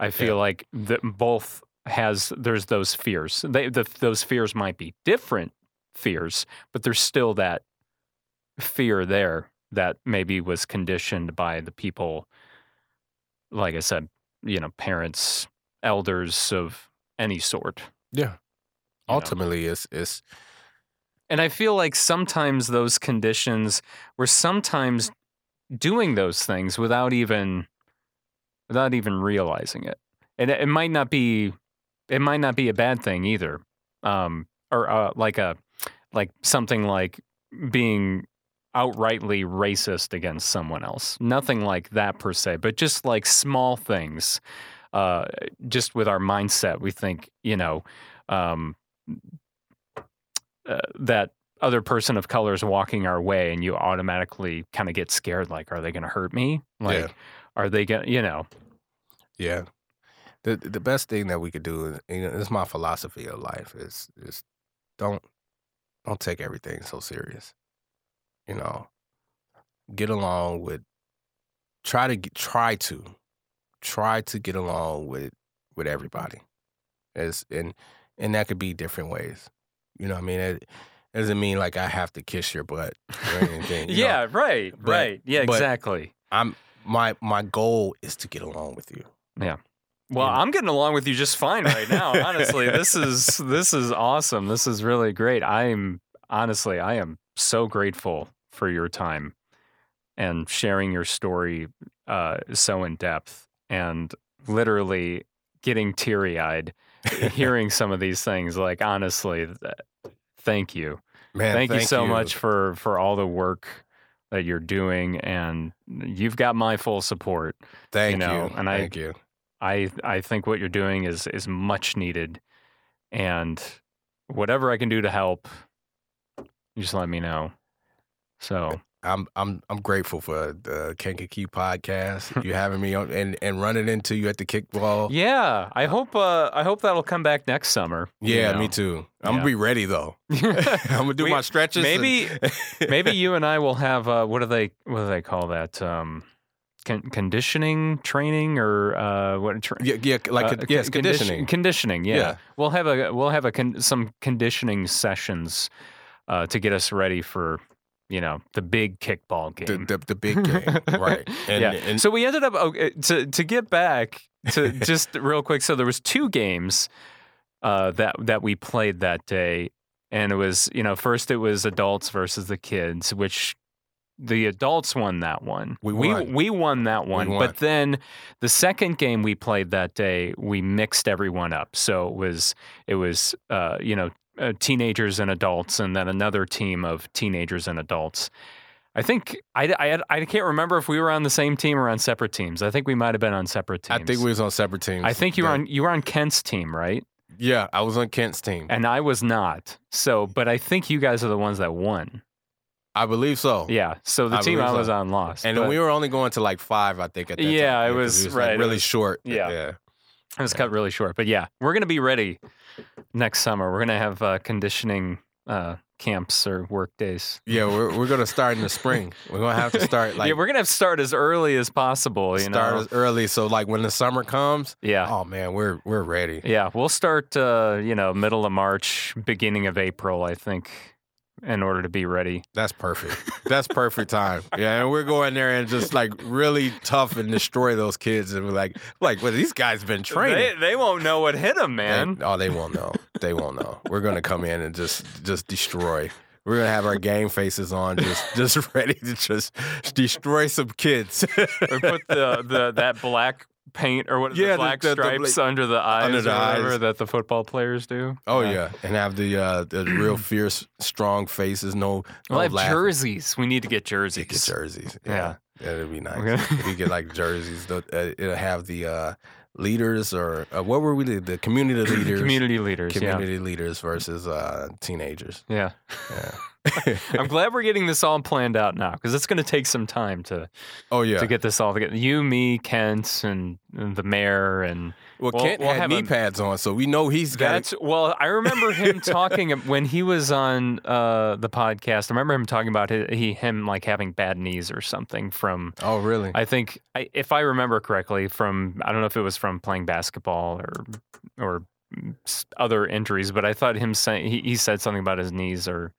I feel like that both has there's those fears. They the, those fears might be different fears, but there's still that fear there that maybe was conditioned by the people, like I said, you know, parents, elders of any sort. Yeah. You know. Ultimately it's it's And I feel like sometimes those conditions were sometimes doing those things without even without even realizing it. And it, it might not be it might not be a bad thing either. Um or uh, like a like something like being outrightly racist against someone else. Nothing like that per se, but just like small things. Uh just with our mindset, we think, you know, um uh, that other person of color is walking our way and you automatically kind of get scared like are they going to hurt me like Yeah. are they going to you know Yeah. The the best thing that we could do is you know, this is my philosophy of life is is don't don't take everything so serious. You know, get along with try to get, try to try to get along with with everybody. As and and that could be different ways. You know what I mean? It doesn't mean like I have to kiss your butt or anything. you know? yeah right But- right yeah exactly I'm my my goal is to get along with you. Yeah. Well Yeah. i'm getting along with you just fine right now honestly this is this is awesome this is really great i'm honestly i am so grateful for your time and sharing your story uh, so in depth and literally getting teary eyed hearing some of these things. Like honestly, thank you, Man, thank, you so much for for all the work that you're doing, and you've got my full support. Thank you. know, and I- Thank you. I I think what you're doing is is much needed, and whatever I can do to help, you just let me know. So I'm I'm I'm grateful for the Kankakee podcast. You having me on and, and running into you at the kickball. yeah, I hope uh, I hope that'll come back next summer. you Yeah, know. me too. I'm Yeah. gonna be ready though. I'm gonna do We- my stretches. maybe maybe you and I will have uh, what do they what do they call that um, con- conditioning training or uh, what tra- yeah, yeah, like uh, con- yes, conditioning. conditioning yeah. Yeah. we'll have a we'll have a con- some conditioning sessions uh, to get us ready for you know the big kickball game the the big game, right? And, yeah. and so we ended up okay, to to get back to just real quick. So there was two games uh, that that we played that day, and it was you know first it was adults versus the kids, which the adults won that one. We we, won. we won that one. won. But then the second game we played that day, we mixed everyone up. So it was it was uh, you know uh, teenagers and adults, and then another team of teenagers and adults. I think I, I, I can't remember if we were on the same team or on separate teams. I think we might have been on separate teams. I think we was on separate teams. I think you were on you were on Kent's team, right? Yeah, I was on Kent's team. And I was not. So, but I think you guys are the ones that won. I believe so. Yeah. So the I team I so. was on lost. And but we were only going to like five, I think. At that Yeah, time, it was- like, right, it really was- short. yeah. yeah. It was cut really short. But yeah, we're gonna be ready next summer. We're gonna have uh, conditioning uh, camps or work days. Yeah, we're we're gonna start in the spring. We're gonna have to start like yeah, we're gonna have to start as early as possible. You start know. as early. So like when the summer comes, yeah. oh man, we're we're ready. Yeah, we'll start, uh, you know, middle of March, beginning of April, I think, in order to be ready. That's perfect. That's perfect time. Yeah, and we're going there and just like really tough and destroy those kids. And we're like, like, well, these guys been training. They, they won't know what hit them, man. And- oh, they won't know. They won't know. We're gonna come in and just just destroy. We're gonna have our game faces on, just just ready to just destroy some kids. or put the, the that black paint or what Yeah, the the- black the- the stripes bla- under the eyes under the or whatever eyes. that the football players do. oh yeah, and have the uh, the real fierce, strong faces. No, no We'll have jerseys. We need to get jerseys. Get jerseys. Yeah. Yeah, that'd be nice. We're gonna- get like jerseys. the- uh, It'll have the uh, leaders or uh, what were we? The the community leaders. Community leaders. community leaders versus uh, teenagers. Yeah. Yeah. I'm glad we're getting this all planned out now because it's going to take some time to oh yeah. to get this all together. You, me, Kent, and, and the mayor, and well, we'll- Kent we'll had knee a- pads on, so we know he's got. That's well. I remember him talking when he was on uh, the podcast. I remember him talking about his, he him like having bad knees or something from. oh really? I think I, if I remember correctly, from I don't know if it was from playing basketball or or other injuries, but I thought him saying he, he said something about his knees are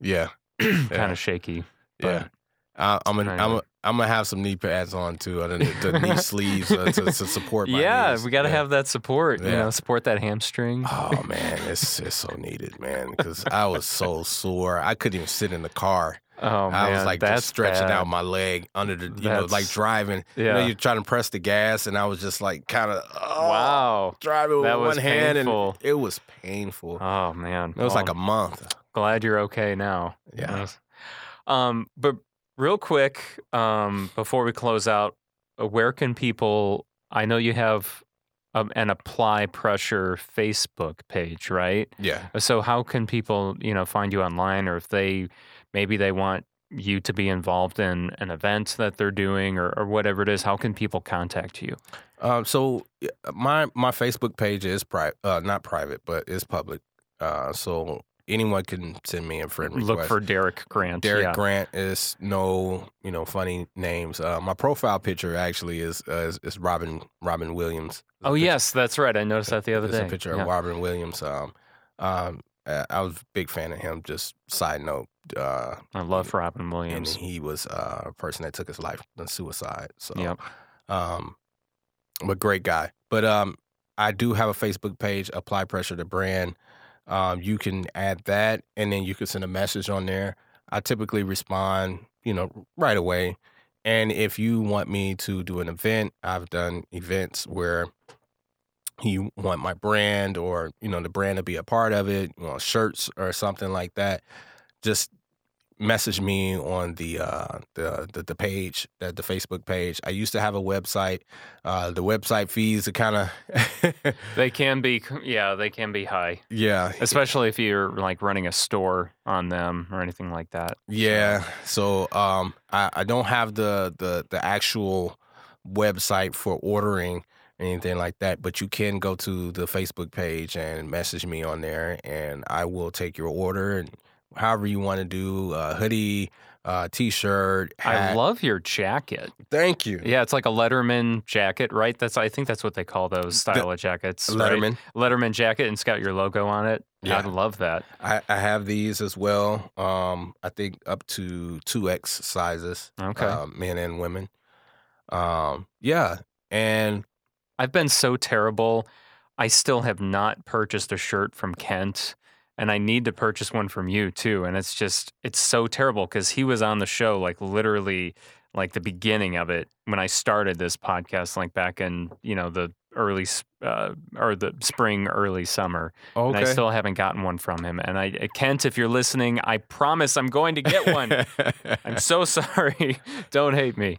yeah. kind of shaky. Yeah. I, I'm gonna. I'm. I'm gonna have some knee pads on too, and the, the knee sleeves uh, to, to support my yeah, knees. we got to Yeah. have that support. You Yeah. know, support that hamstring. Oh man, it's it's so needed, man. Because I was so sore, I couldn't even sit in the car. Oh I man, was like that's just stretching bad. out my leg under the, you know, like That's- driving. You know, Yeah. you're trying to press the gas, and I was just like kind of oh, Wow. driving with That one hand, painful. and it was painful. Oh man, it was like Oh, a month. Glad you're okay now. Yeah. Nice. Um, but real quick, um, before we close out, uh, where can people? I know you have um, an apply pressure Facebook page, right? Yeah. So how can people, you know, find you online, or if they maybe they want you to be involved in an event that they're doing, or, or whatever it is? How can people contact you? Um, so my my Facebook page is private, uh, not private, but it's public. Uh, so anyone can send me a friend request. Look for Derek Grant. Derek yeah. Grant is no, you know, funny names. Uh, my profile picture actually is uh, is, is Robin Robin Williams. It's Oh yes, that's right. I noticed that the other it's day. a picture Yeah. of Robin Williams. Um, um, uh, I was a big fan of him. Just side note, uh, I love Robin Williams. and he was uh, a person that took his life in suicide. So, Yep. um, but great guy. But um, I do have a Facebook page, Apply Pressure to Brand. Um, you can add that, and then you can send a message on there. I typically respond, you know, right away. And if you want me to do an event, I've done events where you want my brand or you know the brand to be a part of it, you know, shirts or something like that. Just message me on the uh, the, the the page, the, the Facebook page. I used to have a website. Uh, the website fees are kind of They can be, yeah, they can be high, yeah especially if you're like running a store on them or anything like that. Yeah. So um I, I don't have the, the the actual website for ordering anything like that, but you can go to the Facebook page and message me on there and I will take your order and however you want to do uh hoodie, uh t-shirt, I love your jacket. Thank you. Yeah, it's like a Letterman jacket, right? That's I think that's what they call those style of jackets. right? Letterman. Letterman jacket, and it's got your logo on it. Yeah. I love that. I, I have these as well. Um I think up to 2X sizes. Okay. Uh, men and women. Um yeah. And I've been so terrible. I still have not purchased a shirt from Kent, and I need to purchase one from you too. And it's just, it's so terrible because he was on the show like literally like the beginning of it when I started this podcast, like back in you know the early uh, or the spring, early summer. And I still haven't gotten one from him. And I, Kent, if you're listening, I promise I'm going to get one. I'm so sorry. Don't hate me.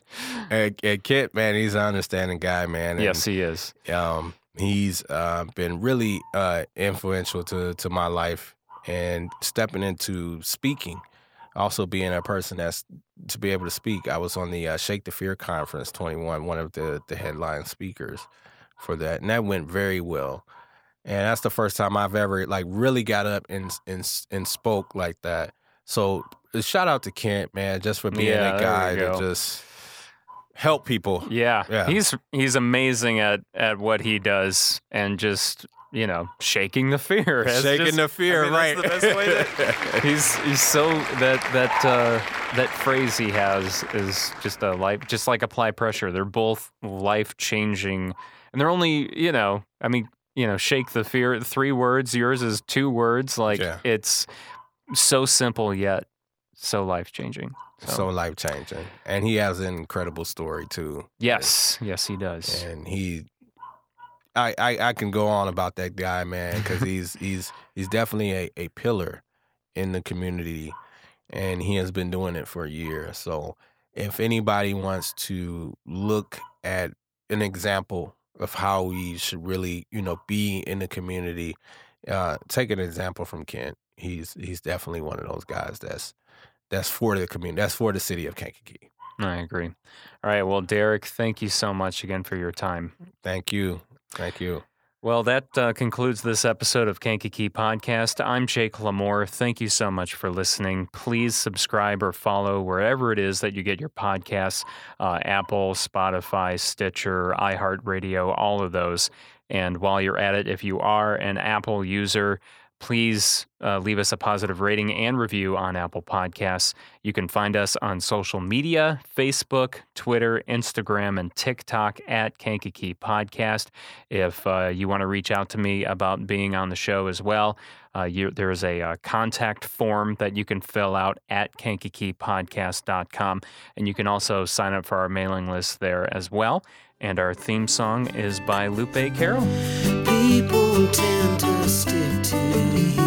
and, and Kent, man, he's an understanding guy, man. and, Yes, he is. um, he's uh, been really uh, influential to to my life and stepping into speaking. Also, being a person that's to be able to speak. I was on the uh, Shake the Fear conference 21, one of the the headline speakers for that, and that went very well. And that's the first time I've ever like really got up and and and spoke like that. So shout out to Kent, man, just for being Yeah, that guy to just help people. Yeah, Yeah. he's he's amazing at at what he does, and just you know shaking the fear, That's Shaking just- the fear, I mean, right? That's the best way. To, he's he's so that that uh, that phrase he has is just a life, just like apply pressure. They're both life changing, and they're only you know, I mean, you know, shake the fear. Three words. Yours is two words. Like Yeah. it's so simple yet so life changing. So life changing, and he has an incredible story too. yes, yes, he does. and he I, I I can go on about that guy man because he's he's he's definitely a, a pillar in the community and he has been doing it for a year so if anybody wants to look at an example of how we should really you know be in the community uh take an example from kent he's he's definitely one of those guys that's that's for the community that's for the city of kankakee I agree. All right. Well, Derek, thank you so much again for your time. thank you thank you Well, that uh, concludes this episode of Kankakee Podcast. I'm Jake Lamore. Thank you so much for listening. Please subscribe or follow wherever it is that you get your podcasts uh, Apple, Spotify, Stitcher, iHeartRadio, all of those. And while you're at it, if you are an Apple user, please uh, leave us a positive rating and review on Apple Podcasts. You can find us on social media Facebook, Twitter, Instagram, and TikTok at Kankakee Podcast. If uh, you want to reach out to me about being on the show as well, uh, you, there's a uh, contact form that you can fill out at kankakeepodcast.com. And you can also sign up for our mailing list there as well. And our theme song is by Lupe Carroll to leave.